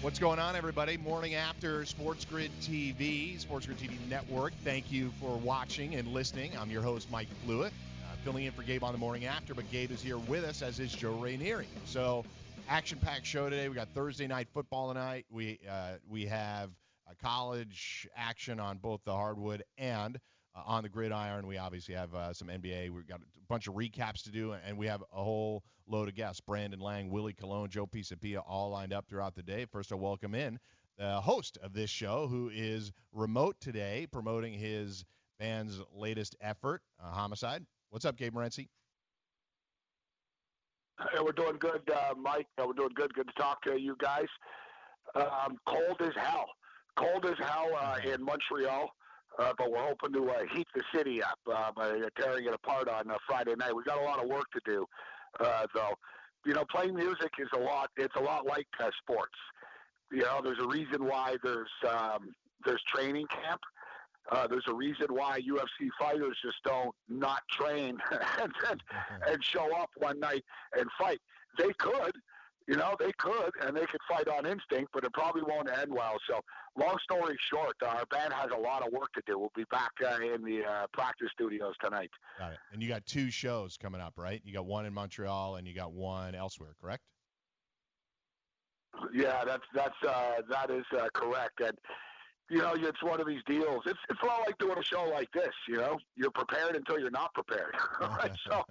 What's going on, everybody? Morning after Sports Grid TV, Sports Grid TV Network. Thank you for watching and listening. I'm your host, Mike Blewett, uh, filling in for Gabe on the morning after, but Gabe is here with us, as is Joe Rainieri. So, action-packed show today. We got Thursday night football tonight. We uh, we have a college action on both the hardwood and on the gridiron. We obviously have uh, some NBA. We've got a bunch of recaps to do, and we have a whole load of guests: Brandon Lang, Willie Colon, Joe Pisapia, all lined up throughout the day. First, I'll welcome in the host of this show, who is remote today, promoting his band's latest effort, uh, Homicide. What's up, Gabe Morency? Hey, we're doing good, uh, Mike. we're doing good. Good to talk to you guys. Um, cold as hell. Cold as hell uh, in Montreal. Uh, but we're hoping to uh, heat the city up uh, by tearing it apart on uh, Friday night. We've got a lot of work to do, uh, though. You know, playing music is a lot. It's a lot like uh, sports. You know, there's a reason why there's um, there's training camp. Uh, there's a reason why UFC fighters just don't not train and, and and show up one night and fight. They could, you know, they could, and they could fight on instinct, but it probably won't end well. So, long story short, our band has a lot of work to do. We'll be back uh, in the uh, practice studios tonight. Got it. And you got two shows coming up, right? You got one in Montreal and you got one elsewhere, correct? Yeah, that's that's uh, that is uh, correct. And you know, it's one of these deals. It's it's a lot like doing a show like this. You know, you're prepared until you're not prepared. right? so,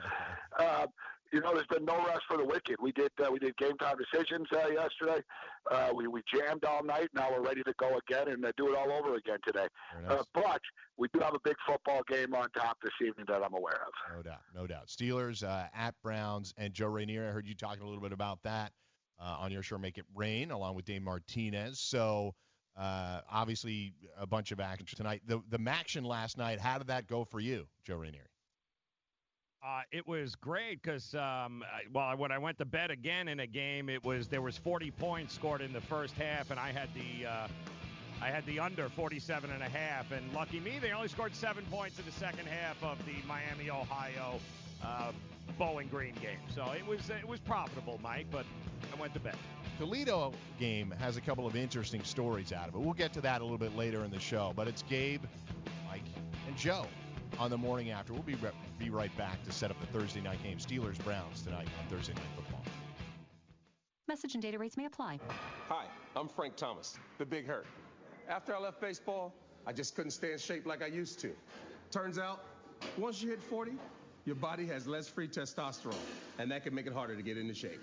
uh, you know, there's been no rest for the wicked. We did uh, we did game time decisions uh, yesterday. Uh, we we jammed all night. Now we're ready to go again and uh, do it all over again today. Nice. Uh, but we do have a big football game on top this evening that I'm aware of. No doubt, no doubt. Steelers uh, at Browns and Joe Rainier. I heard you talking a little bit about that uh, on your show, Make It Rain, along with Dave Martinez. So. Uh, obviously, a bunch of action tonight. The the action last night. How did that go for you, Joe Rainieri? Uh, it was great because um, well, when I went to bed again in a game, it was there was 40 points scored in the first half, and I had the uh, I had the under 47 and a half, and lucky me, they only scored seven points in the second half of the Miami Ohio uh, Bowling Green game. So it was it was profitable, Mike, but I went to bed. Toledo game has a couple of interesting stories out of it. We'll get to that a little bit later in the show, but it's Gabe, Mike, and Joe on the morning after. We'll be, re- be right back to set up the Thursday night game. Steelers Browns tonight on Thursday Night Football. Message and data rates may apply. Hi, I'm Frank Thomas, the Big Hurt. After I left baseball, I just couldn't stay in shape like I used to. Turns out, once you hit 40, your body has less free testosterone, and that can make it harder to get into shape.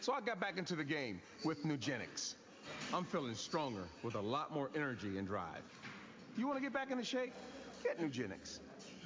So I got back into the game with Nugenix. I'm feeling stronger with a lot more energy and drive. You want to get back into shape? Get Nugenix.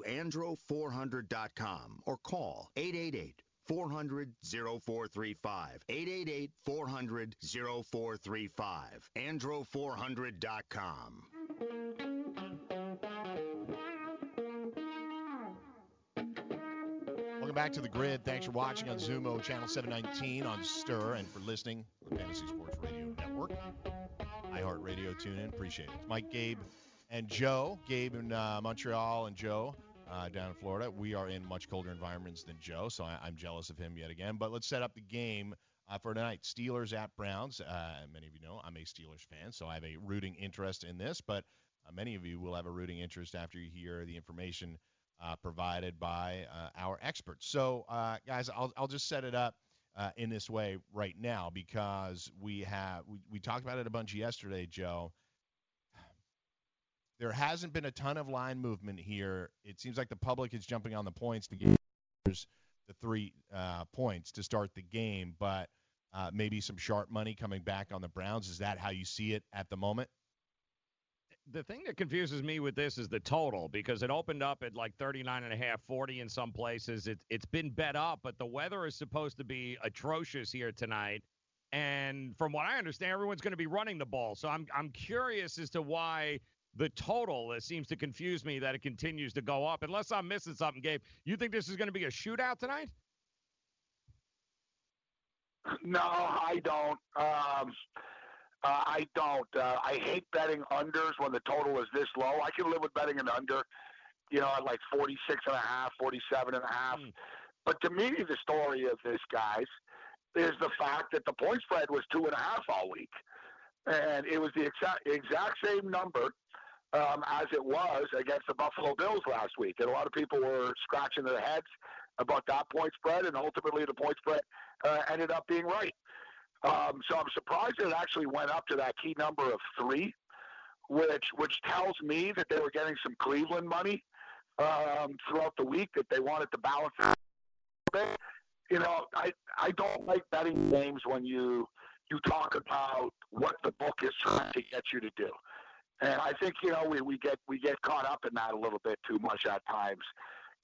andro400.com or call 888 400 0435. 888 400 0435. Andro400.com. Welcome back to the grid. Thanks for watching on Xumo Channel 719 on Stirr and for listening to the Fantasy Sports Radio Network. iHeartRadio tune in. Appreciate it. It's Mike, Gabe, and Joe. Gabe in uh, Montreal and Joe uh, down in Florida. We are in much colder environments than Joe, so I, am jealous of him yet again. But let's set up the game uh, for tonight. Steelers at Browns. Uh, many of you know I'm a Steelers fan, so I have a rooting interest in this. But uh, many of you will have a rooting interest after you hear the information uh, provided by our experts. So, guys, I'll, I'll just set it up. in this way right now because we have we, we talked about it a bunch yesterday joe there hasn't been a ton of line movement here. It seems like the public is jumping on the points to get the three uh, points to start the game, but uh, maybe some sharp money coming back on the Browns. Is that how you see it at the moment? The thing that confuses me with this is the total because it opened up at like 39 and a half, 40 in some places. It, it's been bet up, but the weather is supposed to be atrocious here tonight. And from what I understand, everyone's going to be running the ball. So I'm I'm curious as to why the total it seems to confuse me that it continues to go up. Unless I'm missing something, Gabe. You think this is going to be a shootout tonight? No, I don't. Um, uh, I don't. Uh, I hate betting unders when the total is this low. I can live with betting an under, you know, at like 46 and a half, 47 and a half. Mm. But to me, the story of this, guys, is the fact that the point spread was two and a half all week. And it was the exact, exact same number um, as it was against the Buffalo Bills last week. And a lot of people were scratching their heads about that point spread, and ultimately the point spread uh, ended up being right. Um, so I'm surprised it actually went up to that key number of three, which which tells me that they were getting some Cleveland money um, throughout the week that they wanted to balance a bit. You know, I I don't like betting games when you you talk about what the book is trying to get you to do. And I think you know we, we get we get caught up in that a little bit too much at times,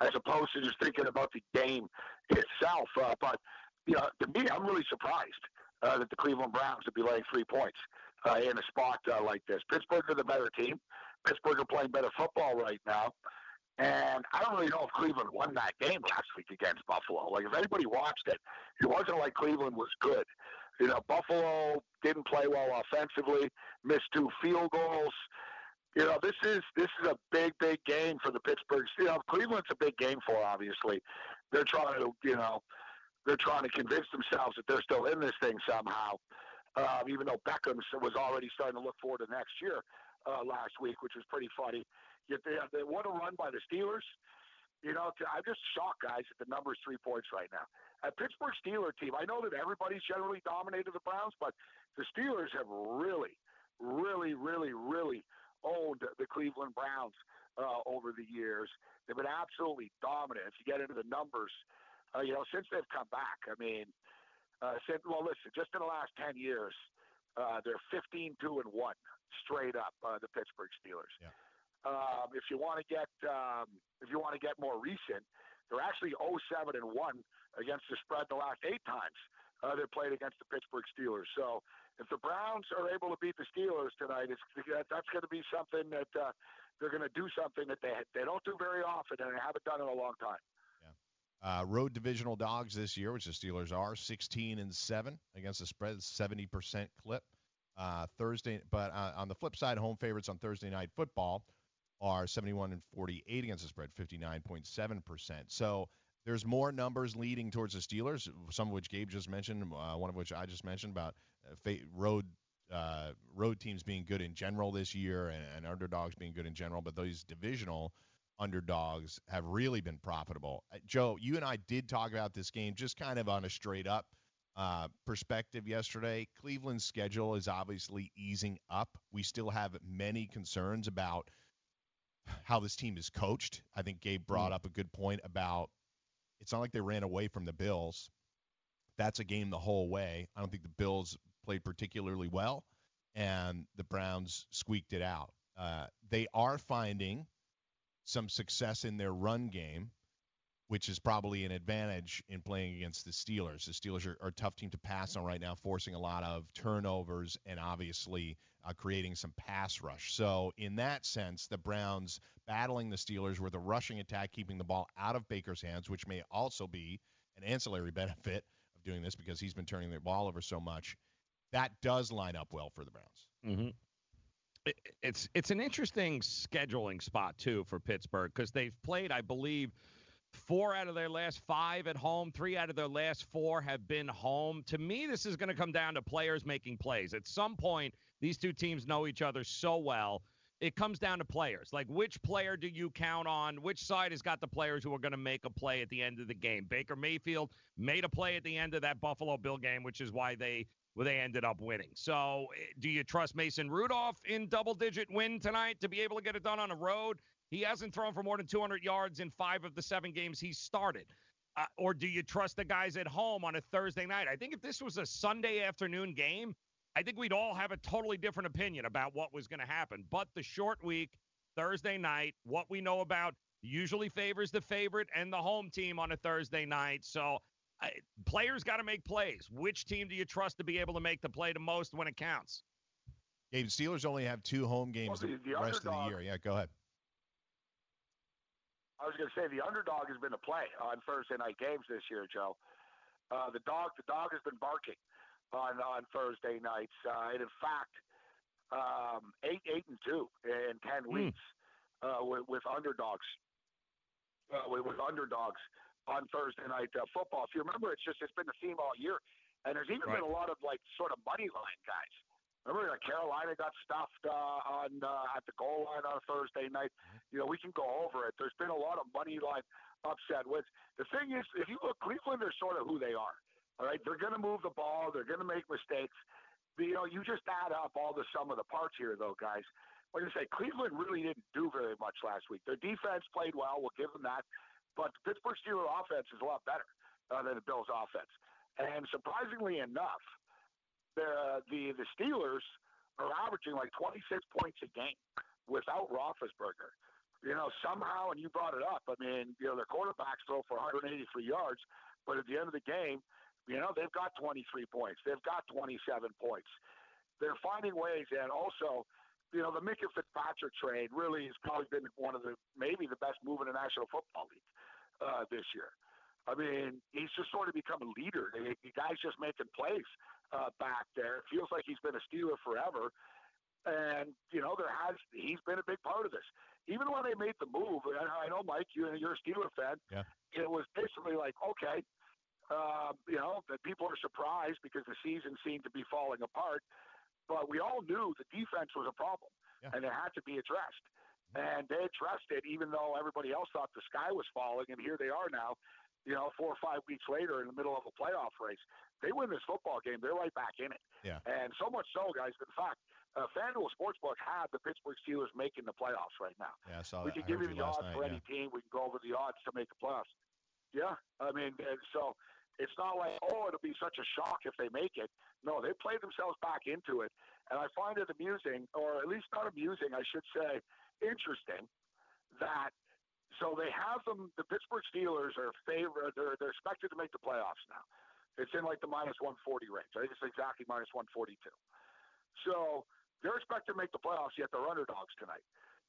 as opposed to just thinking about the game itself. Uh, but you know, to me, I'm really surprised uh, that the Cleveland Browns would be laying three points uh, in a spot uh, like this. Pittsburgh are the better team. Pittsburgh are playing better football right now. And I don't really know if Cleveland won that game last week against Buffalo. Like if anybody watched it, it wasn't like Cleveland was good. You know, Buffalo didn't play well offensively, missed two field goals. You know, this is this is a big, big game for the Pittsburgh. You know, Cleveland's a big game for. Obviously, they're trying to, you know, they're trying to convince themselves that they're still in this thing somehow. Uh, even though Beckham was already starting to look forward to next year uh, last week, which was pretty funny. Yet they, they want to run by the Steelers. You know, I'm just shocked, guys, that the number is three points right now a Pittsburgh Steeler team. I know that everybody's generally dominated the Browns, but the Steelers have really, really, really, really owned the Cleveland Browns uh, over the years. They've been absolutely dominant. If you get into the numbers, uh, you know, since they've come back, I mean, uh, since, well, listen, just in the last 10 years, uh, they're 15 2 and 1 straight up, uh, the Pittsburgh Steelers. Yeah. Um, if you want to get um, if you want to get more recent, they're actually 07 and 1 against the spread the last eight times uh, they played against the Pittsburgh Steelers. So if the Browns are able to beat the Steelers tonight, it's that's going to be something that uh, they're going to do something that they they don't do very often and they haven't done in a long time. Yeah. Uh, road divisional dogs this year, which the Steelers are, 16 and seven against the spread, 70% clip. uh, Thursday. But uh, on the flip side, home favorites on Thursday night football are 71 and 48 against the spread, 59.7 percent. So there's more numbers leading towards the Steelers, some of which Gabe just mentioned, uh, one of which I just mentioned about uh, road uh, road teams being good in general this year and, and, underdogs being good in general, but those divisional underdogs have really been profitable. Uh, Joe, you and I did talk about this game just kind of on a straight up uh, perspective yesterday. Cleveland's schedule is obviously easing up. We still have many concerns about how this team is coached. I think Gabe brought mm. up a good point about it's not like they ran away from the Bills. That's a game the whole way. I don't think the Bills played particularly well, and the Browns squeaked it out. Uh, they are finding some success in their run game, which is probably an advantage in playing against the Steelers. The Steelers are, are a tough team to pass on right now, forcing a lot of turnovers and obviously uh, creating some pass rush. So, in that sense, the Browns battling the Steelers with a rushing attack, keeping the ball out of Baker's hands, which may also be an ancillary benefit of doing this because he's been turning the ball over so much. That does line up well for the Browns. Mm-hmm it's it's an interesting scheduling spot too for Pittsburgh because they've played, I believe, four out of their last five at home. Three out of their last four have been home. To me, this is going to come down to players making plays. At some point, these two teams know each other so well. It comes down to players. Like, which player do you count on? Which side has got the players who are going to make a play at the end of the game? Baker Mayfield made a play at the end of that Buffalo Bill game, which is why they well, they ended up winning. So, eh, do you trust Mason Rudolph in double digit win tonight to be able to get it done on the road? He hasn't thrown for more than 200 yards in five of the seven games he started. Uh, or do you trust the guys at home on a Thursday night? I think if this was a Sunday afternoon game, I think we'd all have a totally different opinion about what was going to happen. But the short week, Thursday night, what we know about usually favors the favorite and the home team on a Thursday night. So I, players got to make plays. Which team do you trust to be able to make the play the most when it counts? Gabe, Steelers only have two home games well, the, the, rest underdog, of the year. Yeah, go ahead. I was going to say the underdog has been a play on Thursday night games this year, Joe. Uh, the dog, the dog has been barking on on Thursday nights, uh, and in fact, um, eight, eight, and two in ten mm. weeks uh, with, with underdogs. Uh, with, with underdogs on Thursday night uh, football. If you remember, it's just it's been the theme all year, and there's even right. been a lot of like sort of money line guys. Remember, like Carolina got stuffed uh, on uh, at the goal line on a Thursday night. Mm-hmm. You know, we can go over it. There's been a lot of money line upset wins. The thing is, if you look, Cleveland are sort of who they are. All right, they're going to move the ball. They're going to make mistakes. You know, you just add up all the sum of the parts here, though, guys. Like I say, Cleveland really didn't do very much last week. Their defense played well. We'll give them that. But the Pittsburgh Steelers offense is a lot better uh, than the Bills offense. And surprisingly enough, the, the, the Steelers are averaging like 26 points a game without Roethlisberger. You know, somehow, and you brought it up, I mean, you know, their quarterbacks throw for 183 yards, but at the end of the game, you know, they've got 23 points. They've got 27 points. They're finding ways, and also, you know, the Minkah Fitzpatrick trade really has probably been one of the maybe the best move in the National Football League uh, this year. I mean, he's just sort of become a leader. The, the guy's just making plays uh, back there. It feels like he's been a Steeler forever. And, you know, there has he's been a big part of this. Even when they made the move, I know, Mike, you, you're a Steeler fan. Yeah. It was basically like, okay, uh, you know, that people are surprised because the season seemed to be falling apart. But we all knew the defense was a problem, yeah. and it had to be addressed and they addressed it even though everybody else thought the sky was falling and here they are now you know four or five weeks later in the middle of a playoff race they win this football game they're right back in it yeah and so much so guys in fact uh, FanDuel Sportsbook had the Pittsburgh Steelers making the playoffs right now. Yeah, I saw we that. can give you the odds night, for any team. We can go over the odds to make the playoffs. Yeah, I mean, so it's not like oh, it'll be such a shock if they make it. No, they played themselves back into it, and I find it amusing, or at least not amusing, I should say interesting that so they have them. The Pittsburgh Steelers are favor. They're they're expected to make the playoffs now. It's in like the minus 140 range. I think it's exactly minus 142. So they're expected to make the playoffs, yet they're underdogs tonight.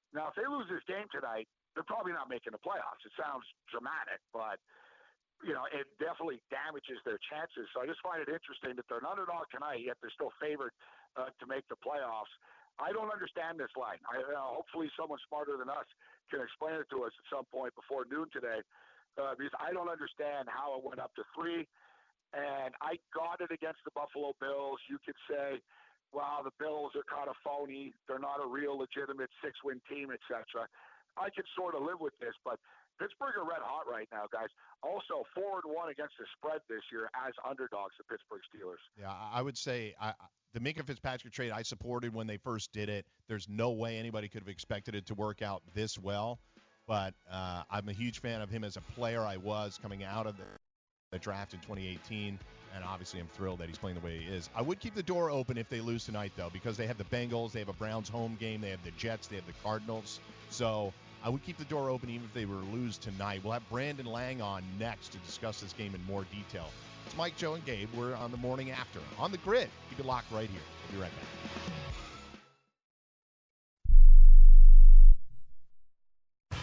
Now, if they lose this game tonight, they're probably not making the playoffs. It sounds dramatic, but you know, it definitely damages their chances. So I just find it interesting that they're an underdog tonight, yet they're still favored uh, to make the playoffs. I don't understand this line. I, uh, hopefully, someone smarter than us can explain it to us at some point before noon today, uh, because I don't understand how it went up to three. And I got it against the Buffalo Bills. You could say, "Wow, the Bills are kind of phony. They're not a real, legitimate six-win team, etc." I could sort of live with this, but Pittsburgh are red hot right now, guys. Also, forward one against the spread this year as underdogs, the Pittsburgh Steelers. Yeah, I would say I, the Minkah Fitzpatrick trade I supported when they first did it. There's no way anybody could have expected it to work out this well, but uh, I'm a huge fan of him as a player. I was coming out of the, the draft in 2018, and obviously I'm thrilled that he's playing the way he is. I would keep the door open if they lose tonight, though, because they have the Bengals, they have a Browns home game, they have the Jets, they have the Cardinals. So I would keep the door open even if they were lose tonight. We'll have Brandon Lang on next to discuss this game in more detail. It's Mike, Joe, and Gabe. We're on the morning after on the grid. Keep it locked right here. We'll be right back.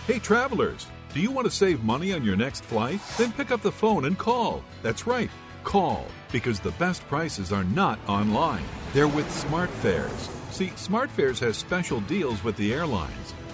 Hey, travelers, do you want to save money on your next flight? Then pick up the phone and call. That's right, call, because the best prices are not online. They're with SmartFares. See, SmartFares has special deals with the airlines.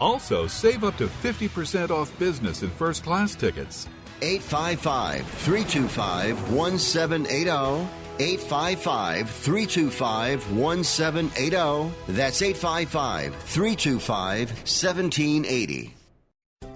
Also, save up to 50% off business and first class tickets. 855 325 1780. 855 325 1780. That's 855 325 1780.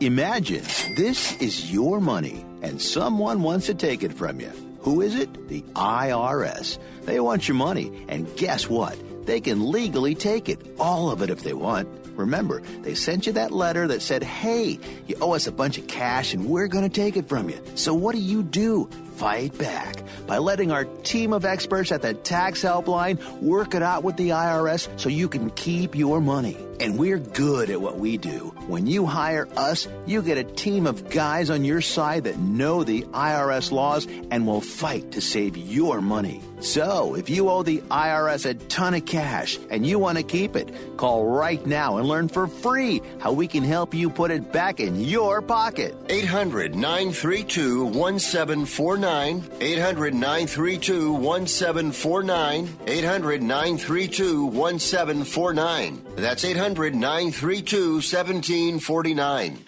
Imagine this is your money and someone wants to take it from you. Who is it? The IRS. They want your money, and guess what? They can legally take it, all of it if they want. Remember, they sent you that letter that said, hey, you owe us a bunch of cash and we're going to take it from you. So what do you do? Fight back by letting our team of experts at the tax helpline work it out with the IRS so you can keep your money. And we're good at what we do. When you hire us, you get a team of guys on your side that know the IRS laws and will fight to save your money. So, if you owe the IRS a ton of cash and you want to keep it, call right now and learn for free how we can help you put it back in your pocket. 800 932 1749. 800 932 1749. 800 932 1749. That's 800 932 1749.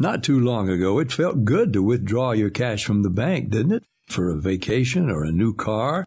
Not too long ago, it felt good to withdraw your cash from the bank, didn't it? For a vacation or a new car.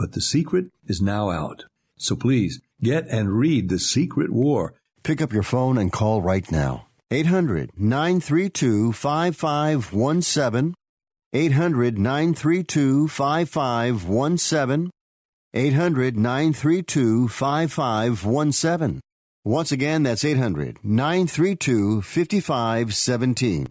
But the secret is now out. So please get and read The Secret War. Pick up your phone and call right now. 800 932 5517. 800 932 5517. 800 932 5517. Once again, that's 800 932 5517.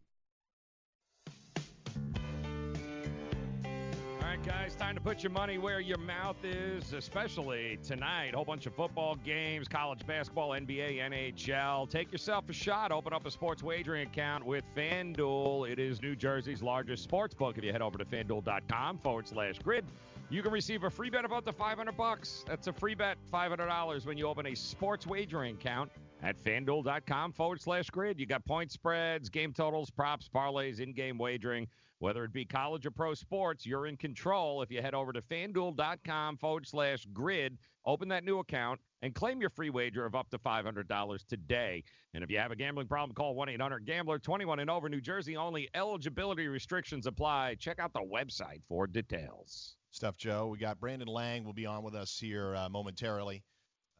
Put your money where your mouth is, especially tonight. A whole bunch of football games, college basketball, NBA, NHL. Take yourself a shot. Open up a sports wagering account with FanDuel. It is New Jersey's largest sports book. If you head over to fanduel.com forward slash grid, you can receive a free bet of up to 500 bucks. That's a free bet, $500 when you open a sports wagering account at fanduel.com forward slash grid. You got point spreads, game totals, props, parlays, in game wagering. Whether it be college or pro sports, you're in control if you head over to fanduel.com forward slash grid, open that new account, and claim your free wager of up to $500 today. And if you have a gambling problem, call 1 800 Gambler 21 and over, New Jersey only. Eligibility restrictions apply. Check out the website for details. Stuff, Joe. We got Brandon Lang will be on with us here uh, momentarily.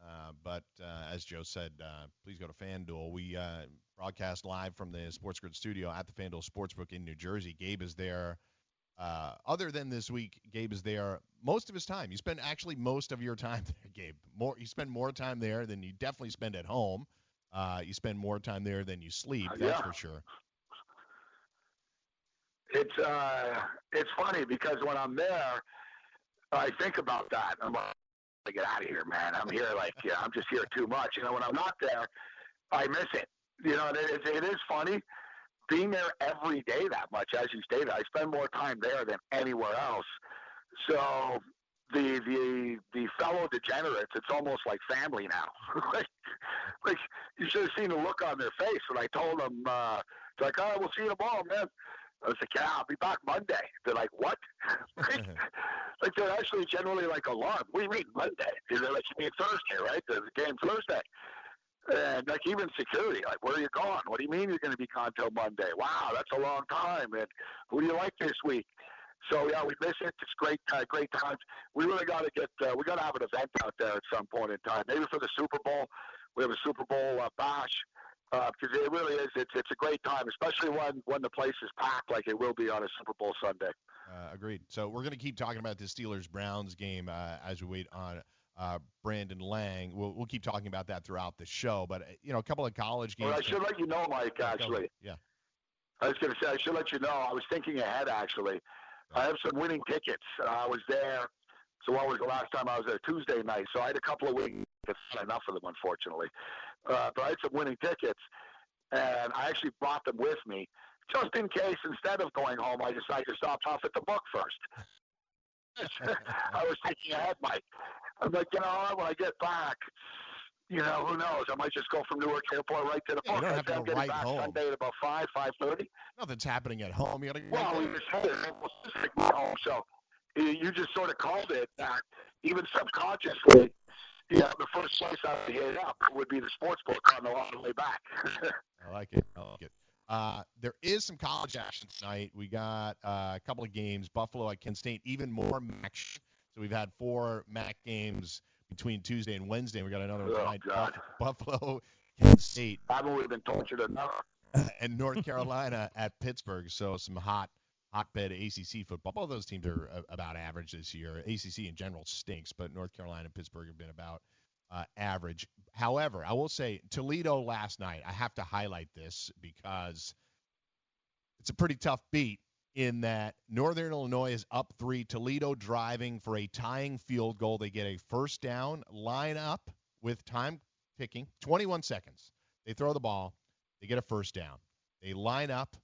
Uh, but uh, as Joe said, uh, please go to FanDuel. We uh, broadcast live from the Sports Grid studio at the FanDuel Sportsbook in New Jersey. Gabe is there. Uh, other than this week, Gabe is there most of his time. You spend actually most of your time there, Gabe. More, you spend more time there than you definitely spend at home. Uh, you spend more time there than you sleep. That's yeah. for sure. It's uh, it's funny because when I'm there, I think about that. I'm like, to get out of here, man. I'm here like, yeah, I'm just here too much. You know, when I'm not there, I miss it. You know, it is, it is funny being there every day that much, as you stated. I spend more time there than anywhere else. So the the the fellow degenerates, it's almost like family now. like, like you should have seen the look on their face when I told them. Uh, it's like, oh, we'll see you tomorrow, man. I was like, yeah, I'll be back Monday. They're like, what? like, like they're actually generally like alarmed. What do you mean Monday? They're like, you mean Thursday, right? The game Thursday. And like even security, like, where are you going? What do you mean you're going to be gone till Monday? Wow, that's a long time. And who do you like this week? So yeah, we miss it. It's great, uh, great times. We really got to get, uh, we got to have an event out there at some point in time. Maybe for the Super Bowl, we have a Super Bowl uh, bash because uh, it really is. It's it's a great time, especially when when the place is packed like it will be on a Super Bowl Sunday. Uh, agreed. So we're going to keep talking about the Steelers Browns game uh, as we wait on uh, Brandon Lang. We'll, we'll keep talking about that throughout the show. But uh, you know, a couple of college games. Well, I should let you know, Mike. Actually, yeah. I was going to say I should let you know. I was thinking ahead. Actually, I have some winning tickets. Uh, I was there. So what was the last time I was there? Tuesday night. So I had a couple of winning tickets. Not Enough of them, unfortunately. Uh, but I had some winning tickets, and I actually brought them with me just in case. Instead of going home, I decided to stop off at the book first. I was thinking ahead, Mike. I'm like, you know, when I get back, you know, who knows? I might just go from Newark Airport right to the Yeah, you book. don't have to I'm getting write back home. Sunday at about five, five thirty. Nothing's happening at home. You got to Well, we just said it. Well, it's like my home, so you you just sort of called it that. Even subconsciously, you know, the first place I would hit up would be the sports book on the way back. I like it. I like it. Uh, there is some college action tonight. We got uh, a couple of games. Buffalo at Kent State. Even more MAC. So we've had four MAC games between Tuesday and Wednesday. We got another one Oh, tonight. Buffalo, Kent State, Haven't we been tortured enough? and North Carolina at Pittsburgh. So some hot hotbed ACC football. Both those teams are uh, about average this year. ACC in general stinks, but North Carolina and Pittsburgh have been about uh, average. However, I will say Toledo last night. I have to highlight this because it's a pretty tough beat in that Northern Illinois is up three. Toledo driving for a tying field goal. They get a first down, line up with time ticking, 21 seconds. They throw the ball, they get a first down. They line up,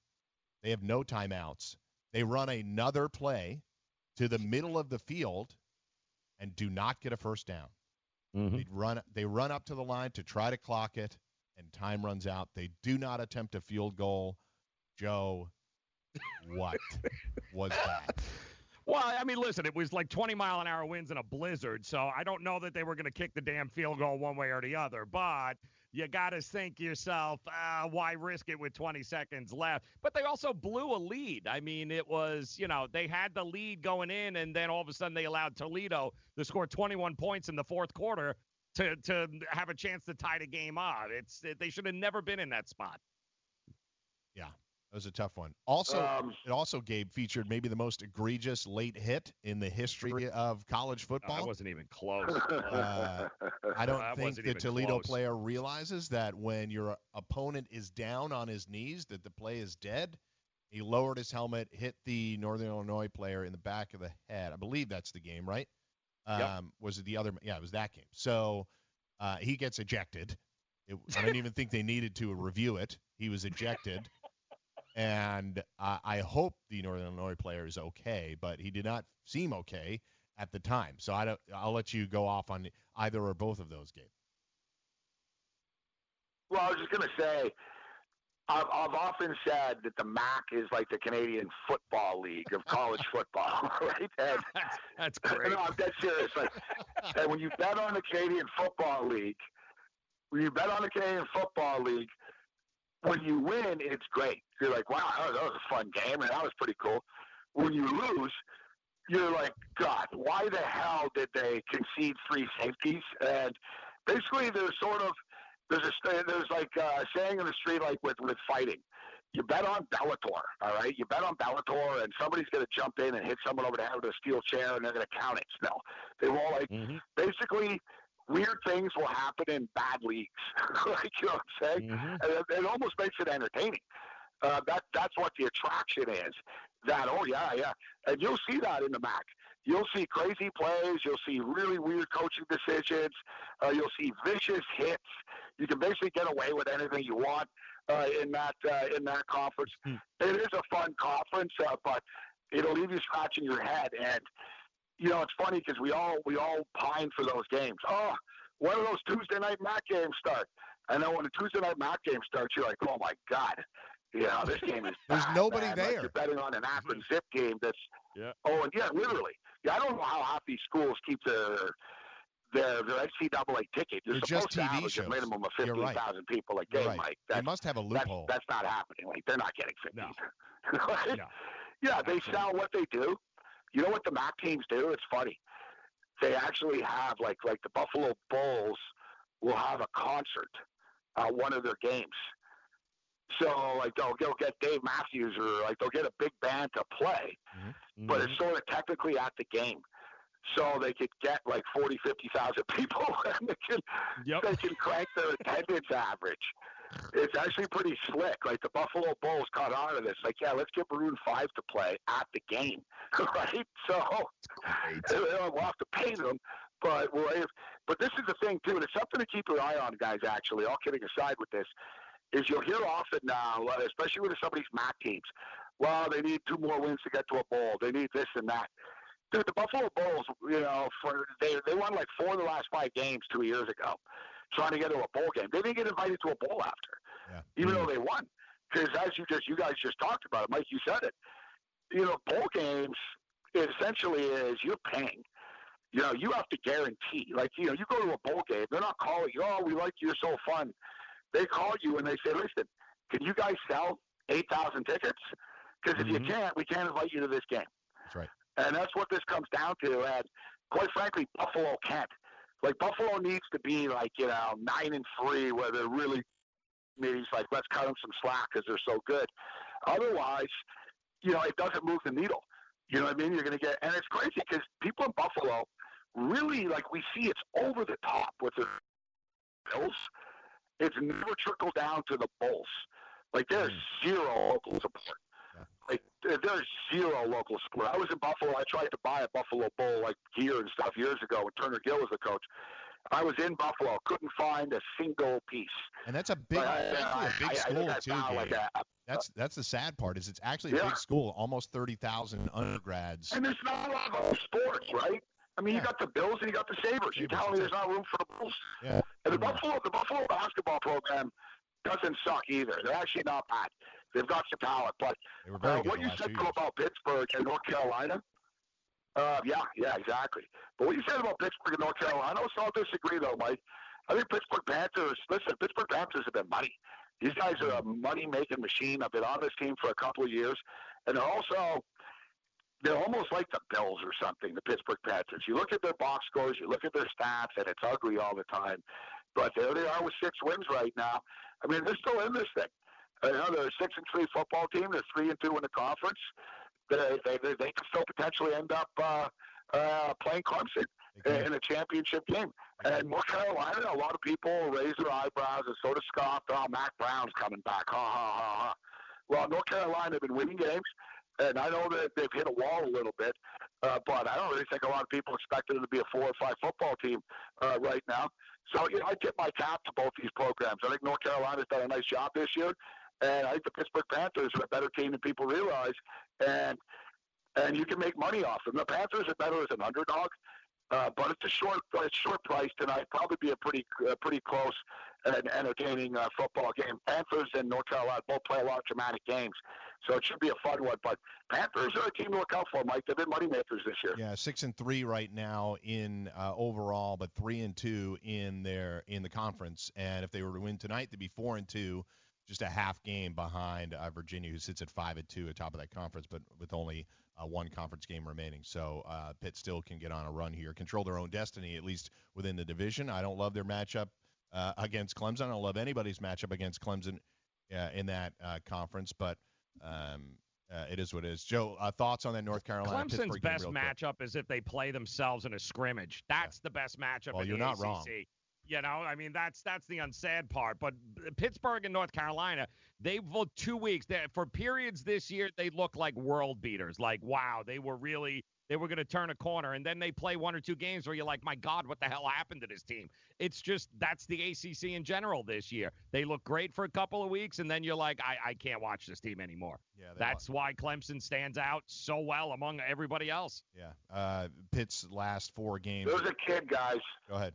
they have no timeouts. They run another play to the middle of the field and do not get a first down. Mm-hmm. They run they run up to the line to try to clock it and time runs out. They do not attempt a field goal. Joe, what was that? Well, I mean, listen, it was like 20 mile an hour winds in a blizzard, so I don't know that they were going to kick the damn field goal one way or the other. But you got to think yourself, ah, why risk it with 20 seconds left? But they also blew a lead. I mean, it was, you know, they had the lead going in, and then all of a sudden they allowed Toledo to score 21 points in the fourth quarter to to have a chance to tie the game up. It's they should have never been in that spot. Yeah, that was a tough one. Also, Um, it also Gabe featured maybe the most egregious late hit in the history of college football. that wasn't even close. Uh, I don't That think the Toledo close. player realizes that when your opponent is down on his knees, that the play is dead. He lowered his helmet, hit the Northern Illinois player in the back of the head. I believe that's the game, right? Um, Yep. Was it the other? Yeah, it was that game. So uh, he gets ejected. It, I don't even think they needed to review it. He was ejected. And I, I hope the Northern Illinois player is okay, but he did not seem okay at the time. So I don't. I'll let you go off on either or both of those, Gabe. Well, I was just going to say, I've, I've often said that the MAC is like the Canadian Football League of college football, right? And, That's great. no, I'm dead serious. Like, and when you bet on the Canadian Football League, when you bet on the Canadian Football League, when you win, it's great. You're like, wow, that was, that was a fun game, and that was pretty cool. When you lose, you're like, God, why the hell did they concede three safeties? And basically there's sort of there's a there's like a saying in the street like with with fighting. You bet on Bellator, all right? You bet on Bellator, and somebody's going to jump in and hit someone over the head with a steel chair, and they're going to count it. No, they won't. Like Mm-hmm. basically, weird things will happen in bad leagues. like you know what I'm saying? Mm-hmm. And it, it almost makes it entertaining. Uh, that that's what the attraction is. That oh yeah yeah, and you'll see that in the MAC. You'll see crazy plays. You'll see really weird coaching decisions. Uh, you'll see vicious hits. You can basically get away with anything you want uh, in that uh, in that conference. It is a fun conference, uh, but it'll leave you scratching your head. And you know, it's funny because we all we all pine for those games. Oh, when do those Tuesday night MAC games start? And then when the Tuesday night MAC game starts, you're like, oh my god, you know, this game is. There's bad, nobody man. there. Like you're betting on an Akron mm-hmm. Zip game that's. Yeah. Oh, and yeah, literally. Yeah, I don't know how half these schools keep their their their NCAA ticket. You're They're supposed just to TV average shows. a minimum of You're right. people a You're game, right. Mike. They That's, must have a that's, loophole. that's not happening. Like they're not getting fifteen. No. Yeah, they sell what they do. You know what the MAC teams do? It's funny. They actually have like like the Buffalo Bulls will have a concert at one of their games. So like they'll go get Dave Matthews or like they'll get a big band to play, mm-hmm. but it's mm-hmm. sort of technically at the game. So they could get like forty, fifty thousand people, and they can they can crank their attendance average. It's actually pretty slick. Like the Buffalo Bulls caught on to this. Like, yeah, let's get Maroon Five to play at the game, right? So we'll have to pay them, but we'll. If, but this is the thing too, and it's something to keep your eye on, guys. Actually, all kidding aside with this, is you'll hear often now, uh, especially with some of these MAC teams. Well, they need two more wins to get to a bowl. They need this and that. Dude, the Buffalo Bulls, you know, for they they won like four of the last five games two years ago, trying to get to a bowl game. They didn't get invited to a bowl after, even though mm-hmm. they won. Because as you just you guys just talked about it, Mike, you said it. You know, bowl games it essentially is you're paying. You know, you have to guarantee. Like, you know, you go to a bowl game, they're not calling you. Oh, we like you, you're so fun. They call you and they say, listen, can you guys sell eight thousand tickets? Because if you mm-hmm. can't, we can't invite you to this game. That's right. And that's what this comes down to. And quite frankly, Buffalo can't. Like Buffalo needs to be like you know nine and three, where they're really needs like let's cut them some slack because they're so good. Otherwise, you know, it doesn't move the needle. You know what I mean? You're going to get, and it's crazy because people in Buffalo really like we see it's over the top with the Bills. It's never trickled down to the Bulls. Like there's hmm. zero local support. Like there's zero local support. I was in Buffalo. I tried to buy a Buffalo Bull like gear and stuff years ago when Turner Gill was the coach. I was in Buffalo, couldn't find a single piece. And that's a big, But I- actually big I- I school too. like a- that's that's the sad part is it's actually a Yeah. big school, almost thirty thousand undergrads. And there's not a lot of sports, right? I mean, you got the Bills and you got the Sabres. You're telling me there's not room for the Bulls? Yeah. And the Buffalo, the Buffalo basketball program doesn't suck either. They're actually not bad. They've got some talent. But They were very uh, what you said about Pittsburgh and North Carolina, uh, yeah, yeah, exactly. But what you said about Pittsburgh and North Carolina, I also disagree though, Mike. I think Pittsburgh Panthers. Listen, Pittsburgh Panthers have been money. These guys are a money-making machine. I've been on this team for a couple of years, and they're also they're almost like the Bills or something. The Pittsburgh Panthers. You look at their box scores, you look at their stats, and it's ugly all the time. But there they are with six wins right now. I mean, they're still in this thing. You know, they're a six and three football team. They're three and two in the conference. They they they, they could still potentially end up uh, uh, playing Clemson in a championship game. And North Carolina, a lot of people raised their eyebrows and sort of scoffed. Oh, Mac Brown's coming back. Ha ha ha ha. Well, North Carolina have been winning games, and I know that they've hit a wall a little bit, uh, but I don't really think a lot of people expected them to be a four or five football team uh, right now. So you know, I tip my cap to both these programs. I think North Carolina's done a nice job this year, and I think the Pittsburgh Panthers are a better team than people realize, and and you can make money off them. The Panthers are better as an underdog. Uh, but it's a short, it's short price tonight. Probably be a pretty, uh, pretty close and entertaining uh, football game. Panthers and North Carolina both play a lot of dramatic games, so it should be a fun one. But Panthers are a team to look out for, Mike. They've been moneymakers this year. Yeah, six and three right now in uh, overall, but three and two in their in the conference. And if they were to win tonight, they'd be four and two. Just a half game behind uh, Virginia, who sits at five and two, at top of that conference, but with only uh, one conference game remaining. So uh, Pitt still can get on a run here, control their own destiny at least within the division. I don't love their matchup uh, against Clemson. I don't love anybody's matchup against Clemson uh, in that uh, conference, but um, uh, it is what it is. Joe, uh, thoughts on that North Carolina? Clemson's best matchup is if they play themselves in a scrimmage. That's the best matchup Well, in you're the not ACC. wrong. You know, I mean, that's that's the unsad part. But Pittsburgh and North Carolina, they've looked two weeks. They, for periods this year, they look like world beaters. Like, wow, they were really they were going to turn a corner. And then they play one or two games where you're like, my God, what the hell happened to this team? It's just that's the ACC in general this year. They look great for a couple of weeks, and then you're like, I, I can't watch this team anymore. Yeah, they that's why Clemson stands out so well among everybody else. Yeah. Uh, Pitt's last four games. There's a kid, guys. Go ahead.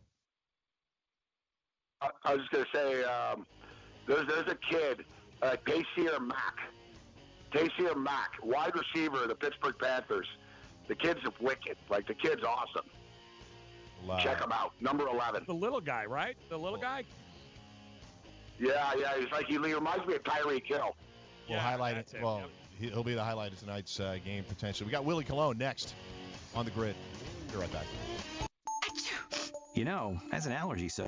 I, I was just gonna say, um, there's there's a kid, uh, Taysir Mack. Taysir Mack, wide receiver of the Pittsburgh Panthers. The kid's wicked. Like the kid's awesome. Love. Check him out. Number 11. The little guy, right? The little guy. Yeah, yeah. He's like he reminds me of Tyreek Hill. We'll highlight it. Well, he- he'll be the highlight of tonight's uh, game potentially. We got Willie Colon next on the grid. Be right back. You know, as an allergy, so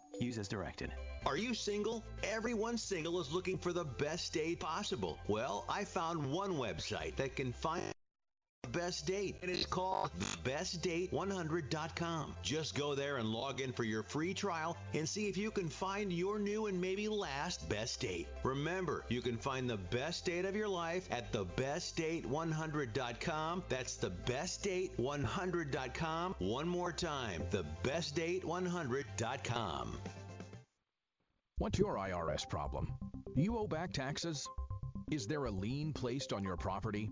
Use as directed. Are you single? Everyone single is looking for the best date possible. Well, I found one website that can find best date, and it's called bestdate100.com. Just go there and log in for your free trial and see if you can find your new and maybe last best date. Remember, you can find the best date of your life at thebestdate100.com. That's thebestdate100.com. One more time, thebestdate100.com. What's your IRS problem? You owe back taxes? Is there a lien placed on your property?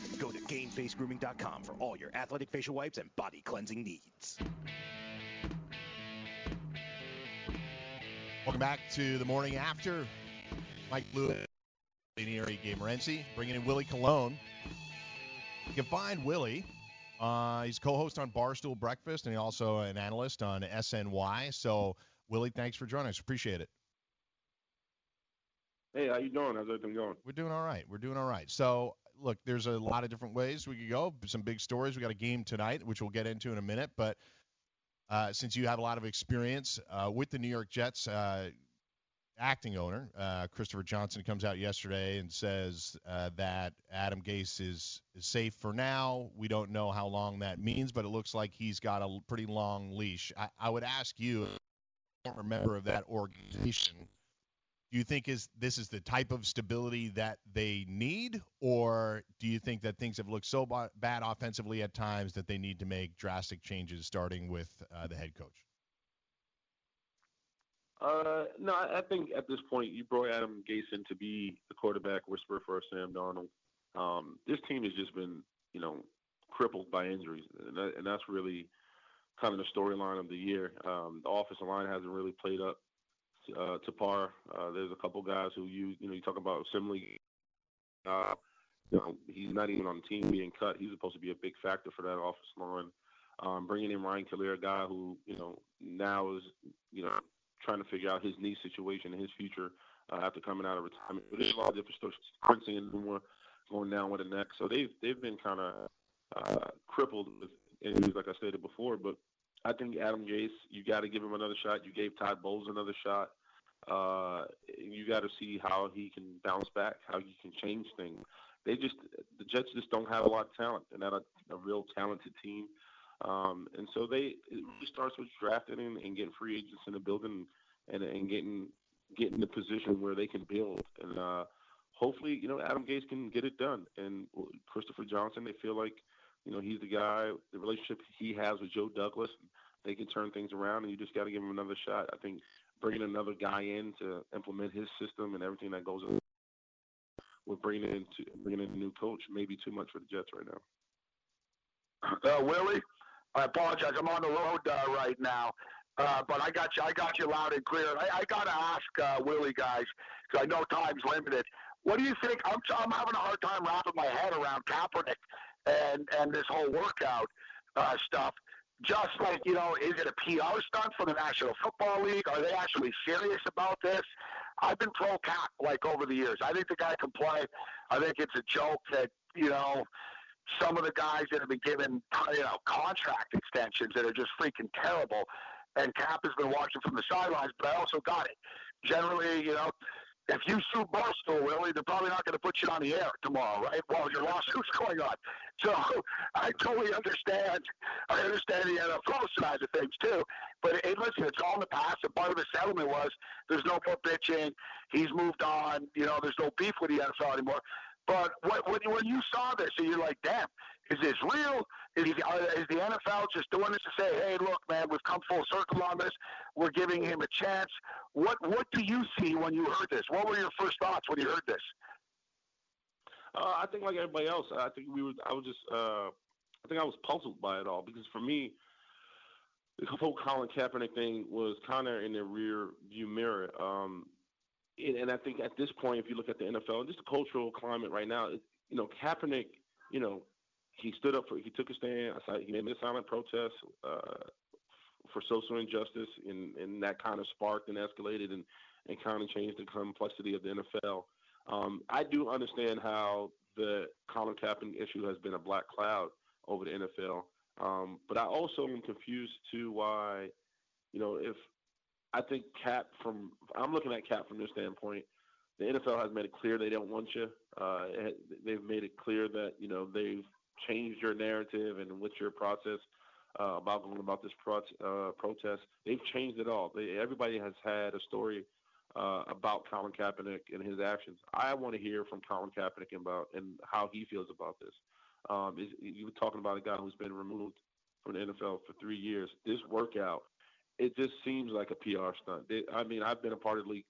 Go to GameFaceGrooming.com for all your athletic facial wipes and body cleansing needs. Welcome back to the morning after. Mike Lewis, Ari Gamerenzi, bringing in Willie Colon. You can find Willie. Uh, he's co-host on Barstool Breakfast, and he's also an analyst on SNY. So, Willie, thanks for joining us. Appreciate it. Hey, how you doing? How's everything going? We're doing all right. We're doing all right. So, look, there's a lot of different ways we could go. Some big stories. We got a game tonight, which we'll get into in a minute. But uh, since you have a lot of experience uh, with the New York Jets, uh, acting owner, uh, Christopher Johnson, comes out yesterday and says uh, that Adam Gase is, is safe for now. We don't know how long that means, but it looks like he's got a pretty long leash. I, I would ask you, a former member of that organization, do you think is this is the type of stability that they need, or do you think that things have looked so b- bad offensively at times that they need to make drastic changes, starting with uh, the head coach? Uh, no, I think at this point you brought Adam Gase in to be the quarterback whisperer for Sam Darnold. Um, this team has just been, you know, crippled by injuries, and, that, and that's really kind of the storyline of the year. Um, the offensive line hasn't really played up uh, to par. Uh, there's a couple guys who you, you know, you talk about Osemele. Uh, you know, he's not even on the team being cut. He's supposed to be a big factor for that offensive line. Um, bringing in Ryan Kalil, a guy who, you know, now is, you know, trying to figure out his knee situation and his future uh, after coming out of retirement. But there's a lot of different stuff. Springsteen and more going down with the neck. So they've they've been kind of uh, crippled with injuries, like I stated before. But I think Adam Gase, you got to give him another shot. You gave Todd Bowles another shot. Uh, you got to see how he can bounce back, how he can change things. They just the Jets just don't have a lot of talent. They're not a, a real talented team. Um, and so they it really starts with drafting and, and getting free agents in the building and and getting getting the position where they can build. And uh, hopefully, you know, Adam Gase can get it done. And Christopher Johnson, they feel like, you know, he's the guy. The relationship he has with Joe Douglas, they can turn things around. And you just got to give him another shot. I think bringing another guy in to implement his system and everything that goes with bringing in to, bringing in a new coach may be too much for the Jets right now. Uh, Willie, I apologize. I'm on the road uh, right now, uh, but I got you. I got you loud and clear. I, I got to ask uh, Willie, guys, because I know time's limited. What do you think? I'm, I'm having a hard time wrapping my head around Kaepernick and and this whole workout uh, stuff. Just like you know, is it a PR stunt for the National Football League? Are they actually serious about this? I've been pro Cap like over the years. I think the guy can play. I think it's a joke that you know some of the guys that have been given you know contract extensions that are just freaking terrible. And Cap has been watching from the sidelines, but I also got it. Generally, you know, if you sue Barstool, Willie, they're probably not going to put you on the air tomorrow, right? While your lawsuit's going on. So I totally understand. I understand the NFL side of things too. But it, listen, it's all in the past. And part of the settlement was there's no more bitching. He's moved on. You know, there's no beef with the NFL anymore. But when, when you saw this, and you're like, damn, is this real? Is, is the NFL just doing this to say, hey, look, man, we've come full circle on this. We're giving him a chance. What What do you see when you heard this? What were your first thoughts when you heard this? Uh, I think like everybody else, I think we were. I was just. Uh, I think I was puzzled by it all because for me, the whole Colin Kaepernick thing was kind of in the rear view mirror. Um, and, and I think at this point, if you look at the NFL and just the cultural climate right now, it, you know, Kaepernick, you know, he stood up for, he took a stand. He made a silent protest uh, for social injustice, and, and that kind of sparked and escalated and, and kind of changed the complexity of the NFL. Um, I do understand how the Colin Kaepernick issue has been a black cloud over the NFL, um, but I also am confused to why, you know, if I think Cap from I'm looking at Cap from this standpoint. The NFL has made it clear they don't want you. Uh, they've made it clear that you know they've changed your narrative and what's your process uh, about going about this pro- uh, protest. They've changed it all. They, everybody has had a story uh, about Colin Kaepernick and his actions. I want to hear from Colin Kaepernick about and how he feels about this. Um, is, you were talking about a guy who's been removed from the NFL for three years. This workout it just seems like a PR stunt. They, I mean, I've been a part of the league.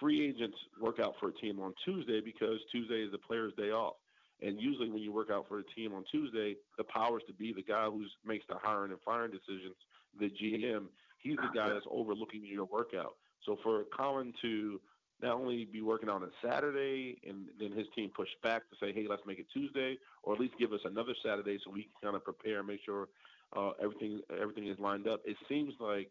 Free agents work out for a team on Tuesday because Tuesday is the player's day off. And usually, when you work out for a team on Tuesday, the powers to be the guy who makes the hiring and firing decisions, the GM, he's the guy that's overlooking your workout. So for Colin to not only be working on a Saturday and then his team push back to say, hey, let's make it Tuesday, or at least give us another Saturday so we can kind of prepare and make sure uh, everything everything is lined up. It seems like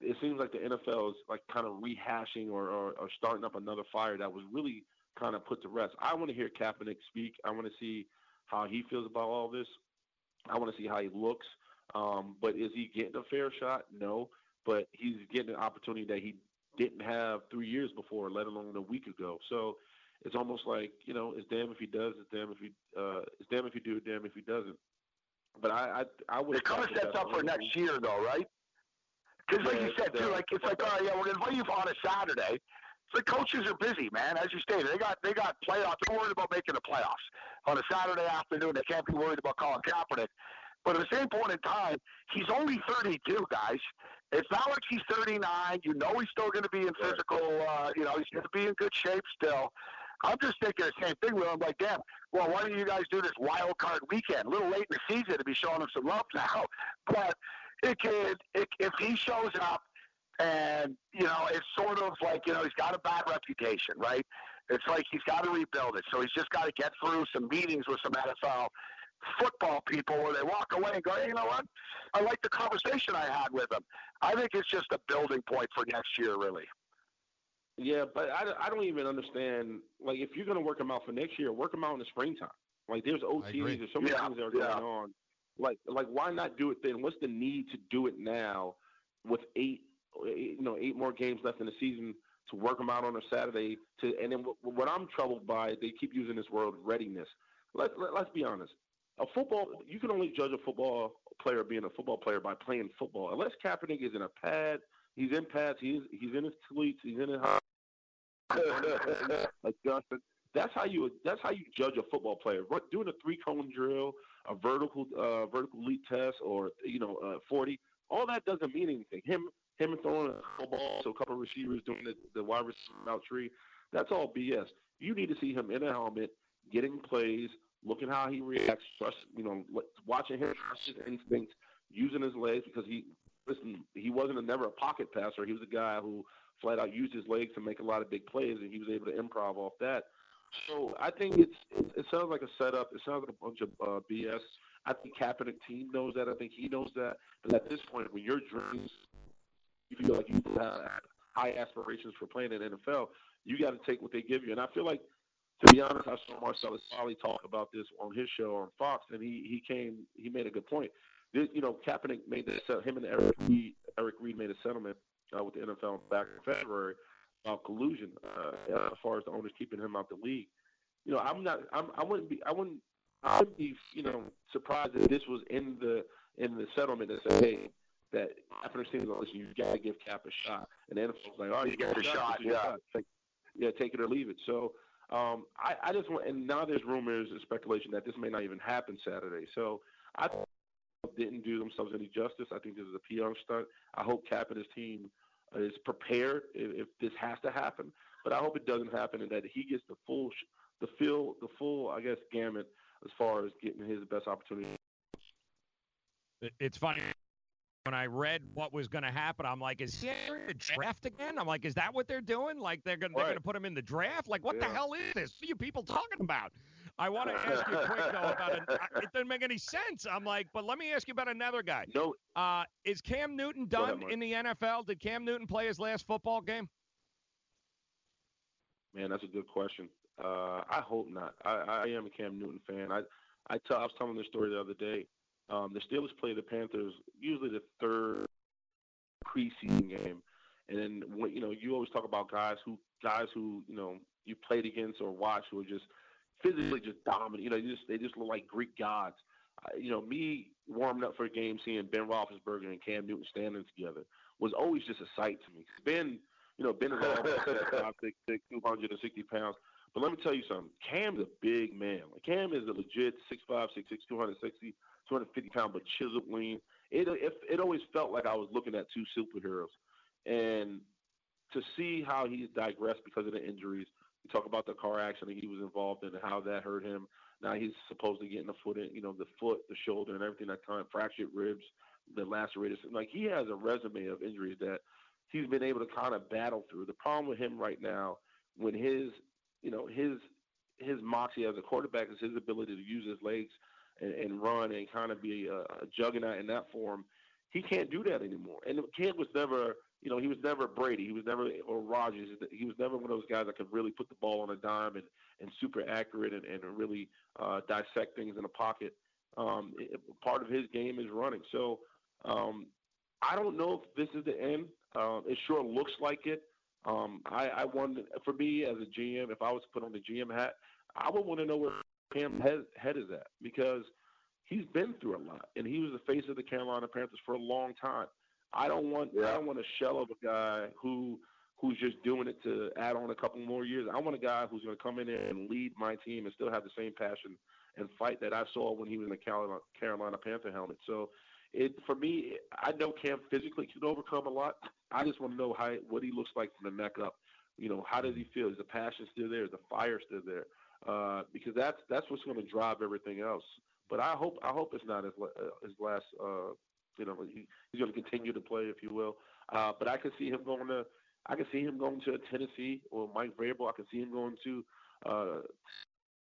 it seems like the NFL is like kind of rehashing or, or, or starting up another fire that was really kind of put to rest. I want to hear Kaepernick speak. I want to see how he feels about all this. I want to see how he looks. Um, but is he getting a fair shot? No. But he's getting an opportunity that he didn't have three years before, let alone a week ago. So it's almost like you know, it's damn if he does, it's damn if he uh, it's damn if he do, damn if he doesn't. But I I, I would. It kind of sets up for next year, though, right? Because like Yeah, you said too, like it's like, all right, yeah, we're gonna invite you on a Saturday. The coaches are busy, man. As you stated, they got they got playoffs. They're worried about making the playoffs on a Saturday afternoon. They can't be worried about Colin Kaepernick. But at the same point in time, he's only 32, guys. It's not like he's 39. You know he's still going to be in physical. Uh, you know he's going to be in good shape still. I'm just thinking the same thing with him. Like, damn. Well, why don't you guys do this wild card weekend? A little late in the season to be showing him some love now, but it could. It, if he shows up and you know it's sort of like you know he's got a bad reputation, right? It's like he's got to rebuild it. So he's just got to get through some meetings with some NFL football people where they walk away and go, hey, you know what? I like the conversation I had with him. I think it's just a building point for next year, really. Yeah, but I, I don't even understand. Like, if you're going to work them out for next year, work them out in the springtime. Like, there's agree. OTs, there's so many Yeah, things that are going yeah. on. Like, like why not do it then? What's the need to do it now with eight, eight, you know, eight more games left in the season to work them out on a Saturday? To and then what, what I'm troubled by, they keep using this word readiness. Let, let let's be honest. A football, you can only judge a football player being a football player by playing football. Unless Kaepernick is in a pad, he's in pads, he's he's in his cleats, he's in his like. That's how you that's how you judge a football player. Doing a three cone drill, a vertical uh, vertical leap test, or you know uh, forty. All that doesn't mean anything. Him him throwing a football to a couple receivers doing the, the wide receiver out tree. That's all BS. You need to see him in a helmet, getting plays, looking how he reacts, trust, you know, watching him trust his instincts, using his legs because he listen, he wasn't a, never a pocket passer. He was a guy who flat out used his legs to make a lot of big plays, and he was able to improv off that. So I think it's it, it sounds like a setup. It sounds like a bunch of uh, BS. I think Kaepernick team knows that. I think he knows that. But at this point, when your dreams, you feel like you have high aspirations for playing in the NFL, you got to take what they give you. And I feel like, to be honest, I saw Marcellus Wiley talk about this on his show on Fox, and he he came he made a good point. This, you know, Kaepernick made this. Him and Eric Reid, Eric Reid made a settlement uh, with the NFL back in February about collusion uh, as far as the owners keeping him out the league. You know, I'm not. I'm, I wouldn't be. I wouldn't. I would be. You know, surprised if this was in the in the settlement that said, hey, that Kaepernick's team, listen, you got to give Cap a shot. And the NFL's like, all right, you Give got a shot, yeah. Take, yeah, take it or leave it. So. Um, I, I just want, and now there's rumors and speculation that this may not even happen Saturday. So I didn't do themselves any justice. I think this is a PR stunt. I hope Cap and his team is prepared if, if this has to happen. But I hope it doesn't happen and that he gets the full, the fill, the full, I guess, gamut as far as getting his best opportunity. It's funny. When I read what was going to happen, I'm like, is he in the draft again? I'm like, is that what they're doing? Like they're going to Right. to put him in the draft? Like what the hell is this? What are you people talking about? I want to ask you quick though about it. It doesn't make any sense. I'm like, but let me ask you about another guy. No. Uh, is Cam Newton Go ahead, done in the NFL? Did Cam Newton play his last football game? Man, that's a good question. Uh, I hope not. I, I am a Cam Newton fan. I, I, tell, I was telling this story the other day. Um, the Steelers play the Panthers usually the third preseason game, and then you know you always talk about guys who guys who you know you played against or watched who are just physically just dominant. You know, you just they just look like Greek gods. Uh, you know, me warming up for a game, seeing Ben Roethlisberger and Cam Newton standing together was always just a sight to me. Ben, you know, Ben is all five, six, six, 260 pounds. But let me tell you something. Cam's a big man. Like, Cam is a legit 6'5", 6'6", 260, 250 pound, but chiseled lean. It, it it always felt like I was looking at two superheroes, and to see how he's digressed because of the injuries. You talk about the car accident he was involved in and how that hurt him. Now he's supposedly getting the foot in, you know, the foot, the shoulder, and everything that time, fractured ribs, the lacerated. Like he has a resume of injuries that he's been able to kind of battle through. The problem with him right now, when his, you know, his his moxie as a quarterback is his ability to use his legs and, and run and kind of be a, a juggernaut in that form. He can't do that anymore. And Cam was never, you know, he was never Brady. He was never or Rodgers. He was never one of those guys that could really put the ball on a dime and, and super accurate and, and really uh, dissect things in the pocket. Um, it, part of his game is running. So um, I don't know if this is the end. Um, it sure looks like it. Um, I, I want for me as a GM, if I was put on the GM hat, I would want to know where Cam's head, head is at because he's been through a lot, and he was the face of the Carolina Panthers for a long time. I don't want I don't want a shell of a guy who who's just doing it to add on a couple more years. I want a guy who's going to come in there and lead my team and still have the same passion and fight that I saw when he was in the Carolina, Carolina Panther helmet. So, it for me, I know Cam physically can overcome a lot. I just want to know how what he looks like from the neck up. You know, how does he feel? Is the passion still there? Is the fire still there? Uh, because that's that's what's going to drive everything else. But I hope I hope it's not his uh, his last. Uh, you know, he, he's going to continue to play, if you will. Uh, but I can see him going to I can see him going to Tennessee or Mike Vrabel. I can see him going to uh,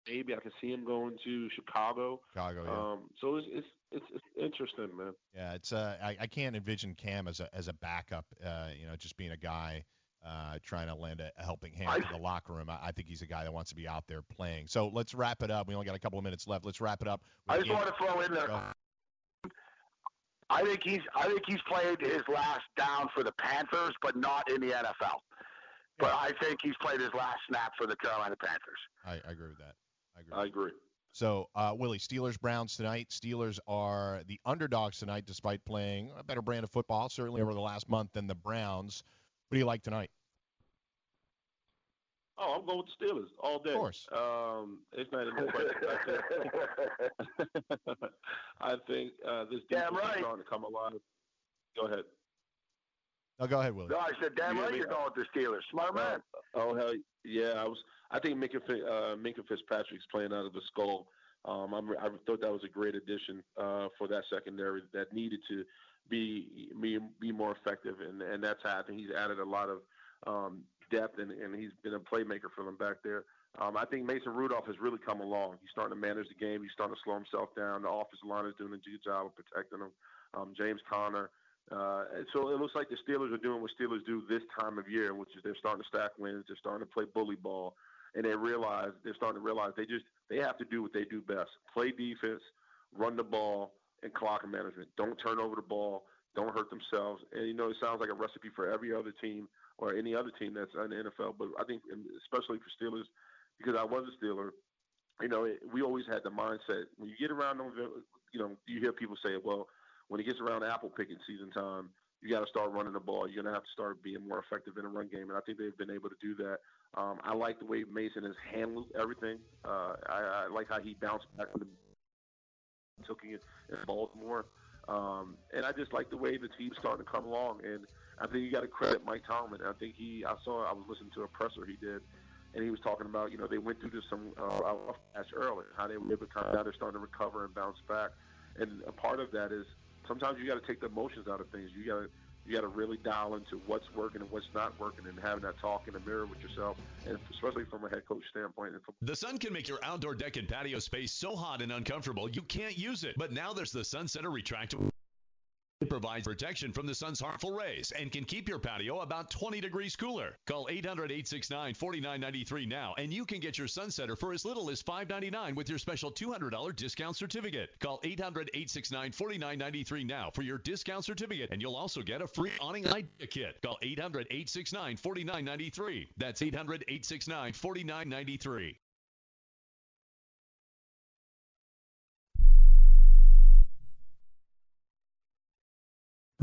maybe I can see him going to Chicago. Chicago, yeah. Um, so it's, it's it's it's interesting, man. Yeah, it's uh, I, I can't envision Cam as a as a backup. Uh, you know, just being a guy uh, trying to lend a, helping hand to the locker room. I, I think he's a guy that wants to be out there playing. So let's wrap it up. We only got a couple of minutes left. Let's wrap it up. I just want to throw in there. I think he's I think he's played his last down for the Panthers, but not in the NFL. But I think he's played his last snap for the Carolina Panthers. I, I agree with that. I agree. I agree. So, uh, Willie, Steelers Browns tonight. Steelers are the underdogs tonight, despite playing a better brand of football, certainly over the last month than the Browns. What do you like tonight? Oh, I'm going with the Steelers all day. Of course. Um, it's not even a question. I think, I think uh, this defense Damn right. is starting to come alive. Go ahead. No, go ahead, Willie. No, I said, damn You hear right you're going with the Steelers. Smart man. Oh hell yeah! I was. I think Minkah, uh, Minkah Fitzpatrick's playing out of the skull. Um, I'm, I thought that was a great addition uh, for that secondary that needed to be be, be more effective, and and that's how I think he's added a lot of um, depth, and, and he's been a playmaker for them back there. Um, I think Mason Rudolph has really come along. He's starting to manage the game. He's starting to slow himself down. The offensive line is doing a good job of protecting him. Um, James Conner. Uh, so it looks like the Steelers are doing what Steelers do this time of year, which is they're starting to stack wins. They're starting to play bully ball, and they realize they're starting to realize they just they have to do what they do best: play defense, run the ball, and clock management. Don't turn over the ball. Don't hurt themselves. And you know, it sounds like a recipe for every other team or any other team that's in the NFL. But I think, especially for Steelers, because I was a Steeler, you know, it, we always had the mindset when you get around November. You know, you hear people say, "Well, when it gets around apple picking season time, you got to start running the ball. You're gonna have to start being more effective in a run game." And I think they've been able to do that. Um, I like the way Mason has handled everything. Uh, I, I like how he bounced back from the took it in Baltimore. Um, and I just like the way the team's starting to come along. And I think you got to credit Mike Tomlin. I think he, I saw, I was listening to a presser he did, and he was talking about, you know, they went through this some uh, rough patch early, how they were able to come now they're starting to recover and bounce back. And a part of that is sometimes you got to take the emotions out of things. You got to you got to really dial into what's working and what's not working, and having that talk in the mirror with yourself, and especially from a head coach standpoint. The sun can make your outdoor deck and patio space so hot and uncomfortable you can't use it. But now there's the SunSetter retractable. It provides protection from the sun's harmful rays and can keep your patio about 20 degrees cooler. Call 800-869-4993 now and you can get your sun setter for as little as $5.99 with your special $200 discount certificate. Call 800-869-4993 now for your discount certificate and you'll also get a free awning idea kit. Call 800-869-4993. That's 800-869-4993.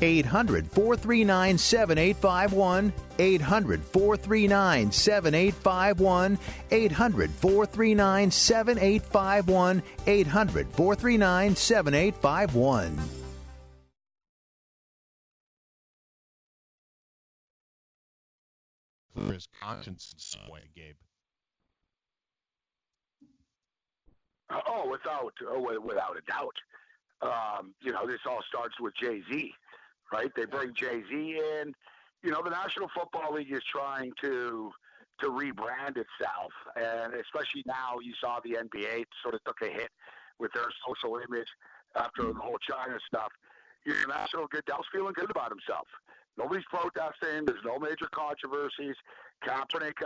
800 439 7851. 800 439 7851. 800 439 7851. 800 439 7851. Clear his conscience in some way, Gabe. Oh, without oh, without a doubt. Um, you know, this all starts with Jay Z, right? They bring Jay Z in. You know, the National Football League is trying to to rebrand itself, and especially now, you saw the NBA sort of took a hit with their social image after the whole China stuff. You know, National Goodell's feeling good about himself. Nobody's protesting. There's no major controversies. Kaepernick,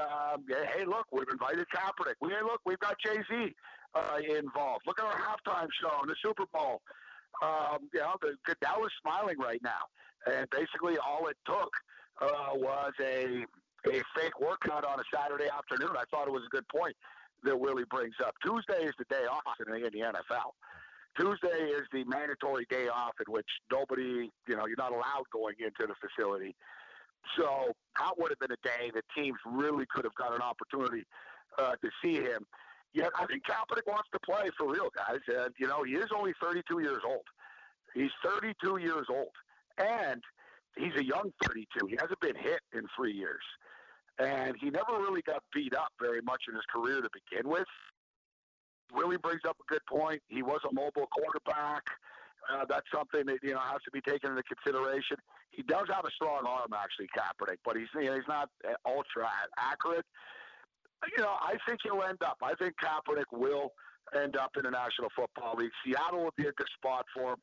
hey, hey, look, we've invited Kaepernick. We, hey, look, we've got Jay Z uh, involved. Look at our halftime show in the Super Bowl. Um, you know, the Goodell is smiling right now, and basically all it took uh, was a a fake workout on a Saturday afternoon. I thought it was a good point that Willie brings up. Tuesday is the day off in the, in the NFL. Tuesday is the mandatory day off in which nobody, you know, you're not allowed going into the facility. So that would have been a day that teams really could have got an opportunity uh, to see him. Yet I think Kaepernick wants to play for real, guys. And you know, he is only 32 years old. He's 32 years old, and he's a young 32. He hasn't been hit in three years, and he never really got beat up very much in his career to begin with. Willie brings up a good point. He was a mobile quarterback. Uh, that's something that you know has to be taken into consideration. He does have a strong arm, actually, Kaepernick, but he's you know, he's not uh, ultra accurate. You know, I think he'll end up. I think Kaepernick will end up in the National Football League. Seattle would be a good spot for him.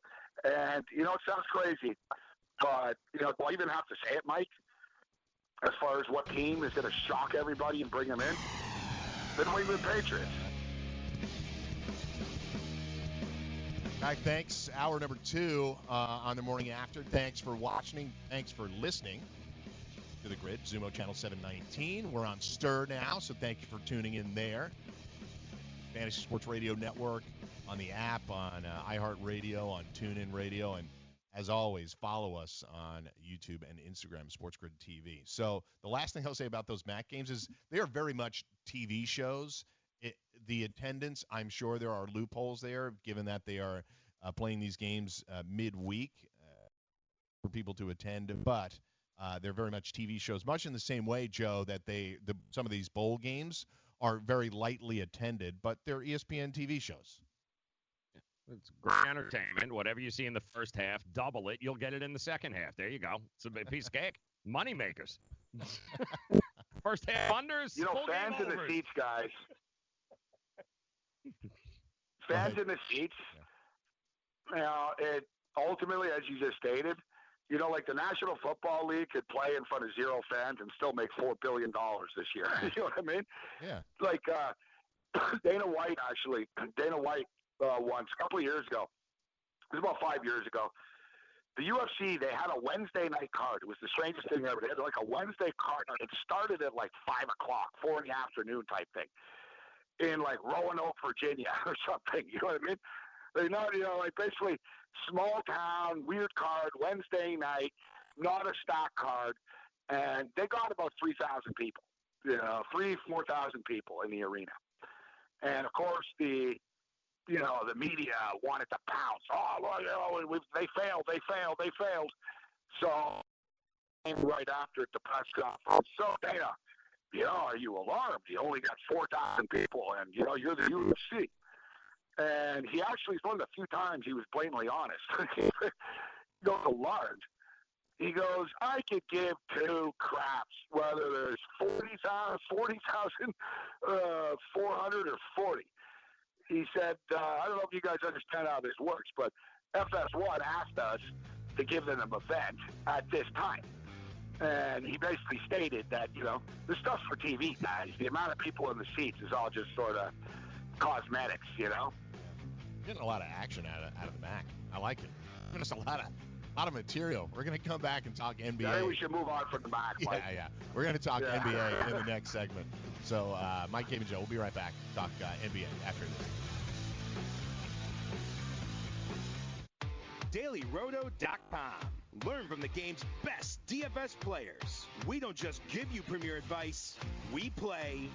And you know, it sounds crazy, but you know, do I even have to say it, Mike? As far as what team is going to shock everybody and bring him in, the New England Patriots. Back, thanks. Hour number two uh, on the morning after. Thanks for watching. Thanks for listening the grid. Xumo Channel 719. We're on Stirr now, so thank you for tuning in there. Fantasy Sports Radio Network on the app, on uh, iHeartRadio, on TuneIn Radio, and as always, follow us on YouTube and Instagram, Sports Grid TV. So the last thing I'll say about those MAC games is they are very much TV shows. It, the attendance, I'm sure there are loopholes there, given that they are uh, playing these games uh, midweek uh, for people to attend. But uh, they're very much TV shows, much in the same way, Joe, that they the, some of these bowl games are very lightly attended, but they're ESPN TV shows. It's great entertainment. Whatever you see in the first half, double it. You'll get it in the second half. There you go. It's a big piece of cake. Money makers. first half unders. You know, full fans game in the seats, guys. fans in the seats. You know, it ultimately, as you just stated, You know, like the National Football League could play in front of zero fans and still make four billion dollars this year. you know what I mean? Yeah. Like uh, Dana White actually, Dana White uh, once a couple of years ago. It was about five years ago. The UFC they had a Wednesday night card. It was the strangest thing ever. They had like a Wednesday card. It started at like five o'clock, four in the afternoon type thing, in like Roanoke, Virginia, or something. You know what I mean? They know, you know, like basically small town, weird card, Wednesday night, not a stock card, and they got about three thousand people. You know, three, four thousand people in the arena, and of course the you know, the media wanted to pounce. Oh, well, you know, they failed, they failed, they failed. So, right after the press conference, so Dana, you know, are you alarmed? You only got 4,000 people, and, you know, you're the UFC. And he actually, it's one of the few times he was blatantly honest. he goes, alarmed. He goes, I could give two craps whether there's 40,000, 40,000, uh, 400 or 40 he said, uh, I don't know if you guys understand how this works, but FS1 asked us to give them an event at this time. And he basically stated that, you know, this stuff's for TV, guys. The amount of people in the seats is all just sort of cosmetics, you know? Getting a lot of action out of, out of the Mac. I like it. There's a lot of lot of material. We're going to come back and talk NBA. I think we should move on from the Mac. Yeah, Mike. yeah. We're going to talk Yeah. NBA in the next segment. So, uh, Mike, Gabe, and Joe, we'll be right back. Talk uh, NBA after this. DailyRoto.com. Learn from the game's best DFS players. We don't just give you premier advice, we play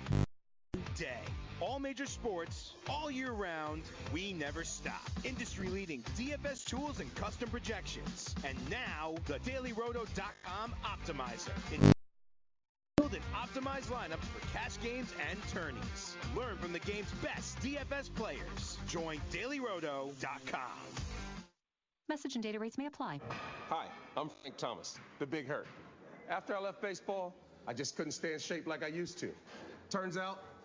day. All major sports, all year round, we never stop. Industry leading DFS tools and custom projections. And now, the DailyRoto.com Optimizer. Build and optimize lineups for cash games and tourneys. Learn from the game's best DFS players. Join DailyRoto.com. Message and data rates may apply. Hi, I'm Frank Thomas, the Big Hurt. After I left baseball, I just couldn't stay in shape like I used to. Turns out,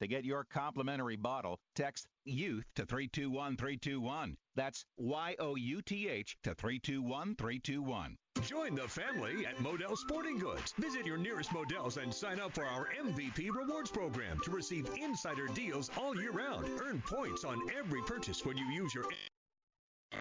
To get your complimentary bottle, text YOUTH to 321321. That's Y O U T H to 321321. Join the family at Modell Sporting Goods. Visit your nearest Modell's and sign up for our MVP Rewards program to receive insider deals all year round. Earn points on every purchase when you use your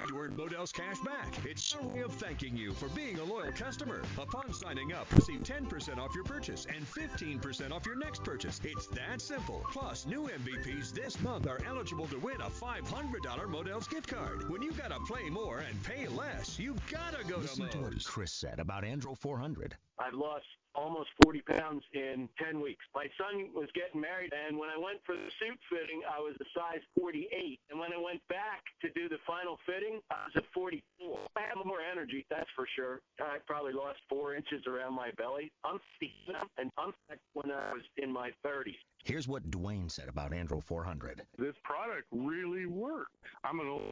to earn Modell's cash back. It's a way of thanking you for being a loyal customer. Upon signing up, receive 10% off your purchase and 15% off your next purchase. It's that simple. Plus, new MVPs this month are eligible to win a $500 Modell's gift card. When you gotta play more and pay less, you gotta go Listen to to what Chris said about Andro 400. I've lost almost 40 pounds in 10 weeks. My son was getting married, and when I went for the suit fitting, I was a size 48. And when I went back to do the final fitting, I was a 44. I have more energy, that's for sure. I probably lost four inches around my belly. I'm 50 now, and I'm back when I was in my 30s. Here's what Dwayne said about Andro 400. This product really worked. I'm an old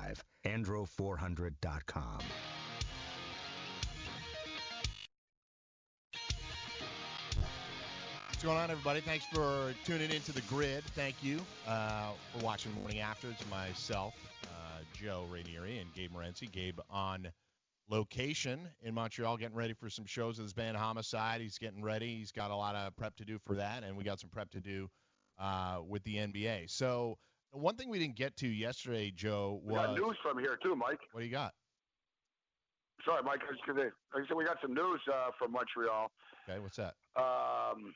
888-400-0435. andro400.com. What's going on, everybody? Thanks for tuning into the grid. Thank you uh, for watching morning after. It's myself, uh, Joe Rainieri, and Gabe Morency. Gabe on location in Montreal, getting ready for some shows with his band Homicide. He's getting ready. He's got a lot of prep to do for that, and we got some prep to do uh, with the NBA. So one thing we didn't get to yesterday, Joe, We got news from here too, Mike. what do you got? Sorry, Mike. I was gonna, like I said, we got some news uh, from Montreal. Okay, what's that? Um,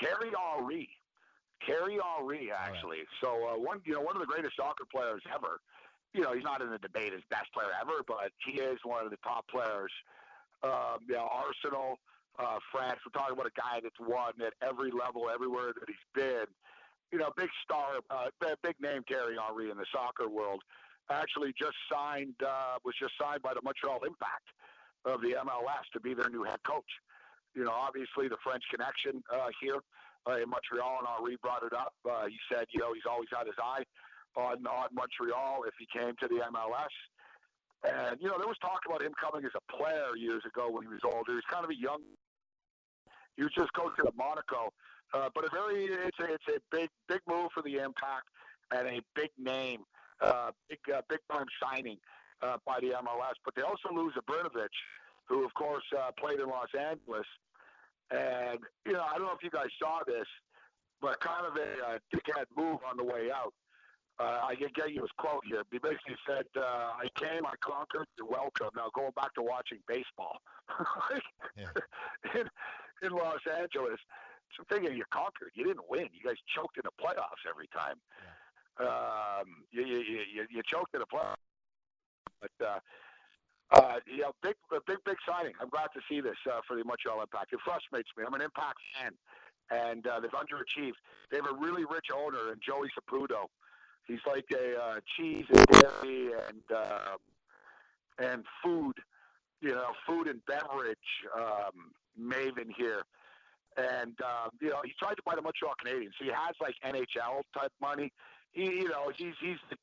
Thierry Henry, Thierry Henry, actually. So uh, one, you know, one of the greatest soccer players ever. You know, he's not in the debate as best player ever, but he is one of the top players. Um, you know, Arsenal, uh, France. We're talking about a guy that's won at every level, everywhere that he's been. You know, big star, uh, big name Thierry Henry in the soccer world. Actually, just signed, uh, was just signed by the Montreal Impact of the MLS to be their new head coach. You know, obviously the French connection uh, here uh, in Montreal, and Henry brought it up. Uh, he said, you know, he's always had his eye on on Montreal if he came to the MLS. And you know, there was talk about him coming as a player years ago when he was older. He was kind of a young. He was just coaching at Monaco, uh, but a very it's a it's a big big move for the Impact and a big name, uh, big uh, big time signing uh, by the MLS. But they also lose Ibrahimovic, who of course uh, played in Los Angeles. And you know, I don't know if you guys saw this, but kind of a uh, dickhead move on the way out. Uh, I can get you his quote here. He basically said, uh, "I came, I conquered, you're welcome." Now going back to watching baseball in, in Los Angeles. So thinking you conquered, you didn't win. You guys choked in the playoffs every time. Um, you, you, you, you choked in the playoffs. But uh, uh, you know, big, big, big signing. I'm glad to see this uh, for the Montreal Impact. It frustrates me. I'm an Impact fan, and uh, they've underachieved. They have a really rich owner, and Joey Saputo. He's like a uh, cheese and dairy and uh, and food, you know, food and beverage um, maven here. And uh, you know, he tried to buy the Montreal Canadiens. So he has like NHL type money. He, you know, he's he's the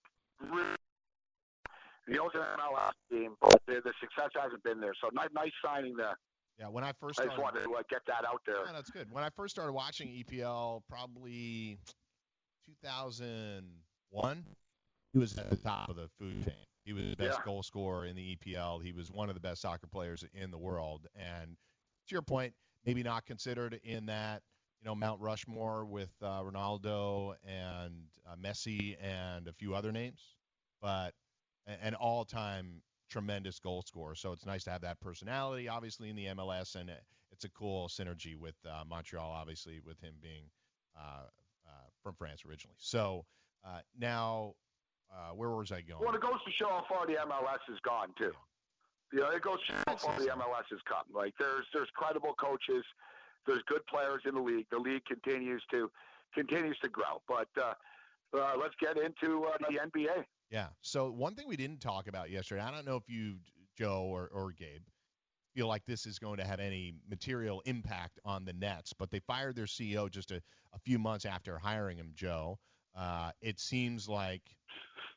he owns an MLS team, but the, the success hasn't been there. So nice, nice signing there. Yeah, when I first I started, just wanted to uh, get that out there. Yeah, that's good. When I first started watching EPL, probably 2001, he was at the top of the food chain. He was the best Yeah. goal scorer in the EPL. He was one of the best soccer players in the world. And to your point, maybe not considered in that you know Mount Rushmore with uh, Ronaldo and uh, Messi and a few other names, but an all-time tremendous goal scorer. So it's nice to have that personality, obviously in the MLS, and it's a cool synergy with uh, Montreal, obviously with him being uh, uh, from France originally. So uh, now, where was I going? Well, it goes to show how far the MLS has gone too. You know, it goes to show the MLS has come. Like there's there's credible coaches, there's good players in the league. The league continues to continues to grow. But uh, uh, let's get into uh, the NBA. Yeah. So one thing we didn't talk about yesterday, I don't know if you, Joe or, or Gabe, feel like this is going to have any material impact on the Nets, but they fired their CEO just a, a few months after hiring him, Joe. Uh, it seems like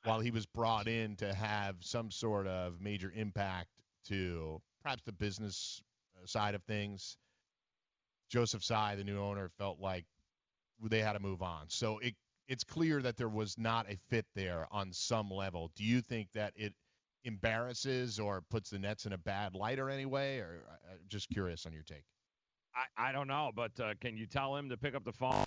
while he was brought in to have some sort of major impact to perhaps the business uh, side of things, Joseph Tsai, the new owner, felt like they had to move on. So it it's clear that there was not a fit there on some level. Do you think that it embarrasses or puts the Nets in a bad light or any way? Or uh, just curious on your take. I, I don't know, but uh, can you tell him to pick up the phone?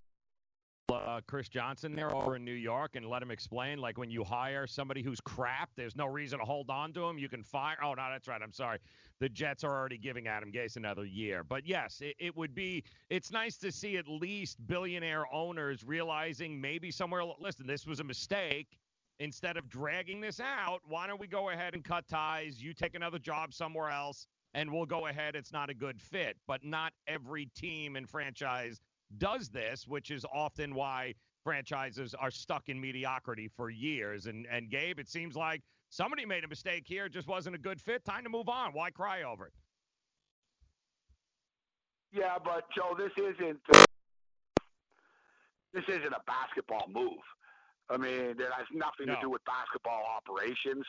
Uh, Chris Johnson there over in New York and let him explain. Like when you hire somebody who's crap, there's no reason to hold on to him. You can fire. Oh, no, that's right. I'm sorry. The Jets are already giving Adam Gase another year. But yes, it, it would be. It's nice to see at least billionaire owners realizing maybe somewhere. Listen, this was a mistake. Instead of dragging this out, why don't we go ahead and cut ties? You take another job somewhere else, and we'll go ahead. It's not a good fit. But not every team and franchise does this, which is often why franchises are stuck in mediocrity for years. And and Gabe, it seems like somebody made a mistake here, just wasn't a good fit. Time to move on. Why cry over it? Yeah, but Joe, this isn't this isn't a basketball move. I mean, it has nothing to do with basketball operations.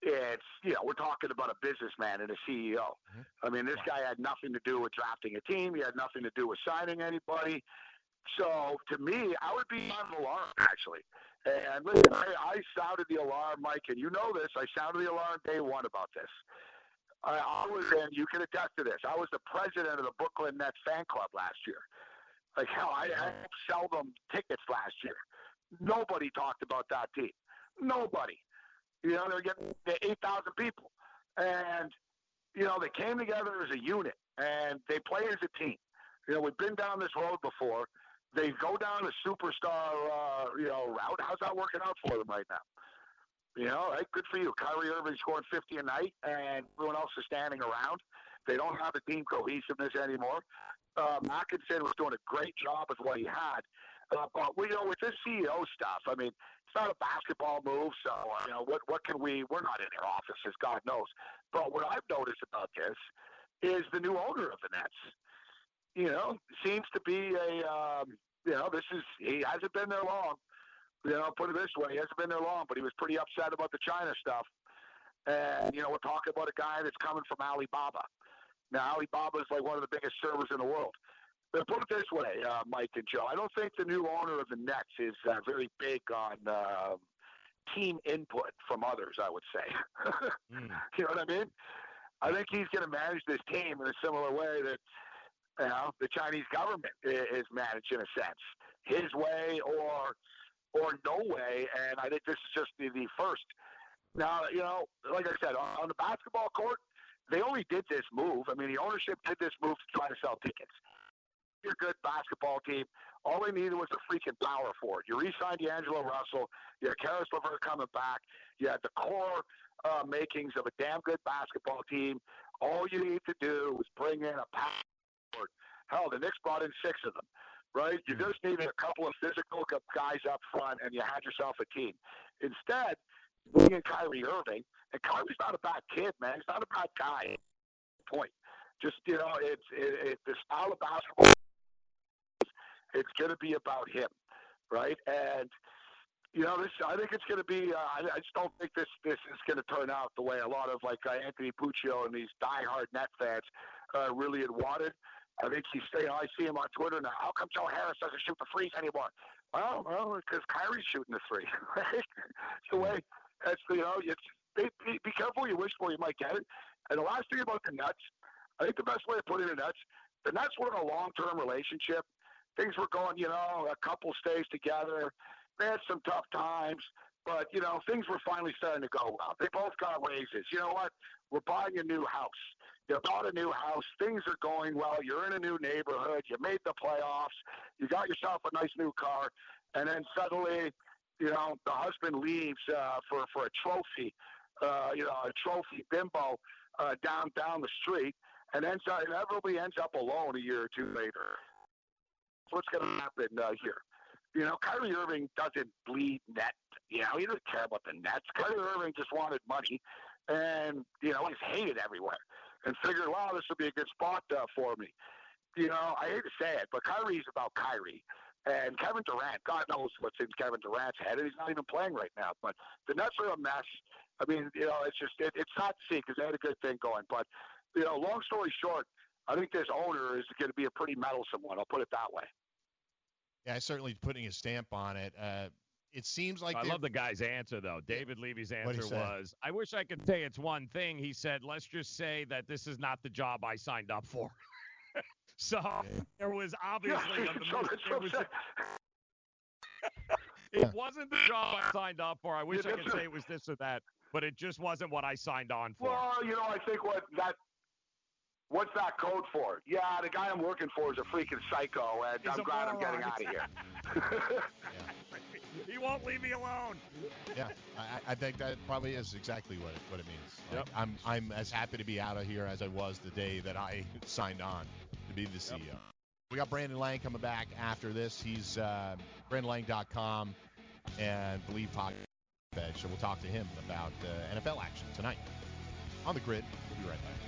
It's you know we're talking about a businessman and a CEO. Mm-hmm. I mean, this guy had nothing to do with drafting a team. He had nothing to do with signing anybody. So to me, I would be on the alarm actually. And listen, I, I sounded the alarm, Mike, and you know this. I sounded the alarm day one about this. I, I was, and you can attest to this. I was the president of the Brooklyn Nets fan club last year. Like hell, I, I sell them tickets last year. Nobody talked about that team. Nobody. You know, they're getting eight thousand people, and you know they came together as a unit and they play as a team. You know, we've been down this road before. They go down a superstar, uh, you know, route. How's that working out for them right now? You know, hey, good for you. Kyrie Irving scoring 50 a night, and everyone else is standing around. They don't have the team cohesiveness anymore. Uh, Mackinson was doing a great job with what he had. Uh, but you know with this CEO stuff, I mean, it's not a basketball move. So uh, you know, what what can we? We're not in their offices, God knows. But what I've noticed about this is the new owner of the Nets. You know, seems to be a um, you know this is he hasn't been there long. You know, put it this way, he hasn't been there long, but he was pretty upset about the China stuff. And you know, we're talking about a guy that's coming from Alibaba. Now, Alibaba is like one of the biggest servers in the world. But put it this way, uh, Mike and Joe, I don't think the new owner of the Nets is uh, very big on uh, team input from others. I would say, mm. you know what I mean? I think he's going to manage this team in a similar way that you know the Chinese government is managed in a sense, his way or or no way. And I think this is just the, the first. Now, you know, like I said, on, on the basketball court, they only did this move. I mean, the ownership did this move to try to sell tickets. You're a good basketball team. All they needed was a freaking power forward. You re-signed D'Angelo Russell. You had Caris LeVert coming back. You had the core uh, makings of a damn good basketball team. All you need to do was bring in a power forward. Hell, the Knicks brought in six of them right? You just needed a couple of physical guys up front, and you had yourself a team. Instead, bring in Kyrie Irving, and Kyrie's not a bad kid, man. He's not a bad guy. Point. Just you know, it's it, it, the style of basketball. It's going to be about him, right? And you know, this I think it's going to be. Uh, I, just don't think this this is going to turn out the way a lot of like uh, Anthony Puccio and these diehard net fans uh, really had wanted. I think he's saying, I see him on Twitter now. How come Joe Harris doesn't shoot the threes anymore? Well, well, because Kyrie's shooting the three. It's the way. That's you know. It's be, be, be careful you wish for. You might get it. And the last thing about the Nets, I think the best way to put it in the Nets, the Nets were in a long-term relationship. Things were going, you know, a couple stays together. They had some tough times, but you know, things were finally starting to go well. They both got raises. You know what? We're buying a new house. You bought a new house. Things are going well. You're in a new neighborhood. You made the playoffs. You got yourself a nice new car. And then suddenly, you know, the husband leaves uh, for, for a trophy, uh, you know, a trophy bimbo uh, down, down the street and ends up, inevitably ends up alone a year or two later. What's going to happen uh, here? You know, Kyrie Irving doesn't bleed net. You know, he doesn't care about the Nets. Kyrie Irving just wanted money, and you know, he's hated everywhere and figured, wow, this would be a good spot uh, for me. You know, I hate to say it, but Kyrie's about Kyrie. And Kevin Durant, God knows what's in Kevin Durant's head, and he's not even playing right now. But the Nets are a mess. I mean, you know, it's just it, it's not to see because they had a good thing going. But you know, long story short, I think this owner is going to be a pretty meddlesome one. I'll put it that way. Yeah, certainly putting a stamp on it. Uh, it seems like I love the guy's answer though. David Levy's answer was, "I wish I could say it's one thing." He said, "Let's just say that this is not the job I signed up for." so there was obviously yeah, so it, was, it wasn't the job I signed up for. I wish yeah, I could say it was this or that, but it just wasn't what I signed on for. Well, you know, I think what that What's that code for? Yeah, the guy I'm working for is a freaking psycho, and He's I'm glad moron. I'm getting out of here. He won't leave me alone. Yeah, I, I, think that probably is exactly what it, what it means. Like, yep. I'm I'm as happy to be out of here as I was the day that I signed on to be the CEO. Yep. We got Brandon Lang coming back after this. He's uh, BrandonLang.com and Believe Hockey. So we'll talk to him about uh, NFL action tonight on the grid. We'll be right back.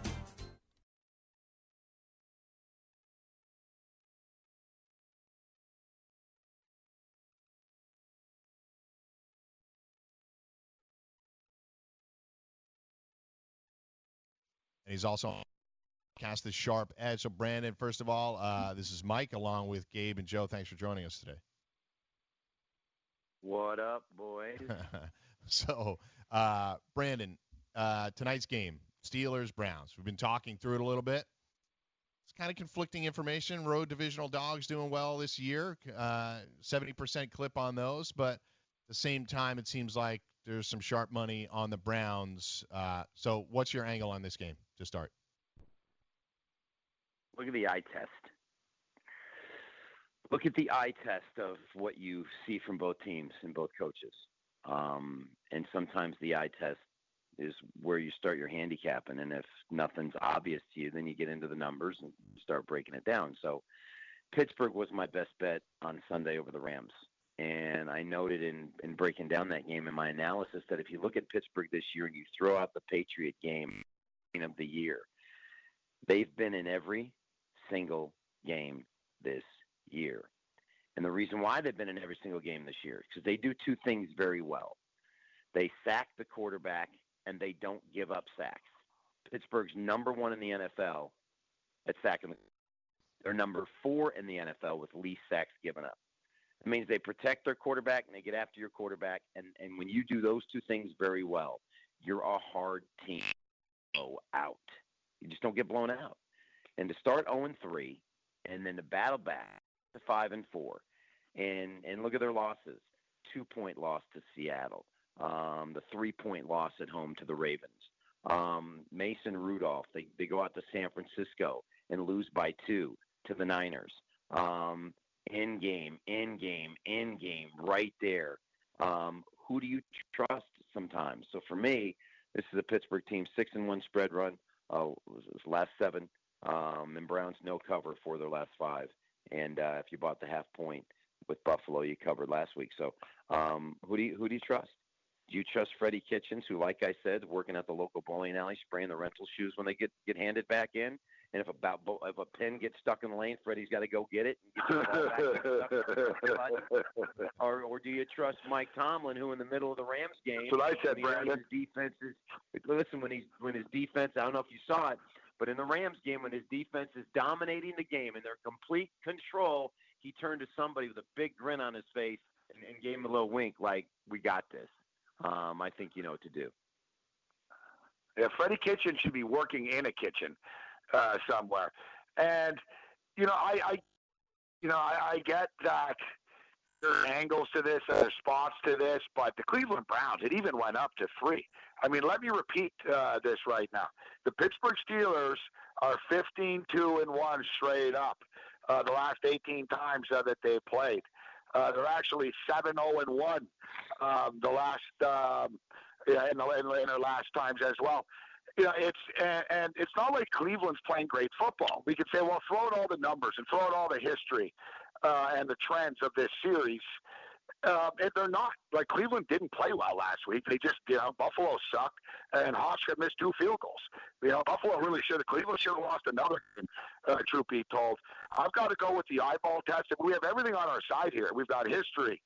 He's also cast the sharp edge. So, Brandon, first of all, uh, this is Mike along with Gabe and Joe. Thanks for joining us today. What up, boys? so, uh, Brandon, uh, tonight's game, Steelers Browns. We've been talking through it a little bit. It's kind of conflicting information. Road divisional dogs doing well this year, uh, 70% clip on those, but at the same time, it seems like there's some sharp money on the Browns. Uh, so, what's your angle on this game to start? Look at the eye test. Look at the eye test of what you see from both teams and both coaches. Um, and sometimes the eye test is where you start your handicapping. And if nothing's obvious to you, then you get into the numbers and start breaking it down. So Pittsburgh was my best bet on Sunday over the Rams. And I noted in, in breaking down that game in my analysis that if you look at Pittsburgh this year and you throw out the Patriot game of the year, they've been in every single game this year. And the reason why they've been in every single game this year is because they do two things very well. They sack the quarterback and they don't give up sacks. Pittsburgh's number one in the NFL at sacking. They're number four in the NFL with least sacks given up. It means they protect their quarterback and they get after your quarterback. And, and when you do those two things very well, you're a hard team to blow out. You just don't get blown out. And to start 0 3 and then to battle back to 5 and 4 and, and look at their losses two point loss to Seattle, um, the three point loss at home to the Ravens. Um, Mason Rudolph, they, they go out to San Francisco and lose by two to the Niners. Um, in game, in game, in game, right there. Um, who do you trust sometimes? So for me, this is a Pittsburgh team six and one spread run. Uh, last seven, um, and Browns no cover for their last five. And uh, if you bought the half point with Buffalo, you covered last week. So um, who do you who do you trust? Do you trust Freddie Kitchens, who, like I said, working at the local bowling alley, spraying the rental shoes when they get get handed back in? And if a if a pin gets stuck in the lane, Freddie's got to go get it. And get the ball or or do you trust Mike Tomlin, who in the middle of the Rams game, That's what I said, Brandon. His defense is listen when he's when his defense. I don't know if you saw it, but in the Rams game, when his defense is dominating the game and they're complete control, he turned to somebody with a big grin on his face and, and gave him a little wink, like "We got this." Um, I think you know what to do. Yeah, Freddie Kitchen should be working in a kitchen uh, somewhere. And you know, I, I you know, I, I get that there are angles to this, and there's spots to this, but the Cleveland Browns, it even went up to three. I mean, let me repeat uh, this right now: the Pittsburgh Steelers are 15 2 and one straight up uh, the last 18 times uh, that they played. Uh, they're actually 7 0 and one um, the last um, in, the, in their last times as well. You know, it's and, and it's not like Cleveland's playing great football. We could say, well, throw out all the numbers and throw out all the history uh, and the trends of this series. Uh, and they're not like Cleveland didn't play well last week. They just, you know, Buffalo sucked, and Hauschka missed two field goals. You know, Buffalo really should have. Cleveland should have lost another. game, Uh, truth be told, I've got to go with the eyeball test. We have everything on our side here. We've got history.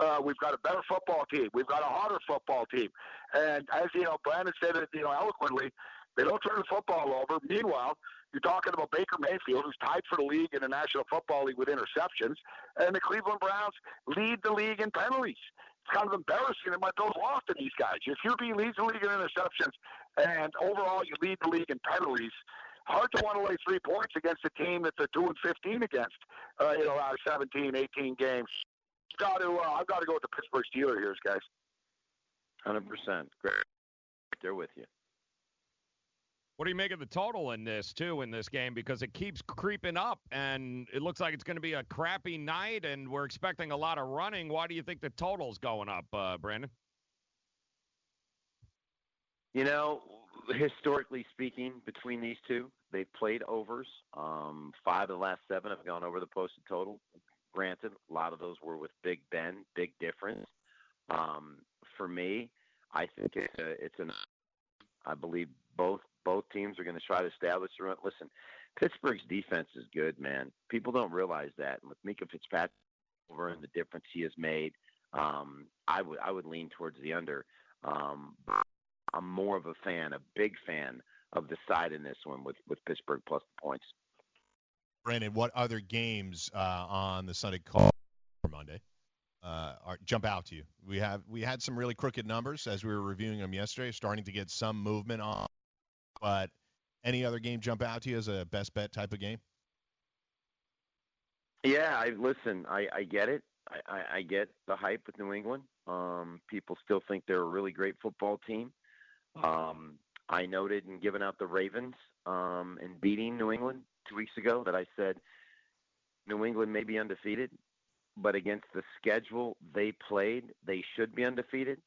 Uh, we've got a better football team. We've got a hotter football team. And as you know, Brandon said it, you know, eloquently, they don't turn the football over. Meanwhile, you're talking about Baker Mayfield, who's tied for the league in the National Football League with interceptions, and the Cleveland Browns lead the league in penalties. It's kind of embarrassing that my Bills lost to these guys. If you're being leads the league in interceptions, and overall you lead the league in penalties, hard to want to lay three points against a team that's a two and fifteen against, uh, know, out of 17, 18 games. Got to, uh, I've got to go with the Pittsburgh Steelers here, guys. Hundred percent. Great. They're with you. What do you make of the total in this too in this game because it keeps creeping up and it looks like it's going to be a crappy night and we're expecting a lot of running. Why do you think the total's going up, uh, Brandon? You know, historically speaking, between these two, they've played overs. Um, five of the last seven have gone over the posted total. Granted, a lot of those were with Big Ben, big difference. Um, for me, I think it's a, it's an. I believe both both teams are going to try to establish the run. Listen, Pittsburgh's defense is good, man. People don't realize that. And with Minkah Fitzpatrick over and the difference he has made, um, I would I would lean towards the under. Um, I'm more of a fan, a big fan of the side in this one with with Pittsburgh plus the points. Brandon, what other games uh, on the Sunday call for Monday uh, are, jump out to you? We have we had some really crooked numbers as we were reviewing them yesterday, starting to get some movement on. But any other game jump out to you as a best bet type of game? Yeah, I listen. I, I get it. I, I, get the hype with New England. Um, people still think they're a really great football team. Um, I noted in giving out the Ravens um, and beating New England two weeks ago that I said New England may be undefeated, but against the schedule they played, they should be undefeated.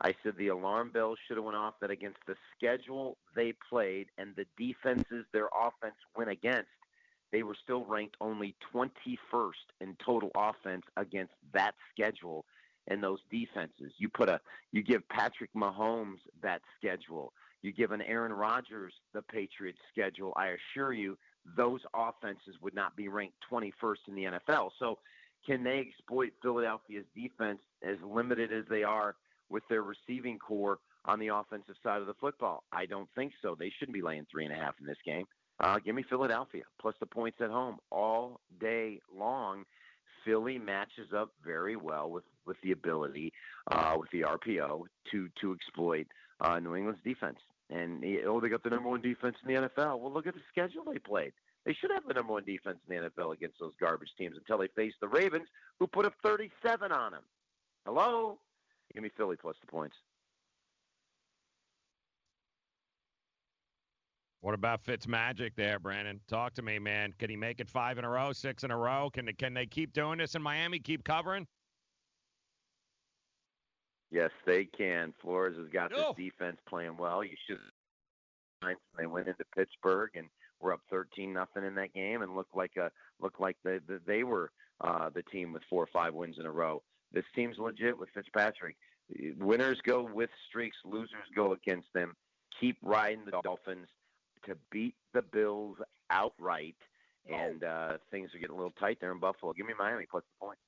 I said the alarm bell should have went off that against the schedule they played and the defenses their offense went against, they were still ranked only 21st in total offense against that schedule and those defenses. You put a you give Patrick Mahomes that schedule. You give an Aaron Rodgers the Patriots schedule. I assure you those offenses would not be ranked 21st in the NFL. So can they exploit Philadelphia's defense as limited as they are with their receiving corps on the offensive side of the football? I don't think so. They shouldn't be laying three and a half in this game. Uh, give me Philadelphia plus the points at home all day long. Philly matches up very well with with the ability uh, with the RPO to to exploit uh, New England's defense. And oh, they got the number one defense in the NFL. Well, look at the schedule they played. They should have the number one defense in the NFL against those garbage teams until they face the Ravens, who put up 37 on them. Hello, give me Philly plus the points. What about Fitz Magic there, Brandon? Talk to me, man. Can he make it five in a row, six in a row? Can can they keep doing this in Miami? Keep covering? Yes, they can. Flores has got No. this defense playing well. You should. They went into Pittsburgh and were up 13 nothing in that game and looked like a looked like they they were uh, the team with four or five wins in a row. This team's legit with Fitzpatrick. Winners go with streaks, losers go against them. Keep riding the Dolphins to beat the Bills outright, and uh, things are getting a little tight there in Buffalo. Give me Miami plus the point.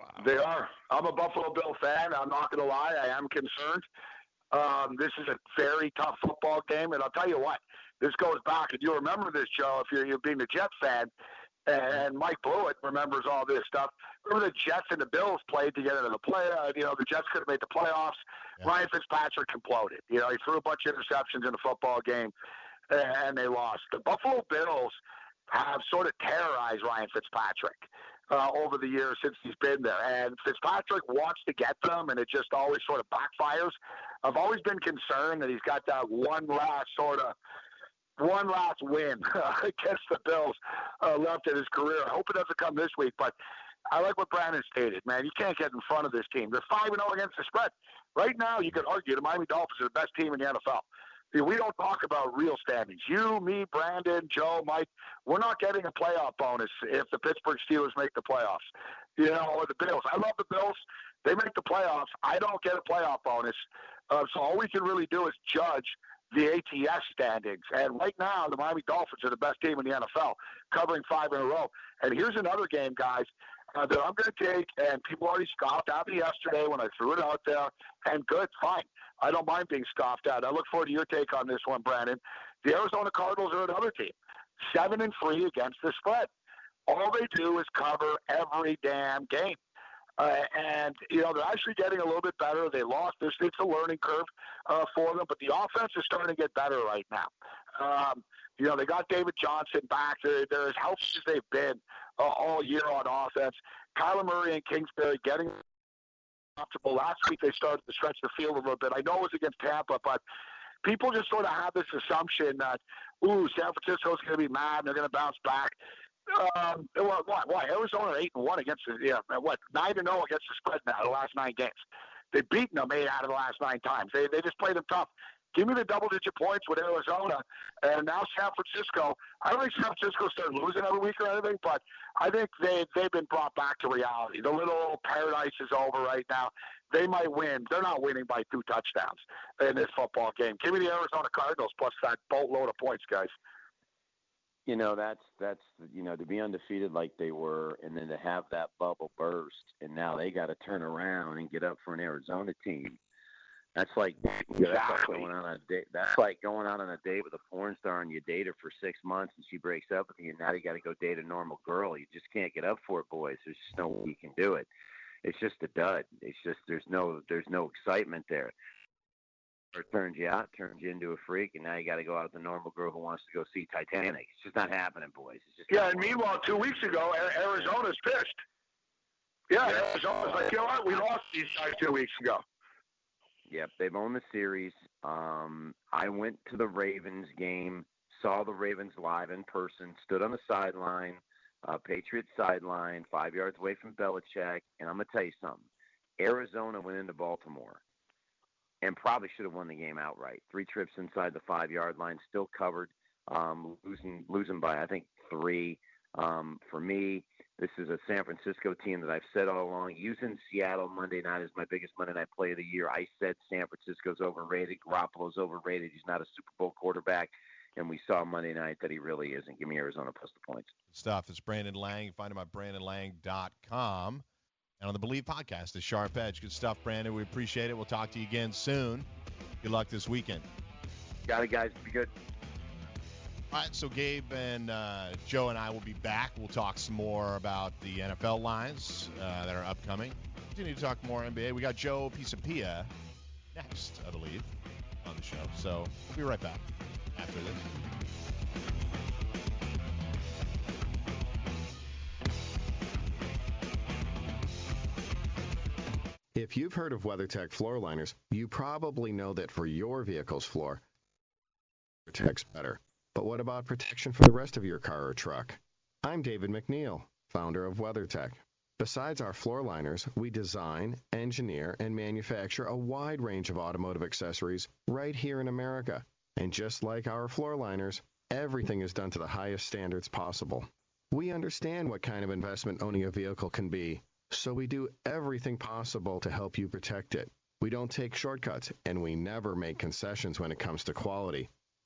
Wow. They are. I'm a Buffalo Bill fan. I'm not going to lie. I am concerned. Um, this is a very tough football game, and I'll tell you what. This goes back, and you remember this, Joe, if you're, you're being a Jets fan, and Mike Blewett remembers all this stuff. Remember the Jets and the Bills played together in the play. Uh, you know, the Jets could have made the playoffs. Yeah. Ryan Fitzpatrick imploded. You know, he threw a bunch of interceptions in the football game, and they lost. The Buffalo Bills have sort of terrorized Ryan Fitzpatrick uh, over the years since he's been there. And Fitzpatrick wants to get them, and it just always sort of backfires. I've always been concerned that he's got that one last sort of one last win against the Bills uh, left in his career. I hope it doesn't come this week, but I like what Brandon stated, man. You can't get in front of this team. They're 5 and 0 against the spread. Right now, you could argue the Miami Dolphins are the best team in the NFL. We don't talk about real standings. You, me, Brandon, Joe, Mike, we're not getting a playoff bonus if the Pittsburgh Steelers make the playoffs. You know, or the Bills. I love the Bills. They make the playoffs. I don't get a playoff bonus. Uh, so all we can really do is judge the ATS standings. And right now, the Miami Dolphins are the best team in the NFL, covering five in a row. And here's another game, guys, uh, that I'm going to take, and people already scoffed at me yesterday when I threw it out there. And good, fine. I don't mind being scoffed at. I look forward to your take on this one, Brandon. The Arizona Cardinals are another team, seven and three against the spread. All they do is cover every damn game. Uh, and you know they're actually getting a little bit better. They lost. This it's a learning curve uh, for them, but the offense is starting to get better right now. Um, you know they got David Johnson back. They're, they're as healthy as they've been uh, all year on offense. Kyler Murray and Kingsbury getting comfortable. Last week they started to stretch the field a little bit. I know it was against Tampa, but people just sort of have this assumption that, ooh, San Francisco's going to be mad and they're going to bounce back. Um, what, what, what? Arizona eight and one against the, yeah, what nine and zero against the spread now the last nine games. They've beaten them eight out of the last nine times. They they just played them tough. Give me the double digit points with Arizona and now San Francisco. I don't think San Francisco started losing every week or anything, but I think they they've been brought back to reality. The little old paradise is over right now. They might win. They're not winning by two touchdowns in this football game. Give me the Arizona Cardinals plus that boatload of points, guys you know that's that's you know to be undefeated like they were and then to have that bubble burst and now they got to turn around and get up for an Arizona team that's like you know, that's like going on a date that's like going out on a date with a porn star and you date her for six months and she breaks up with you and now you got to go date a normal girl you just can't get up for it boys there's just no way you can do it it's just a dud it's just there's no there's no excitement there or turns you out, turns you into a freak, and now you got to go out with a normal girl who wants to go see Titanic. It's just not happening, boys. It's just yeah. And meanwhile, two weeks ago, Arizona's pissed. Yeah, yeah. Arizona's like, you know what? We lost these guys two weeks ago. Yep, they've owned the series. Um, I went to the Ravens game, saw the Ravens live in person, stood on the sideline, uh, Patriots sideline, five yards away from Belichick, and I'm gonna tell you something. Arizona went into Baltimore and probably should have won the game outright. Three trips inside the five yard line, still covered, um, losing losing by I think three. Um, for me, this is a San Francisco team that I've said all along. Using Seattle Monday night as my biggest Monday night play of the year, I said San Francisco's overrated. Garoppolo's overrated. He's not a Super Bowl quarterback. And we saw Monday night that he really isn't. Give me Arizona plus the points. Good Stuff. It's Brandon Lang. Find him at brandonlang.com and on the Believe podcast, the Sharp Edge. Good stuff, Brandon. We appreciate it. We'll talk to you again soon. Good luck this weekend. Got it, guys. Be good. All right, so Gabe and uh, Joe and I will be back. We'll talk some more about the NFL lines uh, that are upcoming. Continue to talk more NBA. We got Joe Pisapia next, I believe, on the show. So we'll be right back after this. If you've heard of WeatherTech floor liners, you probably know that for your vehicle's floor, protects better. But what about protection for the rest of your car or truck? I'm David MacNeil, founder of WeatherTech. Besides our floor liners, we design, engineer, and manufacture a wide range of automotive accessories right here in America. And just like our floor liners, everything is done to the highest standards possible. We understand what kind of investment owning a vehicle can be, so we do everything possible to help you protect it. We don't take shortcuts, and we never make concessions when it comes to quality.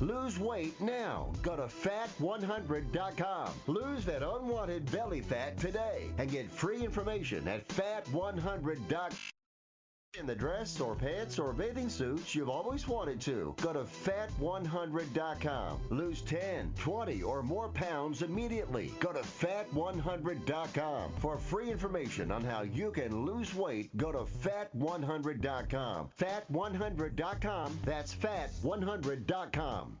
Lose weight now. Go to fat100.com. Lose that unwanted belly fat today and get free information at fat100.com. In the dress or pants or bathing suits you've always wanted to. Go to fat100.com. Lose 10, 20, or more pounds immediately. Go to fat100.com. For free information on how you can lose weight, go to fat100.com. Fat100.com. That's fat100.com.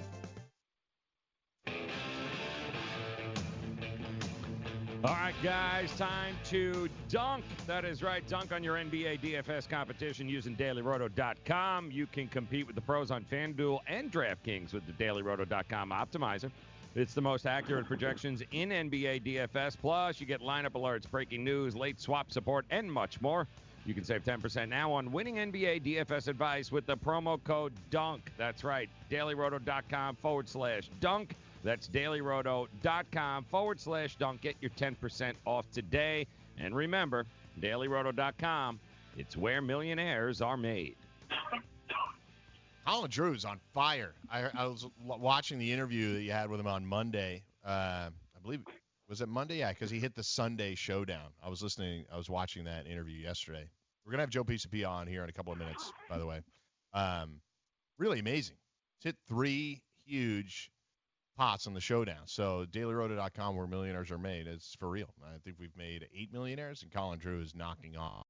All right, guys, time to dunk. That is right, dunk on your NBA DFS competition using dailyroto.com. You can compete with the pros on FanDuel and DraftKings with the dailyroto.com optimizer. It's the most accurate projections in NBA DFS. Plus, you get lineup alerts, breaking news, late swap support, and much more. You can save 10% now on winning NBA DFS advice with the promo code DUNK. That's right, dailyroto.com forward slash dunk. That's dailyroto.com forward slash dunk. Get your 10% off today. And remember, dailyroto.com, it's where millionaires are made. Colin Drew's on fire. I, I was watching the interview that you had with him on Monday. Uh, I believe was it Monday? Yeah, because he hit the Sunday showdown. I was listening. I was watching that interview yesterday. We're gonna have Joe Pisapia on here in a couple of minutes, by the way. Um, really amazing. He's hit three huge pots on the showdown. So dailyroto.com, where millionaires are made, it's for real. I think we've made eight millionaires, and Colin Drew is knocking off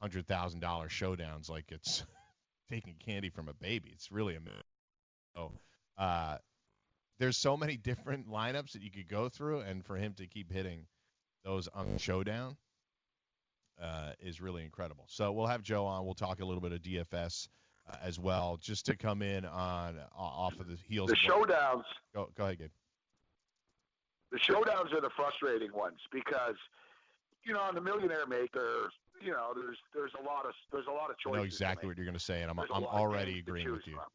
hundred thousand dollar showdowns like it's taking candy from a baby. It's really amazing. So, uh, there's so many different lineups that you could go through, and for him to keep hitting those on the showdown uh, is really incredible. So we'll have Joe on. We'll talk a little bit of DFS uh, as well, just to come in on uh, off of the heels. The showdowns. Go, go ahead, Gabe. The showdowns are the frustrating ones because, you know, on the Millionaire Maker, you know, there's there's a lot of there's a lot of I know exactly what you're going to say, and I'm There's I'm already agreeing with you. from.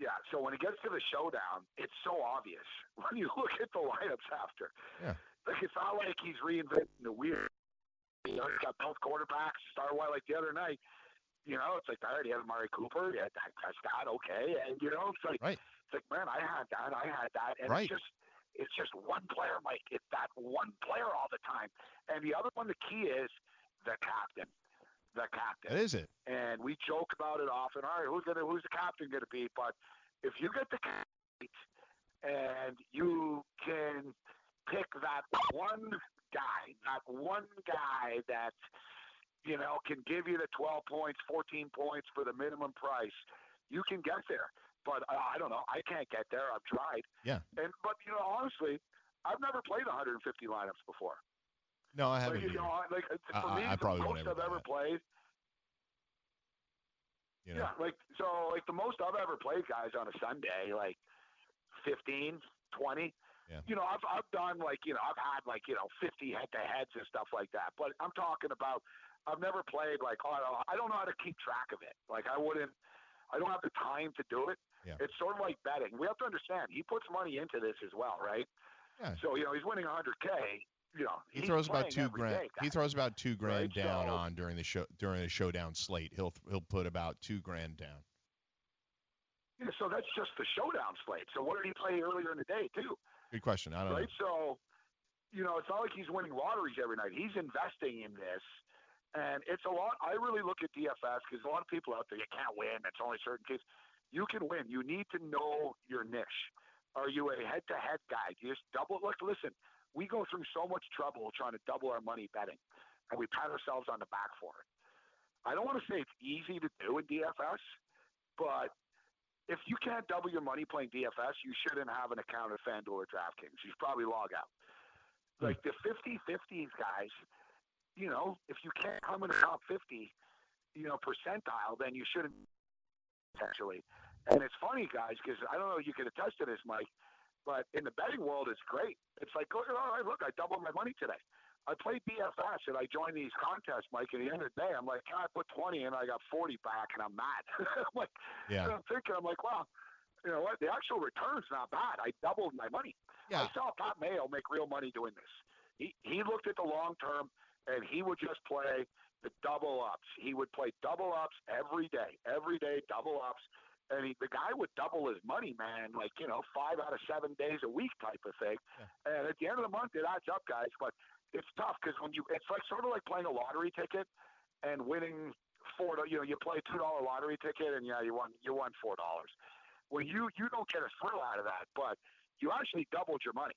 Yeah, so when it gets to the showdown, it's so obvious when you look at the lineups after. Yeah. Like it's not like he's reinventing the wheel. You know, he's got both quarterbacks. Star White like the other night. You know, it's like right, he had Amari Cooper, had Dak Prescott, okay, and you know, it's like right. it's like man, I had that, I had that, and Right. it's just it's just one player, Mike. It's that one player all the time. And the other one, the key is the captain. The captain. That is it. And we joke about it often. All right, who's gonna who's the captain gonna be? But if you get the captain and you can pick that one guy, that one guy that you know can give you the 12 points, 14 points for the minimum price, you can get there. But uh, I don't know. I can't get there. I've tried. Yeah. And but you know, honestly, I've never played 150 lineups before. No, I haven't. Like, you know, like for I- me, I probably the most I've ever played. You know? Yeah, like so, like the most I've ever played, guys, on a Sunday, like 15, 20. Yeah. You know, I've I've done like you know I've had like you know 50 head to heads and stuff like that. But I'm talking about I've never played like oh, I don't- know how to keep track of it. Like I wouldn't. I don't have the time to do it. Yeah. It's sort of like betting. We have to understand he puts money into this as well, right? Yeah. So you know he's winning 100k. You know He throws about two grand. day, he throws about two grand Right, down so- on during the show during the showdown slate. He'll he'll put about two grand down. Yeah, so that's just the showdown slate. So what did he play earlier in the day too? Good question. I don't right? So, you know, it's not like he's winning lotteries every night. He's investing in this, and it's a lot. I really look at DFS because a lot of people out there you can't win. It's only certain cases. You can win. You need to know your niche. Are you a head-to-head guy? Do you just double? Look, listen. We go through so much trouble trying to double our money betting, and we pat ourselves on the back for it. I don't want to say it's easy to do in DFS, but if you can't double your money playing DFS, you shouldn't have an account at FanDuel or DraftKings. You should probably log out. Hmm. Like the 50-50s guys, you know, if you can't come in the top 50, you know, percentile, then you shouldn't essentially. And it's funny, guys, because I don't know if you can attest to this, Mike, but in the betting world, it's great. It's like, look, all right, look, I doubled my money today. I played DFS and I joined these contests, Mike. At the end of the day, I'm like, can I put 20 and I got 40 back, and I'm mad. I'm like, Yeah. I'm thinking, I'm like, wow, you know what? The actual return's not bad. I doubled my money. Yeah. I saw Pat Mayo make real money doing this. He he looked at the long term, and he would just play the double ups. He would play double ups every day, every day double ups. And he, the guy would double his money, man, like you know, five out of seven days a week type of thing. And at the end of the month, it adds up, guys. But it's tough because when you, it's like sort of like playing a lottery ticket and winning four. You know, you play a two dollar lottery ticket, and yeah, you won you won four dollars. Well, you you don't get a thrill out of that, but you actually doubled your money,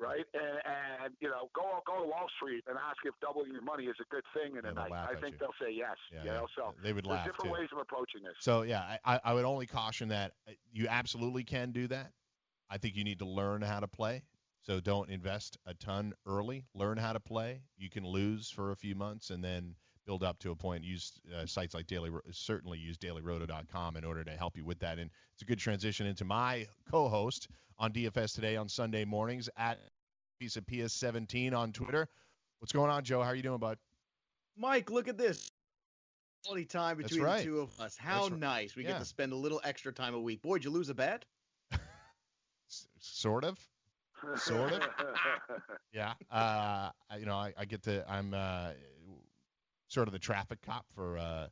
right? And, and you know, go go to Wall Street and ask if doubling your money is a good thing in a night. I think you. they'll say yes. Yeah, you know, so They would there's laugh, different too. ways of approaching this. So yeah, I, I would only caution that uh, you absolutely can do that. I think you need to learn how to play. So don't invest a ton early. Learn how to play. You can lose for a few months and then build up to a point. Use uh, sites like Daily, certainly use DailyRoto.com in order to help you with that. And it's a good transition into my co-host on DFS today on Sunday mornings at piece of PS17 on Twitter. What's going on, Joe? How are you doing, bud? Mike, look at this. Quality time between right. the two of us. How That's nice. We yeah. get to spend a little extra time a week. Boy, did you lose a bet? Sort of. Sort of. Yeah. Uh, you know, I, I get to. I'm uh, sort of the traffic cop for uh,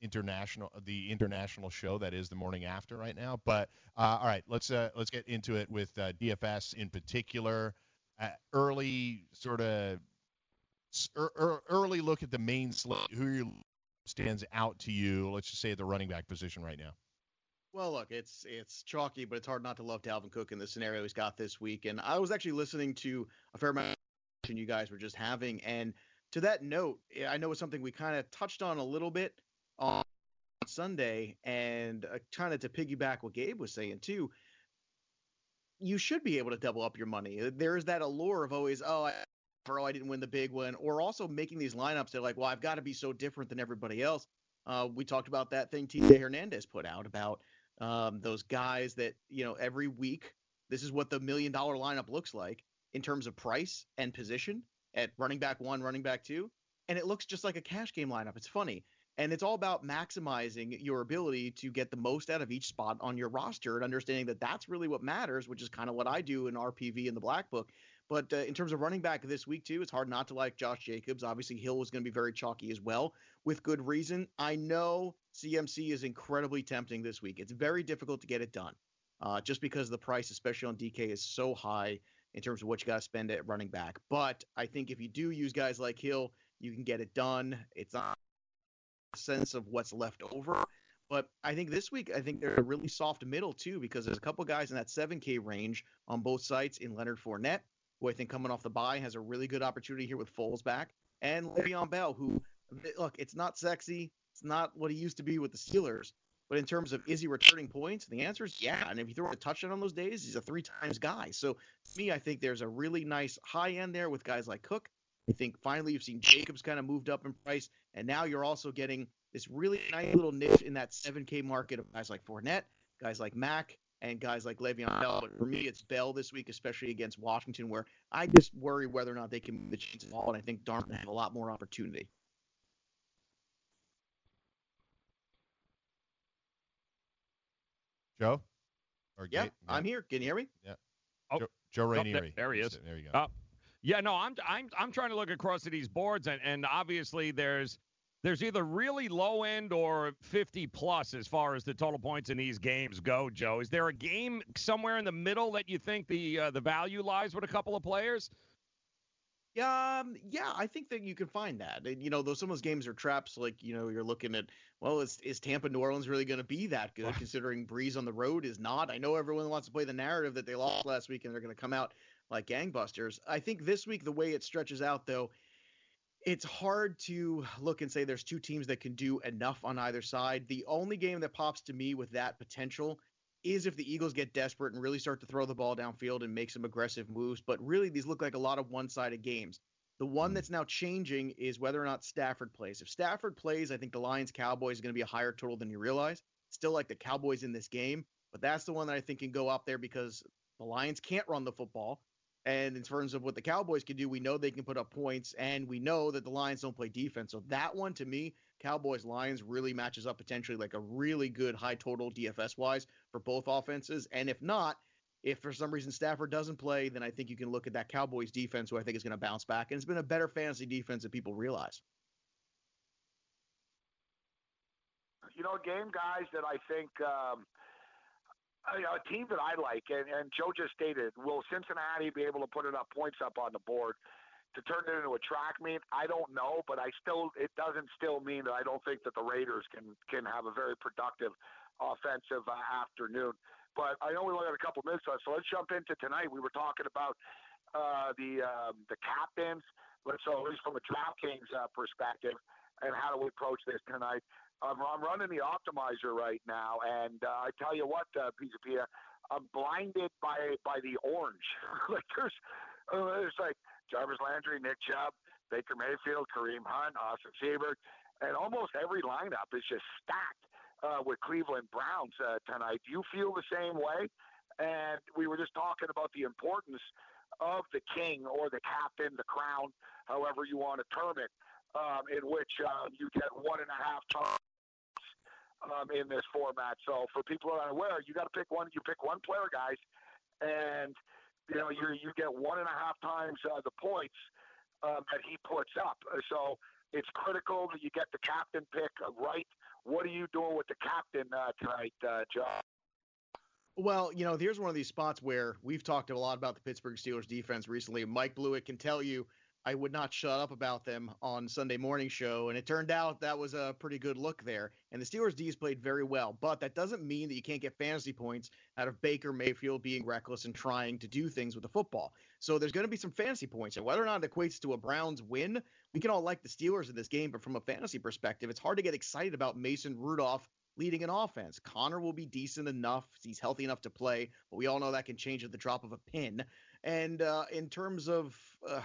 international, the international show that is the morning after right now. But uh, all right, let's uh, let's get into it with uh, DFS in particular. Uh, early sort of er, er, early look at the main slate. Who stands out to you? Let's just say at the running back position right now. Well, look, it's it's chalky, but it's hard not to love Dalvin Cook in the scenario he's got this week. And I was actually listening to a fair amount of you guys were just having, and to that note, I know it's something we kind of touched on a little bit on Sunday, and uh, kind of to piggyback what Gabe was saying too. You should be able to double up your money. There is that allure of always, oh, I, oh, I didn't win the big one, or also making these lineups. They're like, well, I've got to be so different than everybody else. Uh, we talked about that thing TJ Hernandez put out about um, those guys that you know every week. This is what the million dollar lineup looks like in terms of price and position at running back one, running back two, and it looks just like a cash game lineup. It's funny. And it's all about maximizing your ability to get the most out of each spot on your roster and understanding that that's really what matters, which is kind of what I do in RPV and the Black Book. But uh, in terms of running back this week, too, it's hard not to like Josh Jacobs. Obviously, Hill was going to be very chalky as well, with good reason. I know CMC is incredibly tempting this week. It's very difficult to get it done uh, just because the price, especially on DK, is so high in terms of what you got to spend at running back. But I think if you do use guys like Hill, you can get it done. It's not a sense of what's left over. But I think this week, I think they're a really soft middle too, because there's a couple guys in that 7K range on both sides in Leonard Fournette, who I think coming off the bye has a really good opportunity here with Foles back, and Le'Veon Bell, who look, it's not sexy, it's not what he used to be with the Steelers, but in terms of is he returning points, the answer is yeah. And if you throw a touchdown on those days, he's a three times guy. So to me, I think there's a really nice high end there with guys like Cook. I think finally you've seen Jacobs kind of moved up in price, and now you're also getting this really nice little niche in that 7K market of guys like Fournette, guys like Mack, and guys like Le'Veon Bell. But for me, it's Bell this week, especially against Washington, where I just worry whether or not they can move the chains at all. And I think Darnold have a lot more opportunity. Joe? Or Yeah, Gabe? I'm here. Can you hear me? Yeah. Oh, Joe, Joe oh, there- Rainieri. there he is. There you go. Uh, yeah, no, I'm I'm I'm trying to look across at these boards, and, and obviously there's there's either really low end or 50 plus as far as the total points in these games go. Joe, is there a game somewhere in the middle that you think the uh, the value lies with a couple of players? Yeah, um, yeah, I think that you can find that. And, you know, though some of those games are traps, like you know, you're looking at, well, is is Tampa New Orleans really going to be that good? Considering Brees on the road is not. I know everyone wants to play the narrative that they lost last week and they're going to come out like gangbusters. I think this week the way it stretches out, though, it's hard to look and say there's two teams that can do enough on either side. The only game that pops to me with that potential is if the Eagles get desperate and really start to throw the ball downfield and make some aggressive moves. But really, these look like a lot of one sided games. The one mm-hmm. that's now changing is whether or not Stafford plays. If Stafford plays, I think the Lions Cowboys is going to be a higher total than you realize. Still like the Cowboys in this game, but that's the one that I think can go up there because the Lions can't run the football. And in terms of what the Cowboys can do, we know they can put up points, and we know that the Lions don't play defense. So that one, to me, Cowboys Lions really matches up potentially like a really good high total DFS wise for both offenses. And if not, if for some reason Stafford doesn't play, then I think you can look at that Cowboys defense, who I think is going to bounce back. And it's been a better fantasy defense than people realize. You know, game guys that I think, um, you know, a team that I like, and, and Joe just stated, will Cincinnati be able to put enough points up on the board to turn it into a track meet? I don't know, but I still, it doesn't still mean that I don't think that the Raiders can can have a very productive offensive uh, afternoon. But I know we only got a couple minutes left, so let's jump into tonight. We were talking about uh, the um, the captains, but so at least from a DraftKings uh, perspective, and how do we approach this tonight? Um, I'm running the optimizer right now, and uh, I tell you what, uh, Pizza I'm blinded by by the orange. like there's, uh, there's like Jarvis Landry, Nick Chubb, Baker Mayfield, Kareem Hunt, Austin Seibert, and almost every lineup is just stacked uh, with Cleveland Browns uh, tonight. Do you feel the same way? And we were just talking about the importance of the king or the captain, the crown, however you want to term it, um, in which uh, you get one and a half times um, in this format. So for people who are unaware, you got to pick one. You pick one player, guys, and you know you you get one and a half times uh, the points um, that he puts up. So it's critical that you get the captain pick right. What are you doing with the captain uh, tonight, uh, John? Well, you know, here's one of these spots where we've talked a lot about the Pittsburgh Steelers defense recently. Mike Blewett can tell you I would not shut up about them on Sunday morning show, and it turned out that was a pretty good look there. And the Steelers D's played very well, but that doesn't mean that you can't get fantasy points out of Baker Mayfield being reckless and trying to do things with the football. So there's going to be some fantasy points, and whether or not it equates to a Browns win, we can all like the Steelers in this game, but from a fantasy perspective, it's hard to get excited about Mason Rudolph leading an offense. Conner will be decent enough. He's healthy enough to play, but we all know that can change at the drop of a pin. And uh, in terms of uh,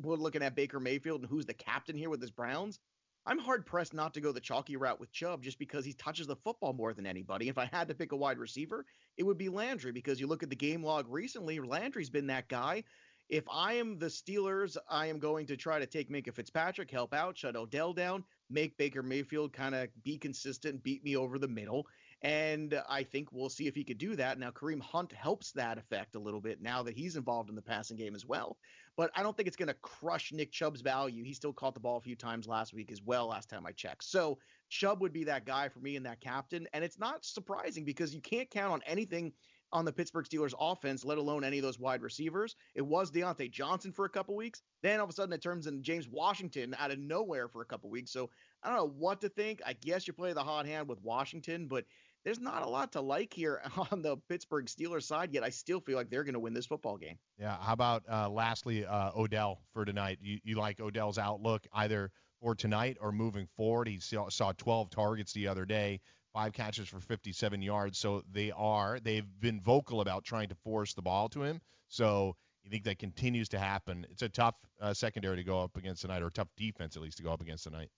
we're looking at Baker Mayfield and who's the captain here with his Browns, I'm hard pressed not to go the chalky route with Chubb just because he touches the football more than anybody. If I had to pick a wide receiver, it would be Landry because you look at the game log recently, Landry's been that guy. If I am the Steelers, I am going to try to take Minkah Fitzpatrick, help out, shut Odell down, make Baker Mayfield kind of be consistent, beat me over the middle. And I think we'll see if he could do that. Now, Kareem Hunt helps that effect a little bit now that he's involved in the passing game as well. But I don't think it's going to crush Nick Chubb's value. He still caught the ball a few times last week as well, last time I checked. So Chubb would be that guy for me and that captain. And it's not surprising because you can't count on anything on the Pittsburgh Steelers offense, let alone any of those wide receivers. It was Diontae Johnson for a couple weeks. Then all of a sudden it turns into James Washington out of nowhere for a couple weeks. So I don't know what to think. I guess you play the hot hand with Washington, but there's not a lot to like here on the Pittsburgh Steelers side yet. I still feel like they're going to win this football game. Yeah. How about uh, lastly uh, Odell for tonight? You, you like Odell's outlook either for tonight or moving forward? He saw, saw 12 targets the other day, five catches for 57 yards. So they are they've been vocal about trying to force the ball to him. So you think that continues to happen? It's a tough uh, secondary to go up against tonight, or a tough defense at least to go up against tonight.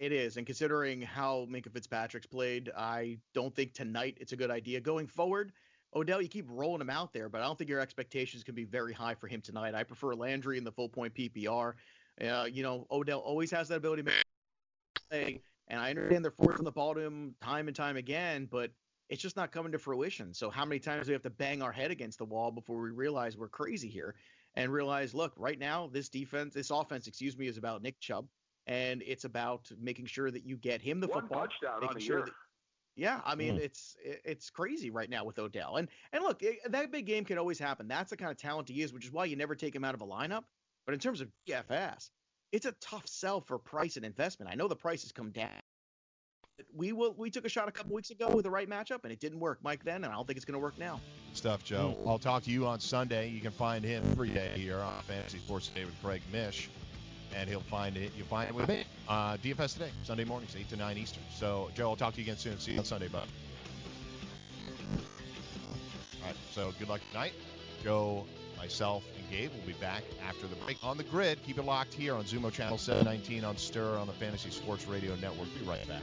It is, and considering how Minkah Fitzpatrick's played, I don't think tonight it's a good idea. Going forward, Odell, you keep rolling him out there, but I don't think your expectations can be very high for him tonight. I prefer Landry in the full point PPR. Uh, you know, Odell always has that ability to play, and I understand they're forcing the ball to him time and time again, but it's just not coming to fruition. So how many times do we have to bang our head against the wall before we realize we're crazy here and realize, look, right now this defense, this offense, excuse me, is about Nick Chubb and it's about making sure that you get him the One football, touchdown making on the sure year. that yeah, I mean Mm. it's it's crazy right now with Odell. And and look, it, that big game can always happen. That's the kind of talent he is, which is why you never take him out of a lineup. But in terms of DFS, it's a tough sell for price and investment. I know the price has come down. We will we took a shot a couple weeks ago with the right matchup and it didn't work, Mike then, and I don't think it's going to work now. stuff, Joe. I'll talk to you on Sunday. You can find him every day here on Fantasy Sports Today with Craig Mish, and he'll find it. You'll find it with me. Uh, DFS today, Sunday mornings, eight to nine Eastern. So, Joe, I'll talk to you again soon. See you on Sunday, bud. All right. So, good luck tonight. Joe, myself, and Gabe will be back after the break on the grid. Keep it locked here on Xumo Channel 719 on Stirr on the Fantasy Sports Radio Network. Be right back.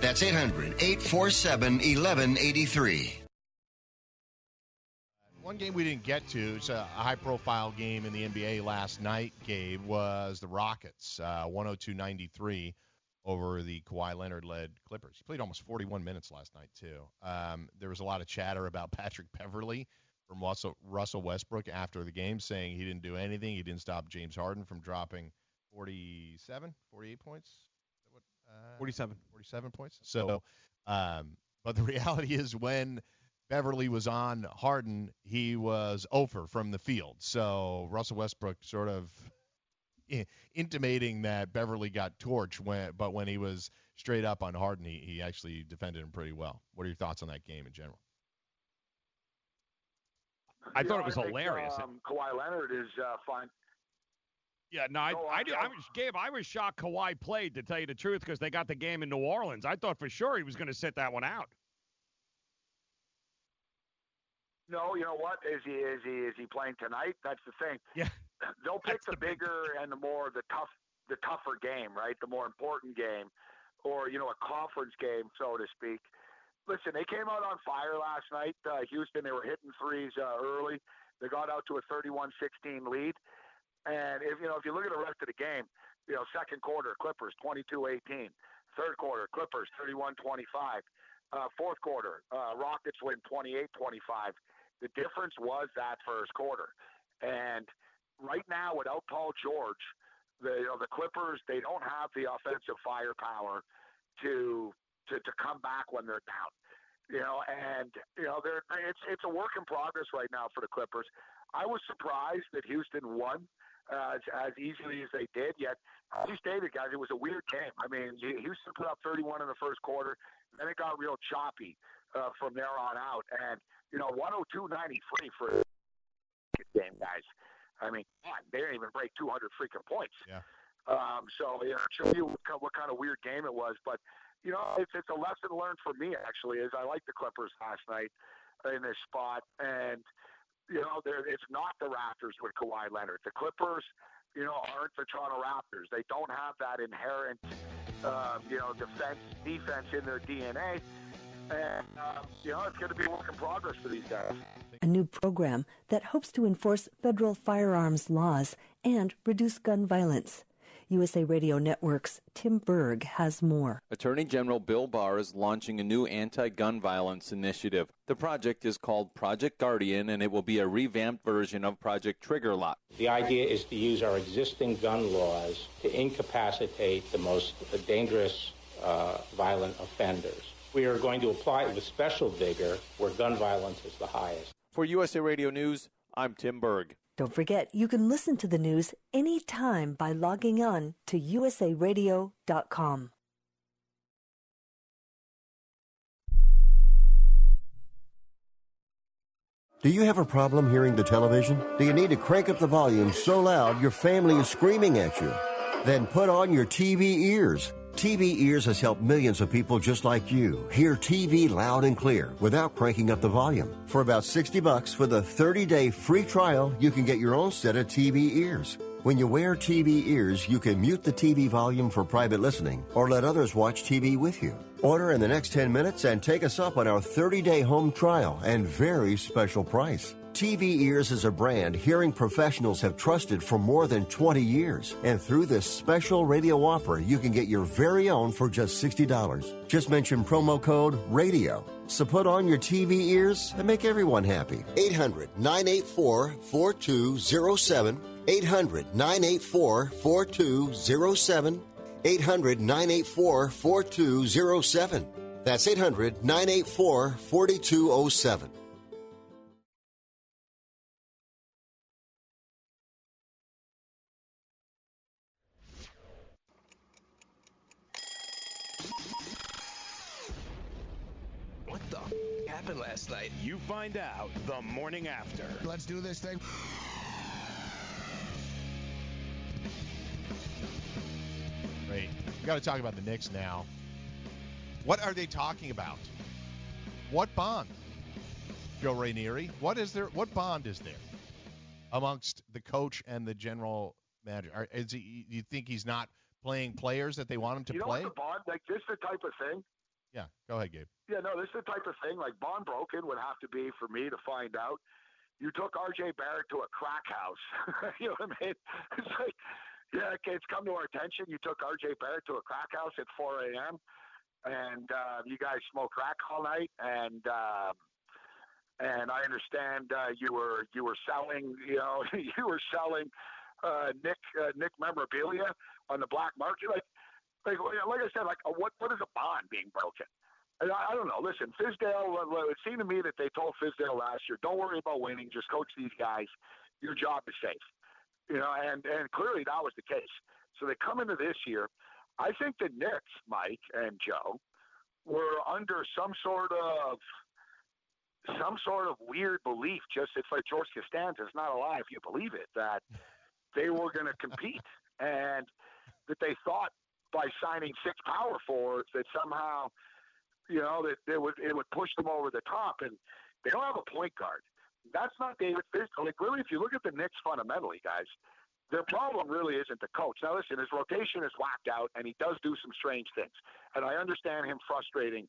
That's 800 847 1183. One game we didn't get to, it's a high-profile game in the NBA last night, Gabe, was the Rockets, uh, 102-93 over the Kawhi Leonard-led Clippers. He played almost 41 minutes last night, too. Um, there was a lot of chatter about Patrick Beverley from Russell, Russell Westbrook after the game, saying he didn't do anything. He didn't stop James Harden from dropping 47, 48 points. What, uh, 47. 47 points. So, um, but the reality is when – Beverley was on Harden, he was over from the field. So Russell Westbrook sort of intimating that Beverley got torched when, but when he was straight up on Harden, he, he actually defended him pretty well. What are your thoughts on that game in general? I You thought it was I think, hilarious. Um, Kawhi Leonard is uh, fine. Yeah, no, I, on, I, did- I was Gabe. I was shocked Kawhi played to tell you the truth because they got the game in New Orleans. I thought for sure he was going to sit that one out. No, you know what? Is he is he is he playing tonight? That's the thing. Yeah. They'll pick the bigger and the more the tough the tougher game, right? The more important game, or you know a conference game, so to speak. Listen, they came out on fire last night. Uh, Houston, they were hitting threes uh, early. They got out to a 31-16 lead. And if you know, if you look at the rest of the game, you know, second quarter, Clippers 22-18. Third quarter, Clippers 31-25. Uh, fourth quarter, uh, Rockets win 28-25. The difference was that first quarter. And right now, without Paul George, the you know, the Clippers they don't have the offensive firepower to to to come back when they're down. You know, and you know they're it's it's a work in progress right now for the Clippers. I was surprised that Houston won uh, as, as easily as they did. Yet, as you stated, guys, it was a weird game. I mean, Houston put up 31 in the first quarter, then it got real choppy uh, from there on out. And you know, 102.93 for a game, guys. I mean, God, they didn't even break 200 freaking points. Yeah. Um, so you know, show you what kind, what kind of weird game it was. But you know, it's it's a lesson learned for me actually. Is I like the Clippers last night in this spot, and you know, it's not the Raptors with Kawhi Leonard. The Clippers, you know, aren't the Toronto Raptors. They don't have that inherent, um, you know, defense defense in their DNA. And um, you know, it's going to be a work in progress for these guys. a new program that hopes to enforce federal firearms laws and reduce gun violence. USA Radio Network's Tim Berg has more. Attorney General Bill Barr is launching a new anti gun violence initiative. The project is called Project Guardian, and it will be a revamped version of Project Trigger Lock. The idea is to use our existing gun laws to incapacitate the most dangerous uh, violent offenders. We are going to apply it with special vigor where gun violence is the highest. For USA Radio News, I'm Tim Berg. Don't forget, you can listen to the news anytime by logging on to usaradio.com. Do you have a problem hearing the television? Do you need to crank up the volume so loud your family is screaming at you? Then put on your TV ears. TV Ears has helped millions of people just like you hear TV loud and clear without cranking up the volume. For about 60 bucks with a 30-day free trial, you can get your own set of TV ears. When you wear TV ears, you can mute the TV volume for private listening or let others watch TV with you. Order in the next 10 minutes and take us up on our 30-day home trial and very special price. TV Ears is a brand hearing professionals have trusted for more than 20 years. And through this special radio offer, you can get your very own for just $60. Just mention promo code RADIO. So put on your TV ears and make everyone happy. 800 984 4207. 800 984 4207. 800 984 4207. That's 800 984 4207. Last night? You find out the morning after. Let's do this thing. Great. We got to talk about the Knicks now. What are they talking about? What bond? Joe Rainieri. What is there? What bond is there amongst the coach and the general manager? Are, is he, you think he's not playing players that they want him to you know play? what the bond like this is the type of thing Yeah. Go ahead, Gabe. Yeah, no, this is the type of thing like bond broken would have to be for me to find out You took R.J. Barrett to a crack house. you know what I mean? It's like, yeah, okay, it's come to our attention. You took R.J. Barrett to a crack house at 4 a.m. and uh, you guys smoked crack all night, and uh, and I understand uh, you were you were selling, you know, you were selling uh, Knick uh, Knick memorabilia on the black market. Like, like, like I said, like, uh, what what is a bond being broken? I, I don't know. Listen, Fizdale. uh, It seemed to me that they told Fizdale last year, "Don't worry about winning. Just coach these guys. Your job is safe." You know, and and clearly that was the case. So they come into this year. I think the Knicks, Mike and Joe, were under some sort of some sort of weird belief. Just it's like George Costanza is not alive. You believe it that they were going to compete, and that they thought by signing six power forwards that somehow, you know, that it would it would push them over the top. And they don't have a point guard. That's not David Fizdale. Like really, if you look at the Knicks fundamentally, guys, their problem really isn't the coach. Now listen, his rotation is whacked out, and he does do some strange things. And I understand him frustrating.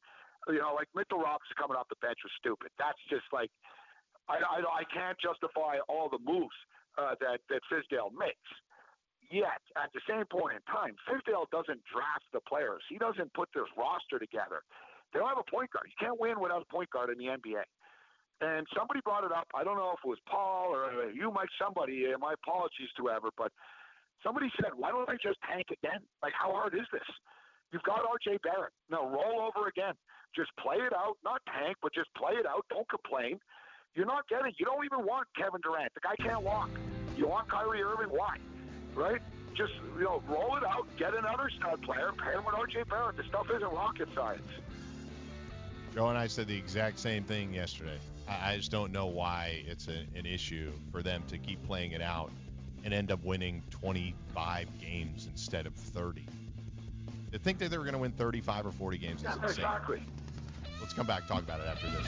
You know, like Mitchell Robinson coming off the bench was stupid. That's just like I I, I can't justify all the moves uh, that that Fizdale makes. Yet, at the same point in time, Fizdale doesn't draft the players. He doesn't put this roster together. They don't have a point guard. You can't win without a point guard in the NBA. And somebody brought it up. I don't know if it was Paul or you, Mike, somebody. uh, My apologies to whoever, but somebody said, "Why don't I just tank again? Like, how hard is this? You've got R.J. Barrett. Now roll over again. Just play it out. Not tank, but just play it out. Don't complain. You're not getting. You don't even want Kevin Durant. The guy can't walk. You want Kyrie Irving? Why? Right? Just you know, roll it out. Get another stud player. Pair him with R.J. Barrett. The stuff isn't rocket science. Joe and I said the exact same thing yesterday. I, I just don't know why it's a, an issue for them to keep playing it out and end up winning 25 games instead of 30. To think that they were going to win 35 or 40 games is Yeah, insane. exactly. Let's come back talk about it after this.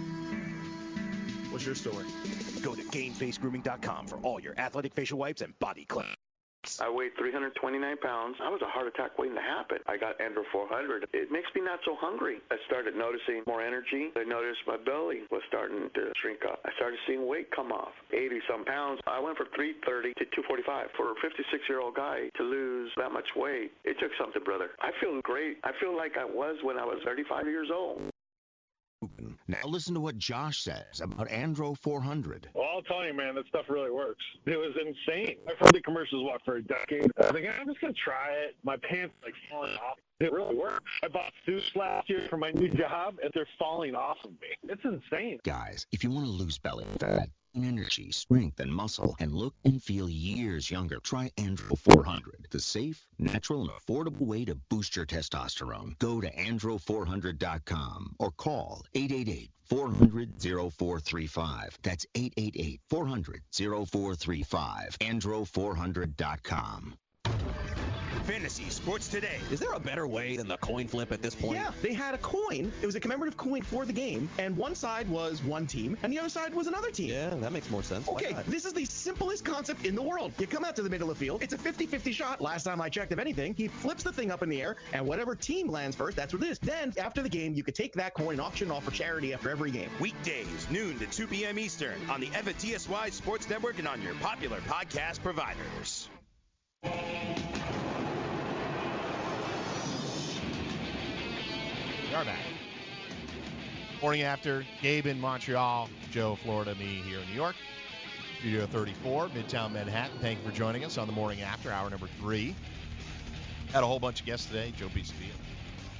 What's your story? Go to GameFaceGrooming.com for all your athletic facial wipes and body cleanse. I weighed 329 pounds. I was a heart attack waiting to happen. I got Andro 400. It makes me not so hungry. I started noticing more energy. I noticed my belly was starting to shrink up. I started seeing weight come off. 80 some pounds. I went from 330 to 245. For a 56 year old guy to lose that much weight, it took something, brother. I feel great. I feel like I was when I was 35 years old. Now listen to what Josh says about Andro 400. Well, I'll tell you, man, that stuff really works. It was insane. I've heard the commercials walk for a decade. I like, I'm just gonna try it. My pants like falling off. It really works. I bought suits last year for my new job, and they're falling off of me. It's insane. Guys, if you want to lose belly fat, energy, strength, and muscle, and look and feel years younger, try Andro 400, the safe, natural, and affordable way to boost your testosterone. Go to andro400.com or call 888 400 0435. That's 888 400 0435. Andro400.com. Fantasy Sports Today. Is there a better way than the coin flip at this point? Yeah, they had a coin. It was a commemorative coin for the game, and one side was one team, and the other side was another team. Yeah, that makes more sense. Okay, this is the simplest concept in the world. You come out to the middle of the field, it's a 50 50 shot. Last time I checked, if anything, he flips the thing up in the air, and whatever team lands first, that's what it is. Then, after the game, you could take that coin, and auction off for charity after every game. Weekdays, noon to 2 p.m. Eastern on the FNTSY Sports Network and on your popular podcast providers. We are back. Morning after, Gabe in Montreal, Joe, Florida, me here in New York. Studio 34, Midtown Manhattan. Thank you for joining us on the morning after, hour number three. Had a whole bunch of guests today Joe Pisapia,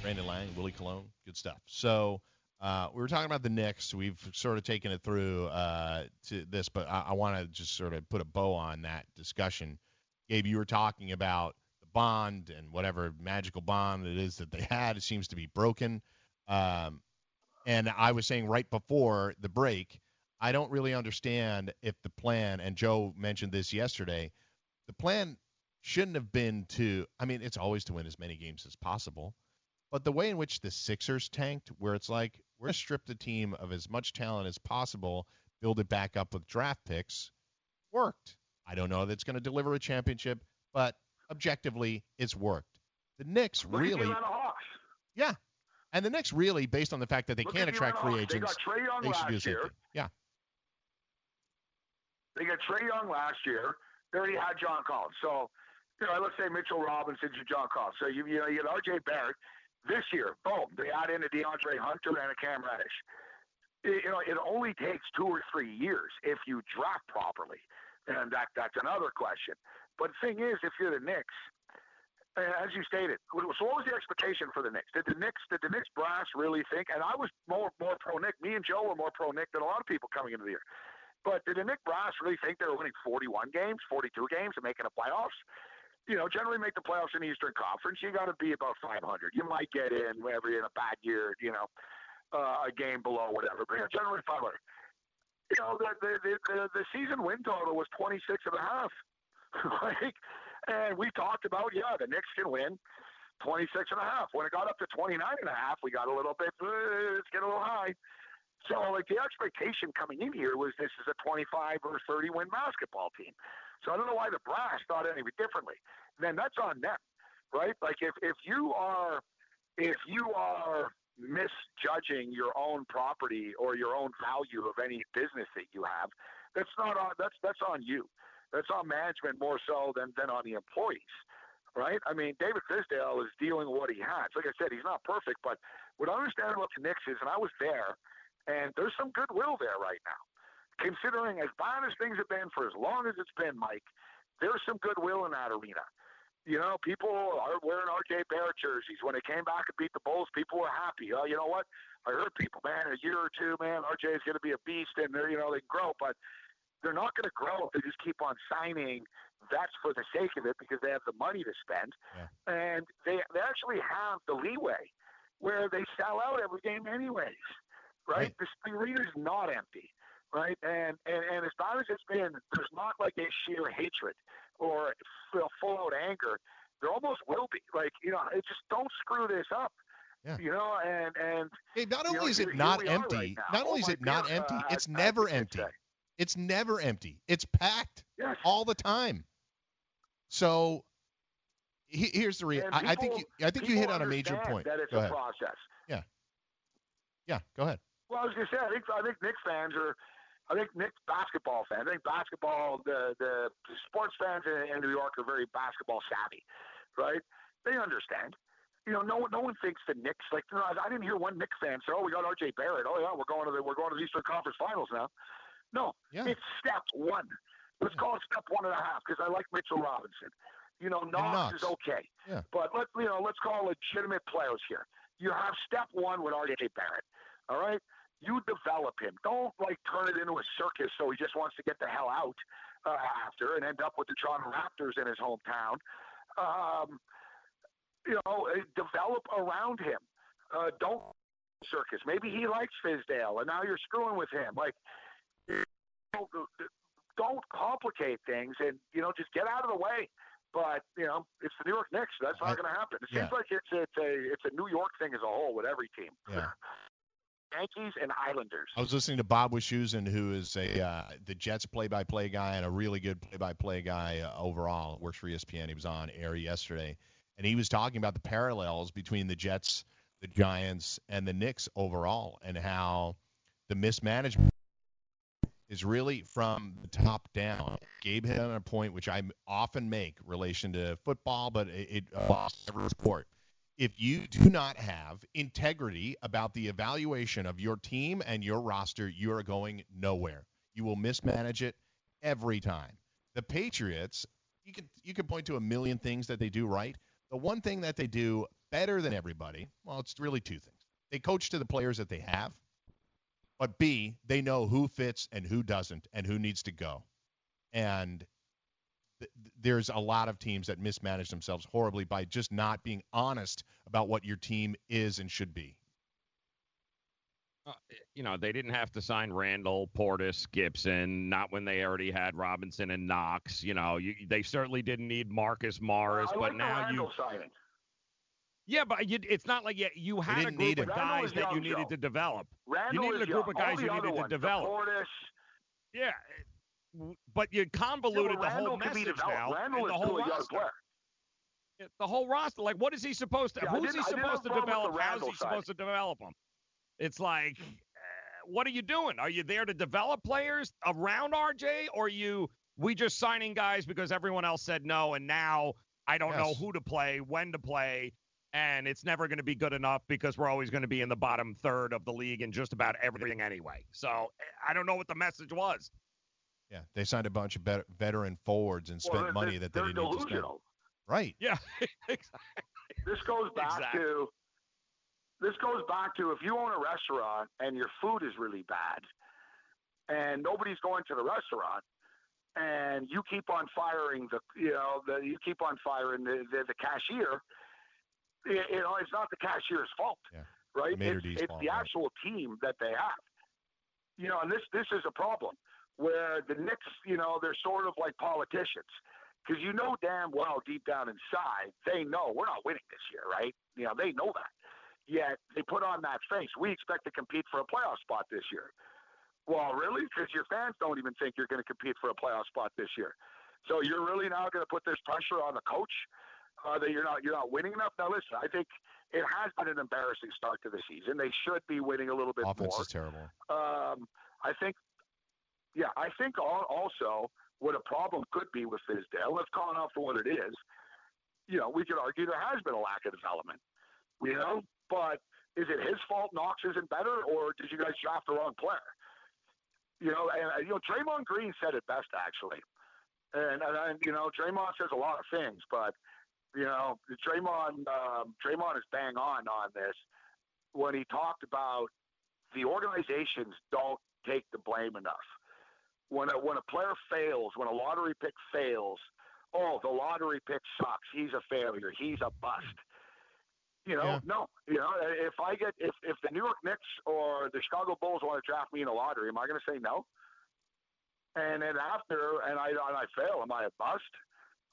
Brandon Lang, Willie Colon. Good stuff. So, uh, we were talking about the Knicks. We've sort of taken it through uh, to this, but I, I want to just sort of put a bow on that discussion. Gabe, you were talking about bond and whatever magical bond it is that they had. It seems to be broken. Um, and I was saying right before the break, I don't really understand if the plan, and Joe mentioned this yesterday, the plan shouldn't have been to, I mean, it's always to win as many games as possible. But the way in which the Sixers tanked, where it's like, we're strip the team of as much talent as possible, build it back up with draft picks, worked. I don't know that it's going to deliver a championship, but objectively, it's worked. The Knicks Look the really, Hawks. yeah, and the Knicks really, based on the fact that they Look can't the attract free Hawks. They agents, Young they should do the last same year. thing. Yeah, They got Trae Young last year. They already had John Collins. So, you know, let's say Mitchell Robinson to John Collins. So you you know you get R.J. Barrett this year. Boom, they add in a DeAndre Hunter and a Cam Reddish. It, you know, it only takes two or three years if you draft properly, and that that's another question. But the thing is, if you're the Knicks, as you stated, so what was the expectation for the Knicks? Did the Knicks did the Knicks brass really think? And I was more more pro Knick. Me and Joe were more pro Knick than a lot of people coming into the year. But did the Knick brass really think they were winning 41 games, 42 games, and making the playoffs? You know, generally make the playoffs in the Eastern Conference, you got to be about 500. You might get in every in a bad year, you know, uh, a game below whatever, but generally 500. You know, the the, the the the season win total was 26 and a half. like, and we talked about, yeah, the Knicks can win 26 and a half. When it got up to 29 and a half, we got a little bit, uh, it's getting a little high. So, like, the expectation coming in here was this is a 25 or 30 win basketball team. So, I don't know why the brass thought any differently. then that's on them, right? Like, if, if you are, if you are misjudging your own property or your own value of any business that you have, that's not on, that's, that's on you. That's on management more so than, than on the employees right? I mean, David Fizdale is dealing with what he has. Like I said, he's not perfect, but what I understand about the Knicks is, and I was there, and there's some goodwill there right now. Considering as bad as things have been for as long as it's been, Mike, there's some goodwill in that arena. You know, people are wearing RJ Barrett jerseys. When they came back and beat the Bulls, people were happy. Oh, you know what? I heard people, man, in a year or two, man, RJ is going to be a beast, and they're, you know, they grow, but they're not going to grow if they just keep on signing vets for the sake of it because they have the money to spend, and they they actually have the leeway where they sell out every game anyways, right? The The arena's not empty, right? And, and and as bad as it's been, there's not like a sheer hatred or full out anger. There almost will be, like you know, it just don't screw this up. Yeah. You know, and and Hey, not you know, only is it not empty, right not Oh only is my it not empty, uh, it's as- never you empty. say. It's never empty. It's packed Yes. all the time. So he, here's the real. I, I think you, I think you hit on a major point. That it's Go a ahead. process. Yeah. Yeah. Go ahead. Well, I was gonna say, I think I think Knicks fans are, I think Knicks basketball fans. I think basketball, the the sports fans in, in New York are very basketball savvy, right? They understand. You know, no one no one thinks the Knicks like. You know, I I didn't hear one Knicks fan say, "Oh, we got R.J. Barrett. Oh yeah, we're going to the we're going to the Eastern Conference Finals now." No, it's step one. Let's call it step one and a half because I like Mitchell Robinson. You know, Knox, is okay. Yeah. But let you know, let's call legitimate players here. You have step one with R.J. Barrett. All right, you develop him. Don't like turn it into a circus so he just wants to get the hell out uh, after and end up with the Toronto Raptors in his hometown. Um, you know, uh, develop around him. Uh, don't circus. Maybe he likes Fizdale, and now you're screwing with him. Like, don't, complicate things, and you know, just get out of the way. But you know, it's the New York Knicks. That's not going to happen. It seems like it's it's a it's a New York thing as a whole with every team. Yeah. Yankees and Islanders. I was listening to Bob Wischusen, who is a uh, the Jets play-by-play guy and a really good play-by-play guy uh, overall. Works for ESPN. He was on air yesterday, and he was talking about the parallels between the Jets, the Giants, and the Knicks overall, and how the mismanagement is really from the top down. Gabe hit on a point which I often make relation to football, but it, applies uh, to every sport if you do not have integrity about the evaluation of your team and your roster, you are going nowhere. You will mismanage it every time. The Patriots, you can you can point to a million things that they do right. The one thing that they do better than everybody, well, it's really two things. They coach to the players that they have, but B, they know who fits and who doesn't and who needs to go. And there's a lot of teams that mismanage themselves horribly by just not being honest about what your team is and should be. Uh, you know, they didn't have to sign Randle, Portis, Gibson, not when they already had Robinson and Knox. You know, you, they certainly didn't need Marcus Morris, I but like now the you. Signing. Yeah, but you, it's not like you, you had a group need of him. guys that you needed Joe. to develop. Randle you needed a group young. of guys All you needed other to develop. Portis, Yeah, but you convoluted the whole can be message now Randle and the whole still a young roster. player. The whole roster, like, what is he supposed to? Yeah, who's he didn't- I didn't supposed to have a problem with develop? How's he side. supposed to develop them? It's like, uh, what are you doing? Are you there to develop players around RJ, or are you we just signing guys because everyone else said no, and now I don't know who to play, when to play, and it's never going to be good enough because we're always going to be in the bottom third of the league in just about everything anyway. So eh, I don't know what the message was. Yeah, they signed a bunch of vet- veteran forwards and spent Well, money that they didn't need to spend. Right. Yeah, exactly. This goes back Exactly. to this goes back to if you own a restaurant and your food is really bad and nobody's going to the restaurant and you keep on firing the you know the you keep on firing the the, the cashier you know it's not the cashier's fault Yeah. right Mater it's, it's fault, the right. actual team that they have you know and this this is a problem where the Knicks you know they're sort of like politicians because you know damn well deep down inside they know we're not winning this year, right? You know they know that. Yet they put on that face. We expect to compete for a playoff spot this year. Well, really? Because your fans don't even think you're going to compete for a playoff spot this year. So you're really now going to put this pressure on the coach uh, that you're not you're not winning enough. Now listen, I think it has been an embarrassing start to the season. They should be winning a little bit Offense more. is terrible. Um, I think, yeah, I think al- also what a problem could be with Fizdale, let's call it out for what it is. You know, we could argue there has been a lack of development, you know, but is it his fault Knox isn't better, or did you guys draft the wrong player? You know, and uh, you know, Draymond Green said it best actually, and and, and you know, Draymond says a lot of things, but you know, Draymond um, Draymond is bang on on this when he talked about the organizations don't take the blame enough. When a, when a player fails, when a lottery pick fails, oh, the lottery pick sucks. He's a failure. He's a bust. You know, Yeah. no. You know, if I get if if the New York Knicks or the Chicago Bulls want to draft me in a lottery, am I going to say no? And then after, and I and I fail, am I a bust,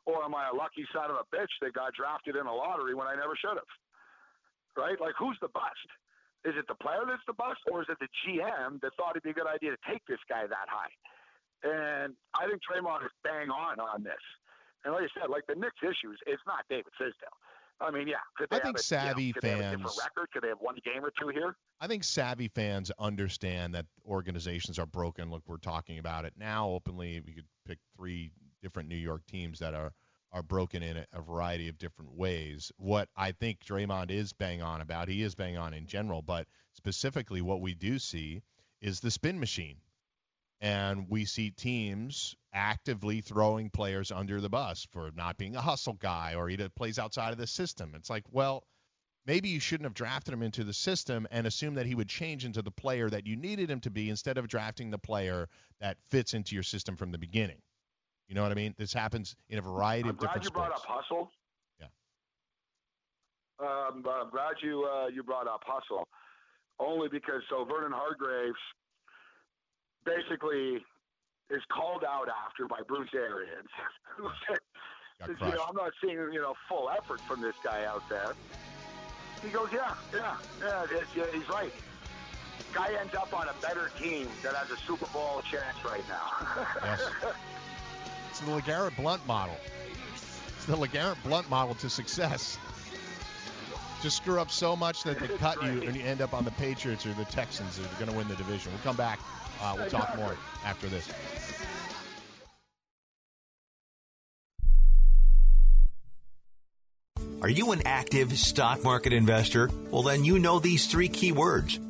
or am I a lucky son of a bitch that got drafted in a lottery when I never should have? Right? Like, who's the bust? Is it the player that's the bust, or is it the GM that thought it'd be a good idea to take this guy that high? And I think Draymond is bang on on this. And like I said, like the Knicks issues, it's not David Fizdale. I mean, yeah, could they I think a, savvy you know, could they have a different fans- record? Could they have one game or two here? I think savvy fans understand that organizations are broken. Look, we're talking about it now openly. We could pick three different New York teams that are are broken in a, variety of different ways. What I think Draymond is bang on about, he is bang on in general, but specifically what we do see is the spin machine. And we see teams actively throwing players under the bus for not being a hustle guy or he plays outside of the system. It's like, well, maybe you shouldn't have drafted him into the system and assumed that he would change into the player that you needed him to be instead of drafting the player that fits into your system from the beginning. You know what I mean? This happens in a variety I'm of glad different you brought up hustle. Yeah. Um, I'm glad you uh, you brought up hustle, only because so Vernon Hargreaves basically is called out after by Bruce Arians, you know, I'm not seeing you know full effort from this guy out there. He goes, yeah, yeah, yeah, yeah he's right. Guy ends up on a better team that has a Super Bowl chance right now. Yes. It's the LeGarrette Blount model. It's the LeGarrette Blount model to success. Just screw up so much that they cut you and you end up on the Patriots or the Texans that are going to win the division. We'll come back. Uh, we'll talk more after this. Are you an active stock market investor? Well, then you know these three key words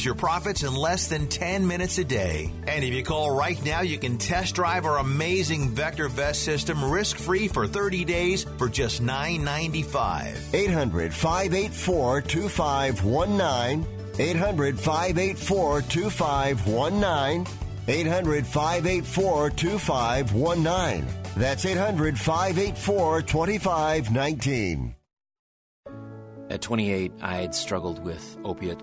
your profits in less than 10 minutes a day. And if you call right now, you can test drive our amazing VectorVest system risk free for 30 days for just $9.95. 800 584 2519. 800 584 2519. 800 584 2519. That's 800 584 2519. At 28, I had struggled with opiate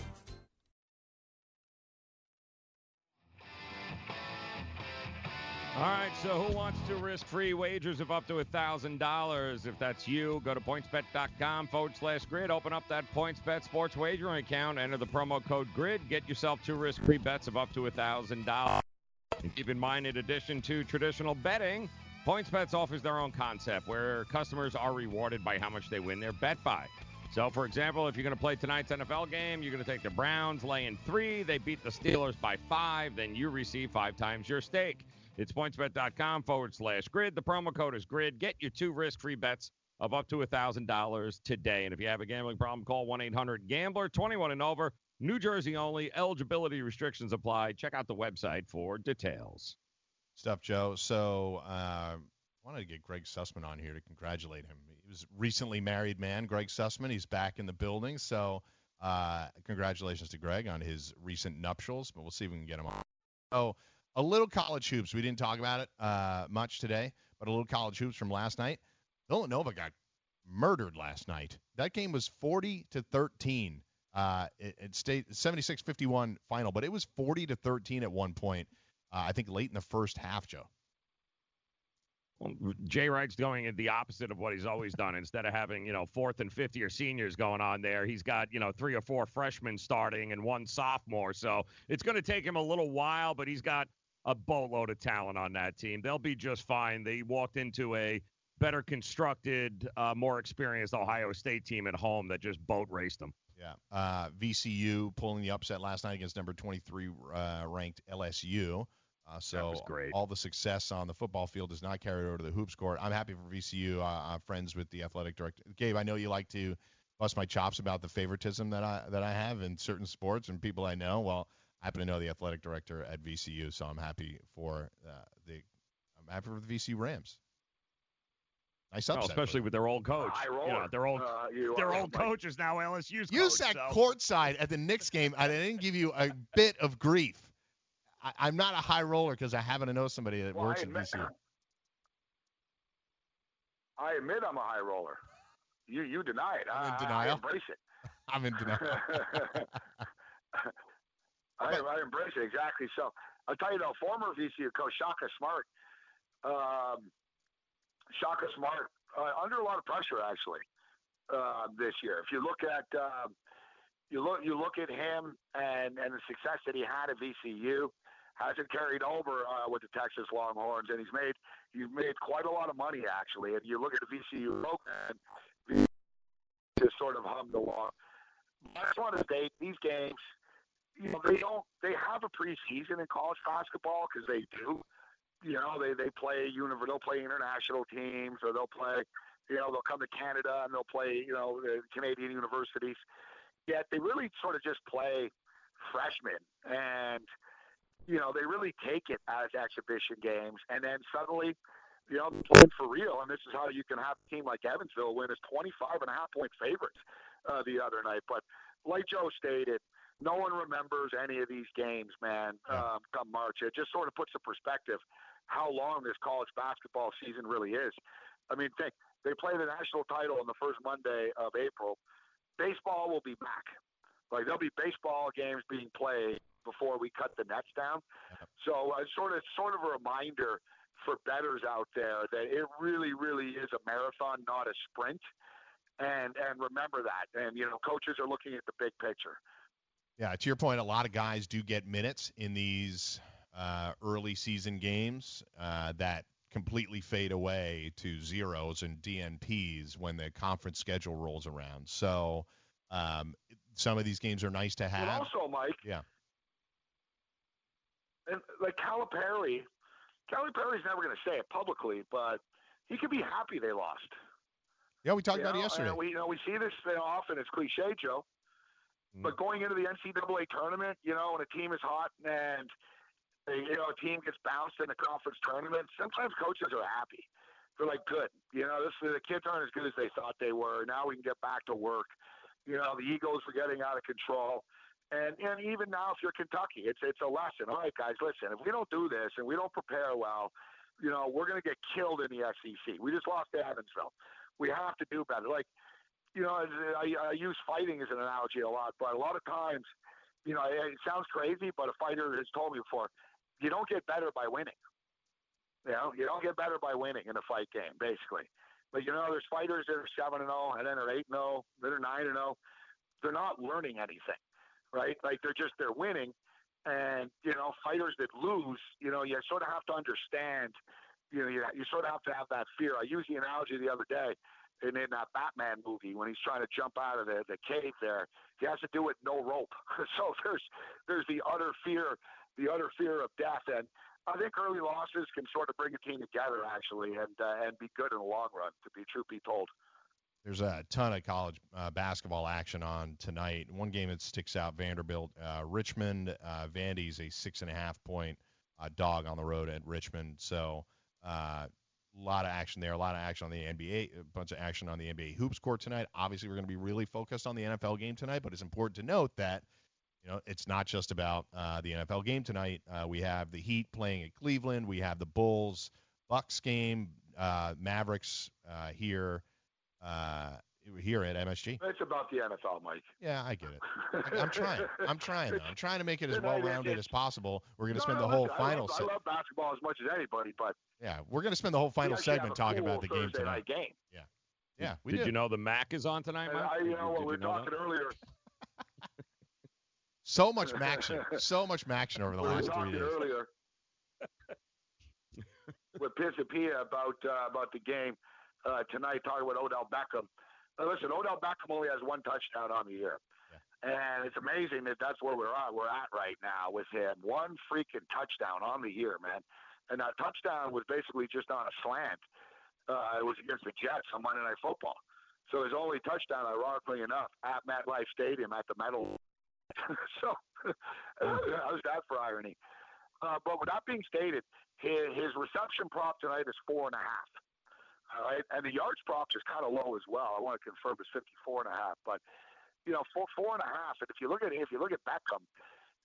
All right, so who wants to risk free wagers of up to $1,000? If that's you, go to pointsbet.com forward slash grid. Open up that PointsBet sports wagering account. Enter the promo code GRID. Get yourself two risk free bets of up to $1,000. Keep in mind, in addition to traditional betting, PointsBets offers their own concept where customers are rewarded by how much they win their bet by. So, for example, if you're going to play tonight's NFL game, you're going to take the Browns laying three. They beat the Steelers by five. Then you receive five times your stake. It's pointsbet.com forward slash grid. The promo code is grid. Get your two risk free bets of up to $1,000 today. And if you have a gambling problem, call 1 800 Gambler 21 and over. New Jersey only. Eligibility restrictions apply. Check out the website for details. Stuff, Joe. So uh, I wanted to get Greg Sussman on here to congratulate him. He was recently married man, Greg Sussman. He's back in the building. So uh, congratulations to Greg on his recent nuptials, but we'll see if we can get him on. So a little college hoops. We didn't talk about it uh, much today, but a little college hoops from last night. Villanova got murdered last night. That game was 40 to 13. Uh, it, it stayed 76-51 final, but it was 40 to 13 at one point. Uh, I think late in the first half, Joe. Well, Jay Wright's going in the opposite of what he's always done. Instead of having, you know, fourth and fifth year seniors going on there, he's got, you know, three or four freshmen starting and one sophomore. So it's going to take him a little while, but he's got a boatload of talent on that team. They'll be just fine. They walked into a better constructed, uh, more experienced Ohio State team at home that just boat raced them. Yeah. Uh, VCU pulling the upset last night against number 23 uh, ranked LSU. Uh, so all the success on the football field does not carry over to the hoops court. I'm happy for VCU. Uh, I'm friends with the athletic director. Gabe, I know you like to bust my chops about the favoritism that I that I have in certain sports and people I know. Well, I happen to know the athletic director at VCU, so I'm happy for uh, the I'm happy for the VCU Rams. Nice upset. Oh, especially with their old coach. High You know, roller. their old Uh, you their are, old Mike. coach is now LSU's You coach. sat so- courtside at the Knicks game, and I didn't give you a bit of grief. I, I'm not a high roller because I happen to know somebody that Well, works I at VCU. I admit I'm a high roller. You you deny it. I'm in I, denial. I embrace it. I'm in denial. I, I embrace it exactly. So I'll tell you though, former VCU coach Shaka Smart, um, Shaka Smart, uh, under a lot of pressure actually uh, this year. If you look at um, you look you look at him and and the success that he had at VCU, hasn't carried over uh, with the Texas Longhorns, and he's made he's made quite a lot of money actually. And you look at the VCU program, just sort of hummed along. That's one of State. These games, you know, they don't they have a preseason in college basketball because they do. You know, they they play univ- they'll play international teams or they'll play. You know, they'll come to Canada and they'll play. You know, the Canadian universities. Yet they really sort of just play freshmen and you know, they really take it as exhibition games, and then suddenly, you know, playing for real. And this is how you can have a team like Evansville win as 25 and a half point favorites uh, the other night. But like Joe stated, no one remembers any of these games, man, um, come March. It just sort of puts in perspective how long this college basketball season really is. I mean, think they play the national title on the first Monday of April. Baseball will be back. Like there'll be baseball games being played before we cut the nets down. So uh, sort of sort of a reminder for betters out there that it really really is a marathon, not a sprint. And and remember that. And you know, coaches are looking at the big picture. Yeah, to your point, a lot of guys do get minutes in these uh, early season games uh, that completely fade away to zeros and DNPs when the conference schedule rolls around. So um, some of these games are nice to But have. also, Mike, Yeah. and like Calipari, Calipari's never going to say it publicly, but he could be happy they lost. Yeah, we talked You about it yesterday. we you know we see this often. It's cliche, Joe. Mm. But going into the NCAA tournament, you know, when a team is hot and you know a team gets bounced in a conference tournament, sometimes coaches are happy. They're like, good. You know, this the kids aren't as good as they thought they were. Now we can get back to work. You know, the egos were getting out of control. And and even now, if you're Kentucky, it's it's a lesson. All right, guys, listen. If we don't do this and we don't prepare well, you know, we're going to get killed in the SEC. We just lost to Evansville. We have to do better. Like, you know, I, I use fighting as an analogy a lot, but a lot of times, you know, it sounds crazy, but a fighter has told me before, you don't get better by winning. You know, you don't get better by winning in a fight game, basically. But you know, there's fighters that are seven and zero, and then they're eight and zero, then they're nine and zero. They're not learning anything, right? Like they're just they're winning, and you know, fighters that lose, you know, you sort of have to understand. You know, you, you sort of have to have that fear. I used the analogy the other day, in in that Batman movie when he's trying to jump out of the the cave. There, he has to do it no rope. so there's there's the utter fear, the utter fear of death, and I think early losses can sort of bring a team together actually, and uh, and be good in the long run. To be truth be told. There's a ton of college uh, basketball action on tonight. One game that sticks out: Vanderbilt, uh, Richmond. Uh, Vandy's a six and a half point uh, dog on the road at Richmond. So uh, a lot of action there. A lot of action on the NBA. A bunch of action on the NBA hoops court tonight. Obviously, we're going to be really focused on the NFL game tonight, but it's important to note that you know it's not just about uh, the NFL game tonight. Uh, we have the Heat playing at Cleveland. We have the Bulls Bucks game. Uh, Mavericks uh, here uh, here at MSG. It's about the NFL, Mike. Yeah, I get it. I, I'm trying. I'm trying. Though. I'm trying to make it as You know, it- well-rounded as possible. We're going to No, spend no, the whole listen, final. I se- love, I love basketball as much as anybody, but yeah, we're going to spend the whole final segment a talking about the game Thursday tonight. game. Yeah. Yeah, we did do. you know the Mac is on tonight, Mike? I, you know, did we were know that? talking earlier. So much action. so much action over the we were last three talking days. earlier with Pisapia about uh, about the game uh, tonight, talking about Odell Beckham. Listen, Odell Beckham only has one touchdown on the year, and it's amazing that that's where we're at. We're at right now with him. One freaking touchdown on the year, man, and that touchdown was basically just on a slant. Uh, it was against the Jets on Monday Night Football. So his only touchdown, ironically enough, at MetLife Stadium at the Metal. so how's that for irony? Uh, but with that being stated, his, his reception prop tonight is four and a half. All right, and the yards prop is kind of low as well. I want to confirm it's fifty-four and a half, but you know, four four and a half. And if you look at if you look at Beckham,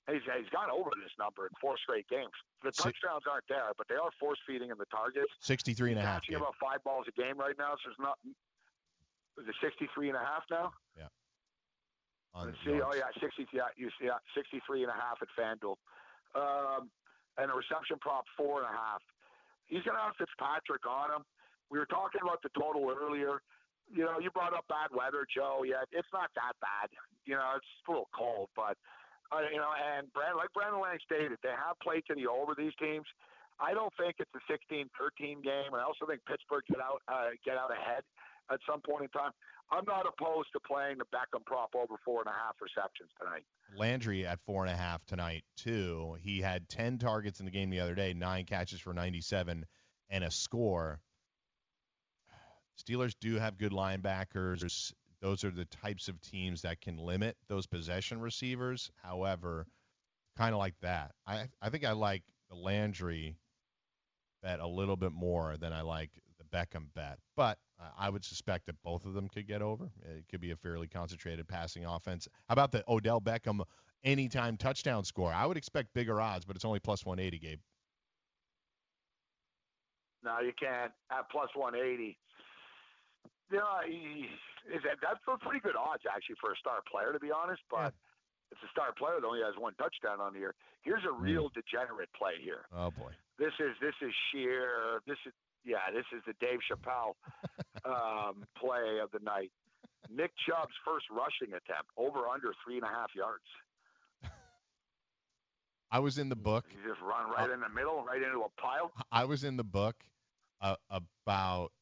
he's he's gone over this number in four straight games. The touchdowns aren't there, but they are force feeding in the targets. 63 and a half. Catching about five balls a game right now, so it's not. Is it 63 and a half now? On Let's see, oh yeah, 60, yeah, you see, yeah, 63 and a half at FanDuel. Um, and a reception prop four and a half. He's going to have Fitzpatrick on him. We were talking about the total earlier. You know, you brought up bad weather, Joe. Yeah, it's not that bad. You know, it's a little cold, but uh, you know, and Brand, like Brandon Lang stated, they have played to the over these teams. I don't think it's a 16-13 game, and I also think Pittsburgh get out uh, get out ahead at some point in time. I'm not opposed to playing the Beckham prop over four and a half receptions tonight. Landry at four and a half tonight too. He had ten targets in the game the other day, nine catches for 97 and a score. Steelers do have good linebackers. Those are the types of teams that can limit those possession receivers. However, kind of like that. I I think I like the Landry bet a little bit more than I like the Beckham bet. But I would suspect that both of them could get over. It could be a fairly concentrated passing offense. How about the Odell Beckham anytime touchdown score? I would expect bigger odds, but it's only plus 180, Gabe. No, you can't at plus 180. You know, he- that's a pretty good odds actually for a star player, to be honest. But it's a star player that only has one touchdown on the year. Here's a real degenerate play here. Oh boy. This is this is sheer. This is yeah. This is the Dave Chappelle um, play of the night. Nick Chubb's first rushing attempt over under three and a half yards. I was in the book. He just run right in the middle, right into a pile. I was in the book uh, about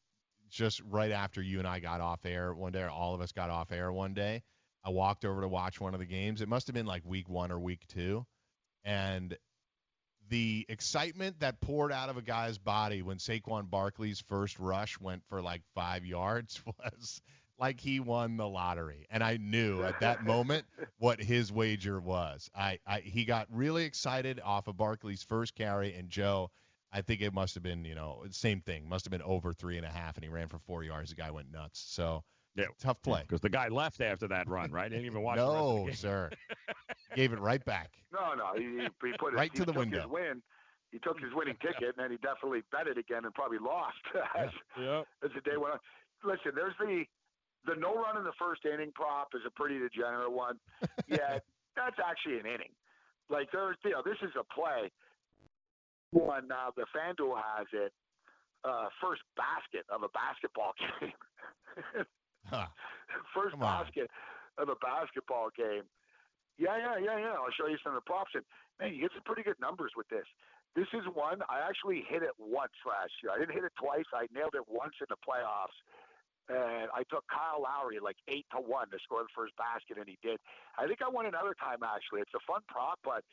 just right after you and I got off air one day, or all of us got off air one day. I walked over to watch one of the games. It must have been like week one or week two. And the excitement that poured out of a guy's body when Saquon Barkley's first rush went for like five yards was like he won the lottery. And I knew at that moment what his wager was. I, I he got really excited off of Barkley's first carry, and Joe, I think it must have been, you know, same thing. Must have been over three and a half, and he ran for four yards. The guy went nuts. So Yeah. tough play. Because the guy left after that run, right? Didn't even watch the the no, game. sir. Gave it right back. No, no, he, he he put his, Right he to the took window. His win. He took his winning ticket, and then he definitely bet it again and probably lost as, Yep. as the day went on. Listen, there's the the no run in the first inning prop is a pretty degenerate one. Yeah, that's actually an inning. Like there's, you know, this is a play. One now, the FanDuel has it. Uh, first basket of a basketball game. Huh. first Come on. basket of a basketball game. Yeah, yeah, yeah, yeah. I'll show you some of the props. And man, you get some pretty good numbers with this. This is one I actually hit it once last year. I didn't hit it twice. I nailed it once in the playoffs. And I took Kyle Lowry like eight to one to score the first basket, and he did. I think I won another time actually. It's a fun prop, but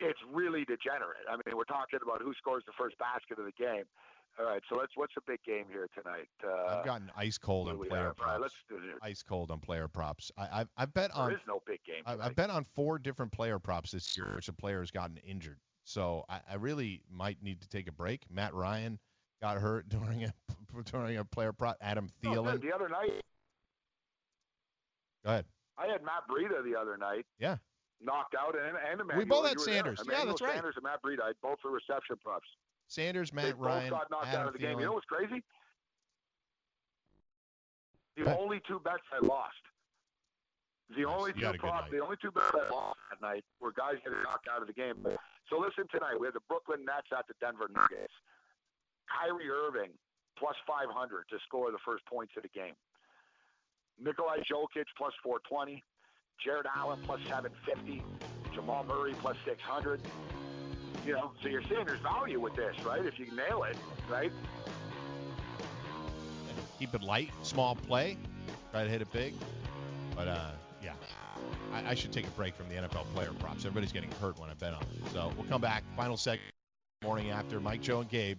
it's really degenerate. I mean, we're talking about who scores the first basket of the game. All right, so let's. What's the big game here tonight? Uh, I've gotten ice cold on player have? Right, props. let's do this. Ice cold on player props. I, I've I've bet on There is no big game. I. I've bet on four different player props this year, which a player has gotten injured. So I, I really might need to take a break. Matt Ryan got hurt during a during a player prop. Adam No, Thielen. the other night, Go ahead. I had Matt Breida the other night. Yeah. Knocked out and and Emmanuel. both you had. Sanders. Yeah, that's right. Sanders and Matt Breida. I both the reception props. Sanders, Matt they both Ryan, got knocked out of the game. You know what's crazy? The only two bets I lost. The only you two had a good prop, night. the only two bets I lost that night were guys getting knocked out of the game. So listen tonight, we have the Brooklyn Nets at the Denver Nuggets. Kyrie Irving plus 500 to score the first points of the game. Nikola Jokic plus 420. Jarrett Allen plus 750. Jamal Murray plus 600. You know, so you're seeing there's value with this, right? If you nail it, right? Keep it light, small play. Try to hit it big. But uh, yeah, I, I should take a break from the NFL player props. Everybody's getting hurt when I bet on it. So we'll come back. Final segment, morning after. Mike, Joe, and Gabe.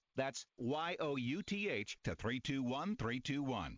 That's Y O U T H to 321321.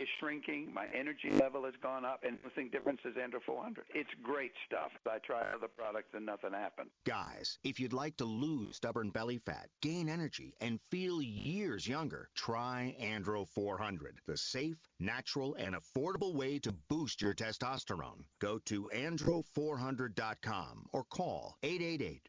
is shrinking, my energy level has gone up, and the thing difference is Andro 400. It's great stuff. I try other products and nothing happens. Guys, if you'd like to lose stubborn belly fat, gain energy, and feel years younger, try Andro 400, the safe, natural, and affordable way to boost your testosterone. Go to andro400.com or call 888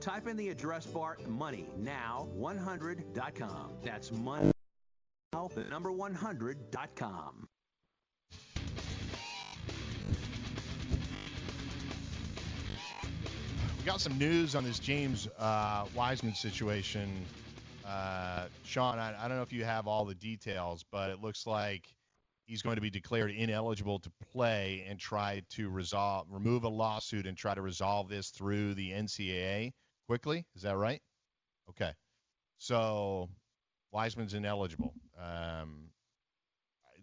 Type in the address bar MoneyNow100.com. That's money. The number 100.com. We got some news on this James uh, Wiseman situation. Uh, Sean, I, I don't know if you have all the details, but it looks like he's going to be declared ineligible to play and try to resolve, remove a lawsuit and try to resolve this through the NCAA quickly. Is that right? Okay. So Wiseman's ineligible. Um,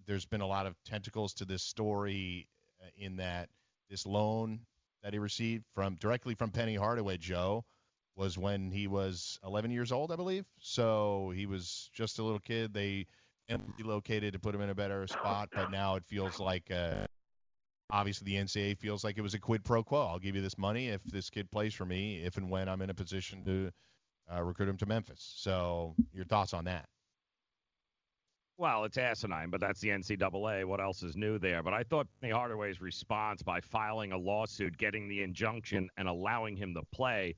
there's been a lot of tentacles to this story uh, in that this loan that he received from directly from Penny Hardaway, Joe, was when he was 11 years old, I believe. So he was just a little kid. They relocated to put him in a better spot, but now it feels like uh, obviously the NCAA feels like it was a quid pro quo. I'll give you this money if this kid plays for me, if and when I'm in a position to uh, recruit him to Memphis. So your thoughts on that? Well, it's asinine, but that's the NCAA. What else is new there? But I thought Penny Hardaway's response by filing a lawsuit, getting the injunction, and allowing him to play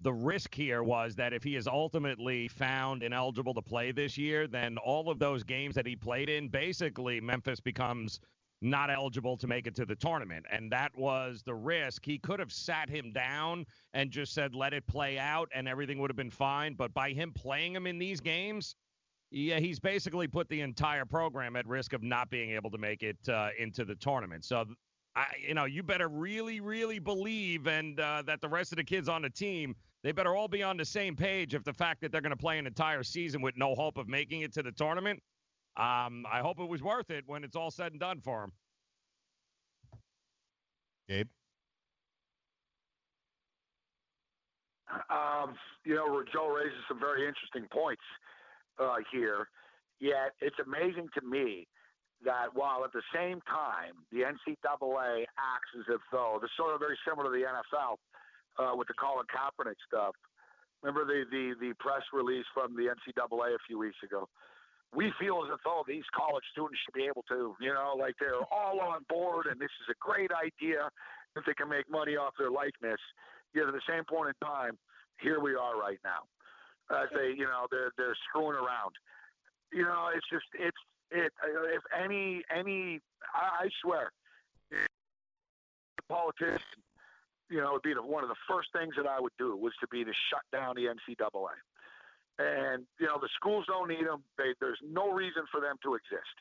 the risk here was that if he is ultimately found ineligible to play this year, then all of those games that he played in, basically Memphis becomes not eligible to make it to the tournament. And that was the risk. He could have sat him down and just said, let it play out, and everything would have been fine. But by him playing him in these games, yeah, he's basically put the entire program at risk of not being able to make it uh, into the tournament. So, I, you know, you better really, really believe and uh, that the rest of the kids on the team, they better all be on the same page if the fact that they're going to play an entire season with no hope of making it to the tournament um, I hope it was worth it when it's all said and done for them. Gabe? Um, you know, Joe raises some very interesting points uh, here. Yet it's amazing to me that while at the same time the NCAA acts as if though this sort of very similar to the NFL uh, with the Colin Kaepernick stuff. Remember the, the the press release from the NCAA a few weeks ago we feel as if though these college students should be able to, you know, like they're all on board and this is a great idea if they can make money off their likeness. Yet at the same point in time, here we are right now. As they, you know, they're they're screwing around. You know, it's just it's it. If any any, I, I swear, politician, you know, would be the, one of the first things that I would do was to be to shut down the NCAA. And, you know, the schools don't need them. They, there's no reason for them to exist.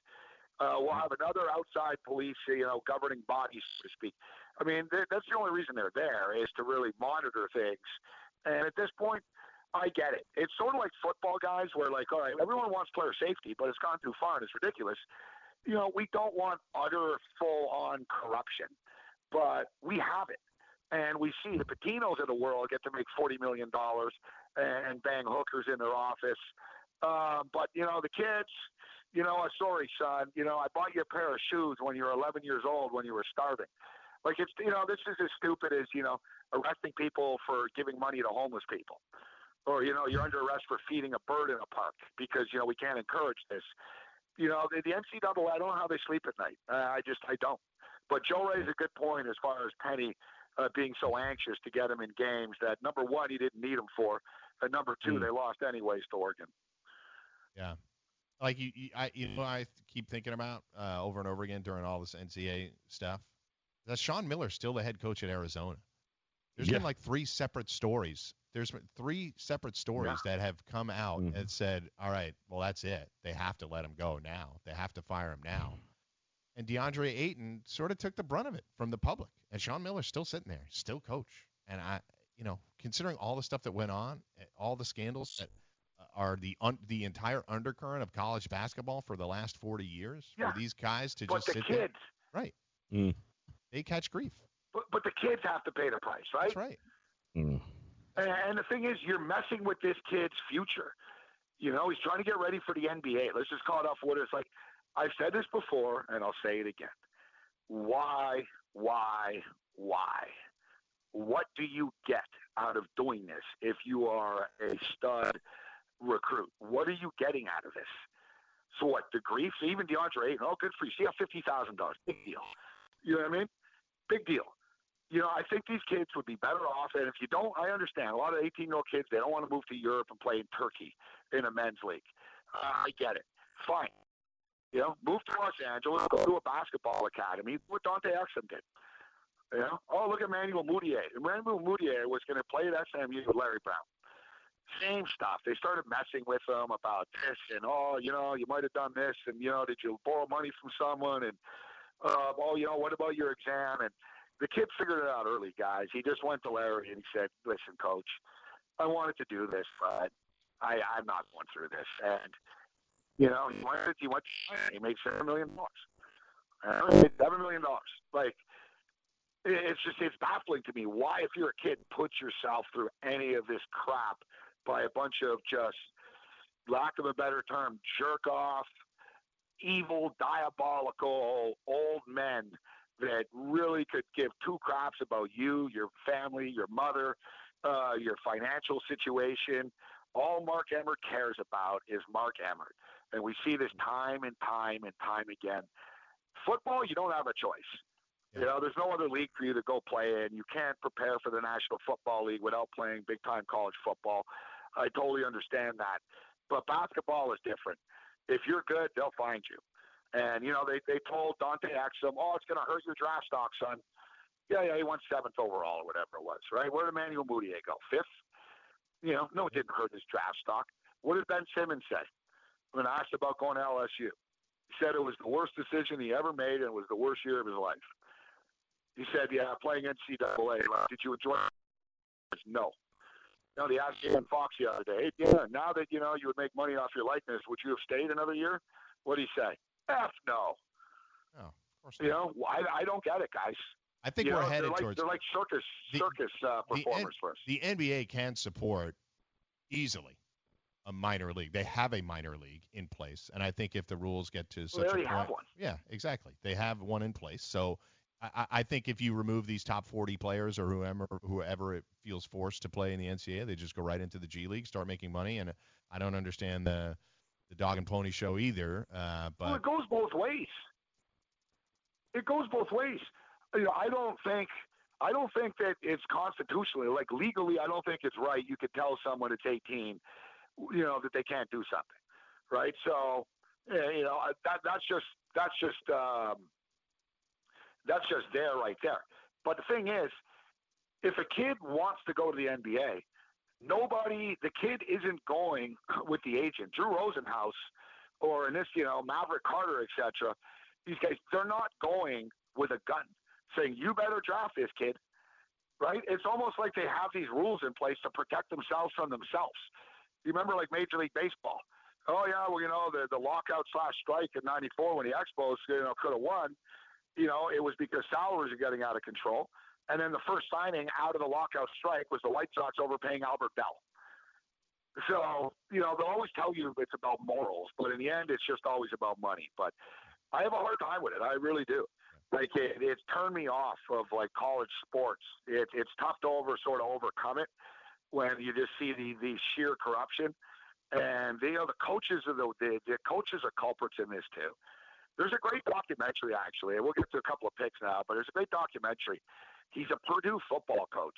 Uh, we'll have another outside police, you know, governing body, so to speak. I mean, that's the only reason they're there is to really monitor things. And at this point, I get it. It's sort of like football guys where, like, all right, everyone wants player safety, but it's gone too far and it's ridiculous. You know, we don't want utter full on corruption, but we have it. And we see the Pitinos of the world get to make $40 million and bang hookers in their office. Uh, but you know, the kids, you know, uh, sorry, son, you know, I bought you a pair of shoes when you were 11 years old when you were starving. Like it's, you know, this is as stupid as you know, arresting people for giving money to homeless people, or you know, you're under arrest for feeding a bird in a park because you know we can't encourage this. You know, the, the NCAA, I don't know how they sleep at night. Uh, I just, I don't. But Joe raised a good point as far as Penny uh, being so anxious to get him in games that number one, he didn't need him for, and number two, mm. they lost anyways to Oregon. Yeah, like you, you I you know I keep thinking about uh, over and over again during all this NCAA stuff. That Sean Miller still the head coach at Arizona. There's yeah. been like three separate stories. There's been three separate stories yeah. that have come out mm-hmm. and said, "All right, well that's it. They have to let him go now. They have to fire him now." And DeAndre Ayton sort of took the brunt of it from the public, and Sean Miller's still sitting there, still coach. And I, you know, considering all the stuff that went on, eh, all the scandals that uh, are the un- the entire undercurrent of college basketball for the last 40 years, yeah. for these guys to but just the sit kids, there, right? Mm. They catch grief. But, but the kids have to pay the price, right? That's right. Mm. And, the thing is, you're messing with this kid's future. You know, he's trying to get ready for the NBA. Let's just call it off what it's like. I've said this before, and I'll say it again. Why, why, why? What do you get out of doing this if you are a stud recruit? What are you getting out of this? So what? The grief? Even DeAndre Ayton, oh, good for you. See how fifty thousand dollars, big deal. You know what I mean? Big deal. You know, I think these kids would be better off. And if you don't, I understand. A lot of eighteen-year-old kids they don't want to move to Europe and play in Turkey in a men's league. Uh, I get it. Fine. You know, move to Los Angeles, go to a basketball academy. What Dante Exum did. You know, oh look at Emmanuel Mudiay. Emmanuel Mudiay was going to play at SMU with Larry Brown. Same stuff. They started messing with him about this and oh, you know, you might have done this and you know, did you borrow money from someone and uh, oh, you know, what about your exam? And the kid figured it out early, guys. He just went to Larry and he said, "Listen, coach, I wanted to do this, but I, I'm not going through this." And you know, he went, he went, he made seven million dollars. Seven million dollars. Like, it's just it's baffling to me why if you're a kid put yourself through any of this crap by a bunch of just lack of a better term jerk off evil diabolical old men that really could give two craps about you your family your mother uh, your financial situation all mark emmert cares about is mark emmert and we see this time and time and time again football you don't have a choice You know, there's no other league for you to go play in. You can't prepare for the National Football League without playing big time college football. I totally understand that. But basketball is different. If you're good, they'll find you. And, you know, they, they told Dante Exum, oh, it's going to hurt your draft stock, son. Yeah, yeah, he went seventh overall or whatever it was, right? Where did Emmanuel Mudiay go? Fifth? You know, no, it didn't hurt his draft stock. What did Ben Simmons say when asked about going to LSU? He said it was the worst decision he ever made and it was the worst year of his life. He said, yeah, playing NCAA. Did you enjoy it? No. No, they asked Dan Fox the other day, hey, yeah, now that, you know, you would make money off your likeness, would you have stayed another year? What did he say? F no. Oh, of course You know, I, I don't get it, guys. I think You we're know, headed they're like, towards They're like circus, The- circus uh, performers for us. the NBA can support easily a minor league. They have a minor league in place, and I think if the rules get to such Well, they a already point, have one. yeah, exactly, they have one in place. So I, I- I think if you remove these top 40 players or whoever whoever it feels forced to play in the NCAA, they just go right into the G League, start making money, and I don't understand the the dog and pony show either. Uh, Well, but it goes both ways. It goes both ways. You know, I don't think I don't think that it's constitutionally, like legally, I don't think it's right. You could tell someone it's 18, you know, that they can't do something, right? So, eh, you know, that that's just that's just um, that's just there right there. But the thing is, if a kid wants to go to the NBA, nobody, the kid isn't going with the agent. Drew Rosenhaus or in this, you know, Maverick Carter, etc. These guys, they're not going with a gun saying, you better draft this kid, right? It's almost like they have these rules in place to protect themselves from themselves. You remember like Major League Baseball? Oh, yeah, well, you know, the, the lockout slash strike in 94 when the Expos, you know, could have won, you know, it was because salaries are getting out of control. And then the first signing out of the lockout strike was the White Sox overpaying Albert Belle. So, you know, they'll always tell you it's about morals, but in the end, it's just always about money. But I have a hard time with it. I really do. Like it, it's turned me off of like college sports. It, it's tough to over sort of overcome it when you just see the the sheer corruption. And you know the coaches are the, the the coaches are culprits in this too. There's a great documentary actually. and We'll get to a couple of picks now, but there's a great documentary. He's a Purdue football coach.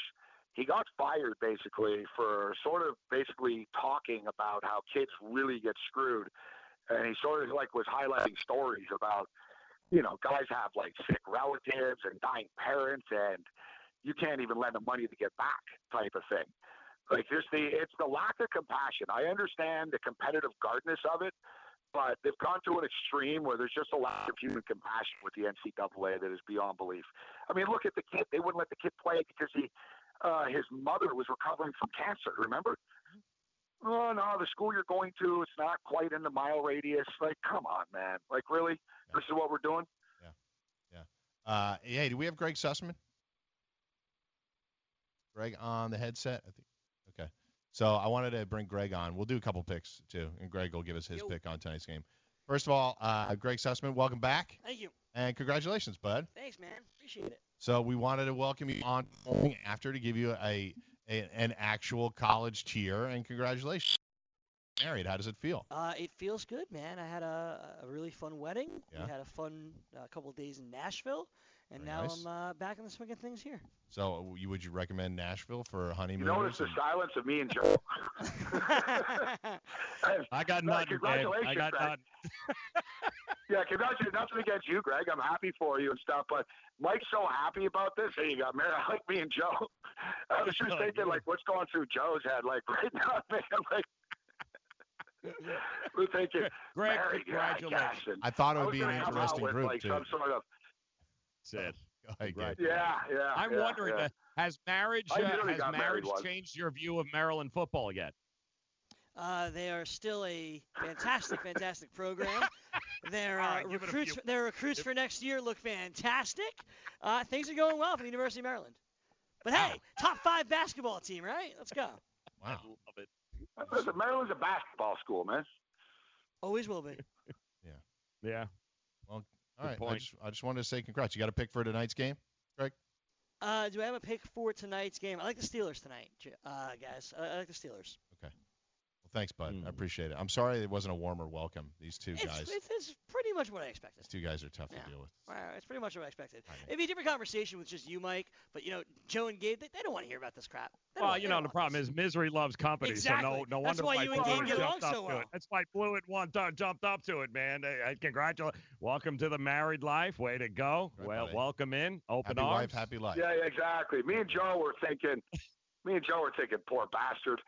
He got fired basically for sort of basically talking about how kids really get screwed, and he sort of like was highlighting stories about, you know, guys have like sick relatives and dying parents, and you can't even lend them money to get back type of thing. Like just the it's the lack of compassion. I understand the competitive guardness of it, but they've gone to an extreme where there's just a lack of human compassion with the NCAA that is beyond belief. I mean, look at the kid. They wouldn't let the kid play because he, uh, his mother was recovering from cancer. Remember? Oh no, the school you're going to, it's not quite in the mile radius. Like, come on, man. Like, really? This is what we're doing? Yeah, yeah. Uh, hey, do we have Greg Sussman? Greg on the headset, I think. So I wanted to bring Greg on. We'll do a couple picks too, and Greg will give us his pick on tonight's game. First of all, uh, Greg Sussman, welcome back. Thank you. And congratulations, bud. Thanks, man. Appreciate it. So we wanted to welcome you on morning after to give you a, a an actual college cheer and congratulations. Married, how does it feel? Uh, it feels good, man. I had a, a really fun wedding. Yeah. We had a fun uh, couple of days in Nashville, and Very now nice. I'm uh, back in the swing of things here. So you would you recommend Nashville for a honeymoon? You honeymooners? notice the and- silence of me and Joe. I got No, nothing, Dave. congratulations, I got Greg. nothing. Yeah, congratulations. Nothing against you, Greg. I'm happy for you and stuff. But Mike's so happy about this. Hey, you got married. I like me and Joe. I was just thinking, like, what's going through Joe's head? Like, right now, man, like, we're thinking, Greg, married, congratulations. gosh, and I thought it would be an gonna interesting with, group, like, too. Some sort of, Sid. Go ahead, Gabe. yeah, yeah. I'm yeah, wondering, yeah. uh, has marriage uh, nearly has marriage changed your view of Maryland football yet? Uh, they are still a fantastic, fantastic program. Their uh, right, give it a recruits, few- their recruits for next year look fantastic. Uh, things are going well for the University of Maryland. But hey, top five basketball team, right? Let's go. Wow. Love it. Listen, Maryland's a basketball school, man. Always will be. Yeah. Yeah. Well, Good all right. I just, I just wanted to say congrats. You got a pick for tonight's game, Greg? Uh, do I have a pick for tonight's game? I like the Steelers tonight, uh, guys. I, I like the Steelers. Well, thanks, bud. I hmm. appreciate it. I'm sorry it wasn't a warmer welcome. These two It's, guys. it's, it's pretty pretty much what I expected. These two guys are tough Yeah. to deal with. Well, it's pretty much what I expected. It'd be a different conversation with just you, Mike. But you know, Joe and Gabe, they, they don't want to hear about this crap. They Well, you know the want problem is misery loves company, Exactly. so no, no That's wonder why you and Gabe get jumped along up so to well. it. That's why Blewett one time jumped up to it, man. Hey, hey, uh, congratulate, welcome to the married life. Way to go. well, buddy. welcome in, open Happy arms. wife, happy life. Yeah, yeah, exactly. Me and Joe were thinking. Me and Joe were thinking, poor bastard.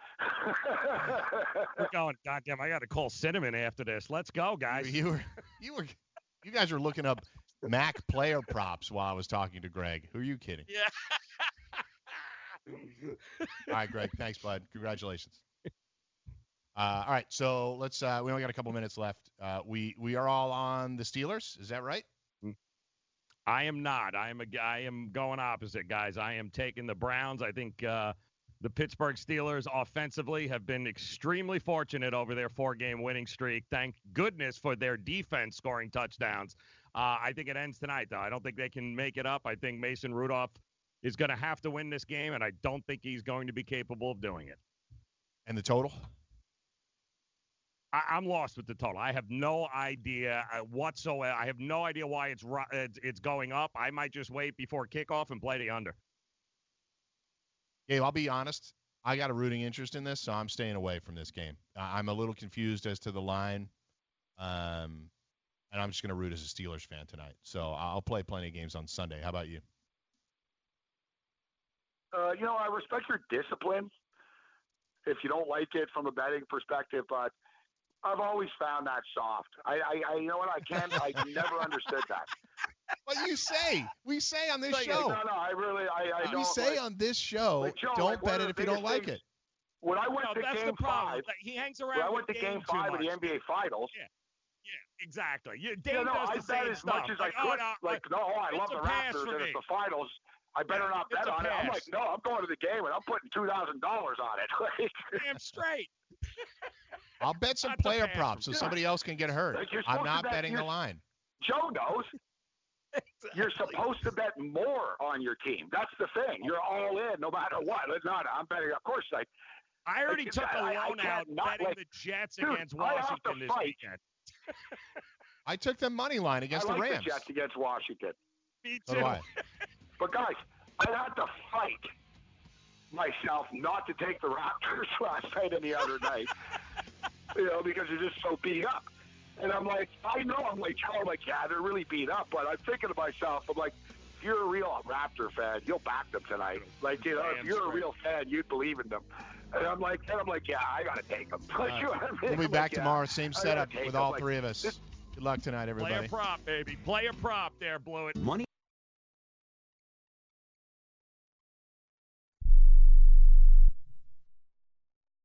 We're going. Goddamn, I got to call Cinnamon after this. Let's go, guys. You were, you were, you guys were looking up Mac player props while I was talking to Greg. Who are you kidding? Yeah. All right, Greg. Thanks, bud. Congratulations. Uh, all right, so let's. Uh, we only got a couple minutes left. Uh, we we are all on the Steelers. Is that right? I am not. I am a. I am going opposite, guys. I am taking the Browns. I think uh, the Pittsburgh Steelers offensively have been extremely fortunate over their four-game winning streak. Thank goodness for their defense scoring touchdowns. Uh, I think it ends tonight, though. I don't think they can make it up. I think Mason Rudolph is going to have to win this game, and I don't think he's going to be capable of doing it. And the total? I, I'm lost with the total. I have no idea uh, whatsoever. I have no idea why it's it's, it's going up. I might just wait before kickoff and play the under. Gabe, I'll be honest. I got a rooting interest in this, so I'm staying away from this game. I- I'm a little confused as to the line, um, and I'm just going to root as a Steelers fan tonight. So I'll play plenty of games on Sunday. How about you? uh, you know, I respect your discipline if you don't like it from a betting perspective, but I've always found that soft. I, I, I you know what? I can't. I never understood that. What you say? We say on this Like, show. No, no, I really, I, I we don't. say like, on this show, like, Joe, don't like, bet it if you don't biggest like things- it. When I went No, to that's Game the. Five, he hangs when around I went to game Game Five of the. NBA Finals. Yeah, yeah, exactly. You, Yeah, Dave no, does I the bet same as stuff. much as like, I oh, could. no, like, no, oh, I love the Raptors, and me. it's the finals. I better not bet a on it. I'm like, no, I'm going to the game, and I'm putting two thousand dollars on it. Damn straight. I'll bet some That's player props so somebody else can get hurt. I'm not bet- betting the line. Joe knows. You're supposed to bet more on your team. That's the thing. You're all in, no matter what. It's not. I'm betting. Of course, I. I already Like, took a I- I loan can't out betting like- the Jets Dude, against I have to Washington this fight. weekend. I took the money line against I the like Rams. the Jets against Washington. Me too. do I. But guys, I had to fight myself not to take the Raptors last night and the other night. You know, because they're just so beat up. And I'm like, I know, I'm like, telling like, yeah, they're really beat up. But I'm thinking to myself, I'm like, if you're a real Raptor fan, you'll back them tonight. Like, you know, if you're a real fan, you'd believe in them. And I'm like, and I'm like, yeah, I gotta take them. Like, you know what I mean? We'll be I'm back like, yeah, tomorrow, same setup with with 'em. all Like, three of us. Good luck tonight, everybody. Play a prop, baby. Play a prop there, Blewett. Money.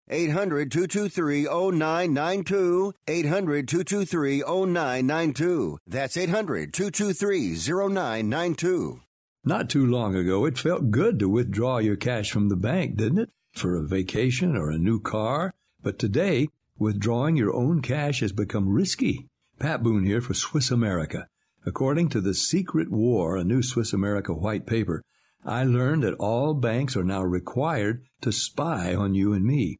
Oh 800-223-0992. 800-223-0992. 800-223-0992. That's 800-223-0992. Not too long ago, it felt good to withdraw your cash from the bank, didn't it? For a vacation or a new car. But today, withdrawing your own cash has become risky. Pat Boone here for Swiss America. According to The Secret War, a new Swiss America white paper, I learned that all banks are now required to spy on you and me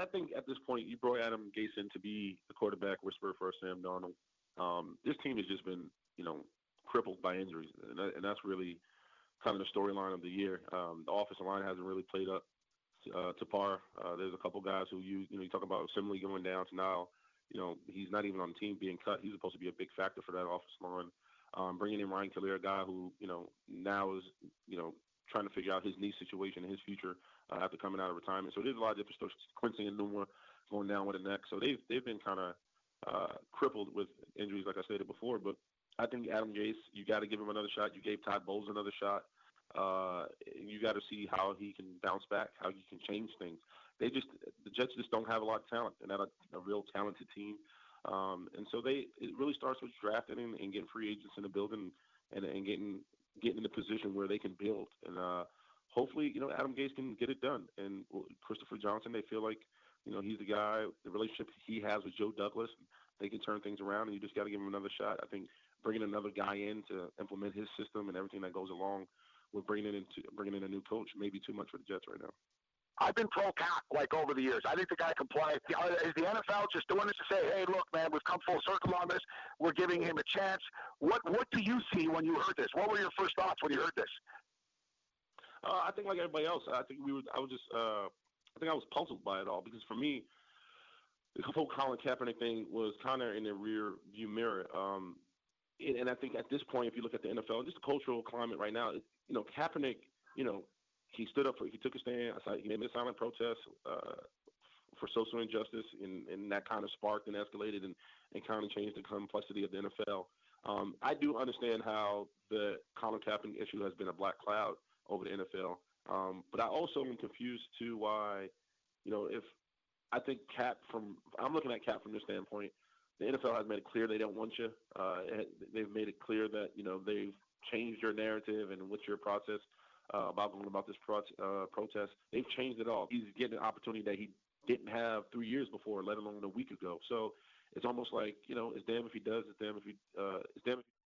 I think at this point you brought Adam Gase in to be the quarterback whisperer for Sam Darnold. Um, this team has just been, you know, crippled by injuries, and, that, and that's really kind of the storyline of the year. Um, the offensive line hasn't really played up uh, to par. Uh, there's a couple guys who you, you know, you talk about Osemele going down to now. You know, he's not even on the team being cut. He's supposed to be a big factor for that offensive line. Um, bringing in Ryan Kalil, a guy who, you know, now is, you know, trying to figure out his knee situation and his future uh, after coming out of retirement. So there's a lot of different stuff. Quincy Enunwa going down with a neck. So they've they've been kind of uh, crippled with injuries, like I stated before. But I think Adam Gase, you got to give him another shot. You gave Todd Bowles another shot. Uh, you got to see how he can bounce back, how he can change things. They just the Jets just don't have a lot of talent. They're not a, a real talented team. Um, and so they it really starts with drafting and, and getting free agents in the building and, and getting getting in the position where they can build. And uh, hopefully, you know, Adam Gase can get it done. And Christopher Johnson, they feel like, you know, he's the guy. The relationship he has with Joe Douglas, they can turn things around. And you just got to give him another shot. I think bringing another guy in to implement his system and everything that goes along with bringing in into bringing in a new coach may be too much for the Jets right now. I've been pro cat like over the years. I think the guy can play. Uh, is the NFL just doing this to say, "Hey, look, man, we've come full circle on this. We're giving him a chance"? What What do you see when you heard this? What were your first thoughts when you heard this? Uh, I think like everybody else, I think we were. I was just. Uh, I think I was puzzled by it all because for me, the whole Colin Kaepernick thing was kind of in the rear view mirror. Um, and, and I think at this point, if you look at the NFL, and just the cultural climate right now, you know, Kaepernick, you know, he stood up for, he took a stand. He made a silent protest uh, for social injustice, and, and that kind of sparked and escalated and, and kind of changed the complexity of the NFL. Um, I do understand how the Colin Kaepernick issue has been a black cloud over the NFL, um, but I also am confused too why, you know, if I think Cap from I'm looking at Cap from this standpoint. The NFL has made it clear they don't want you. Uh, they've made it clear that you know they've changed your narrative and what's your process uh, about about this pro- uh, protest. They've changed it all. He's getting an opportunity that he didn't have three years before, let alone a week ago. So it's almost like you know, it's damn if he does, it's damn if he, uh, it's damn if he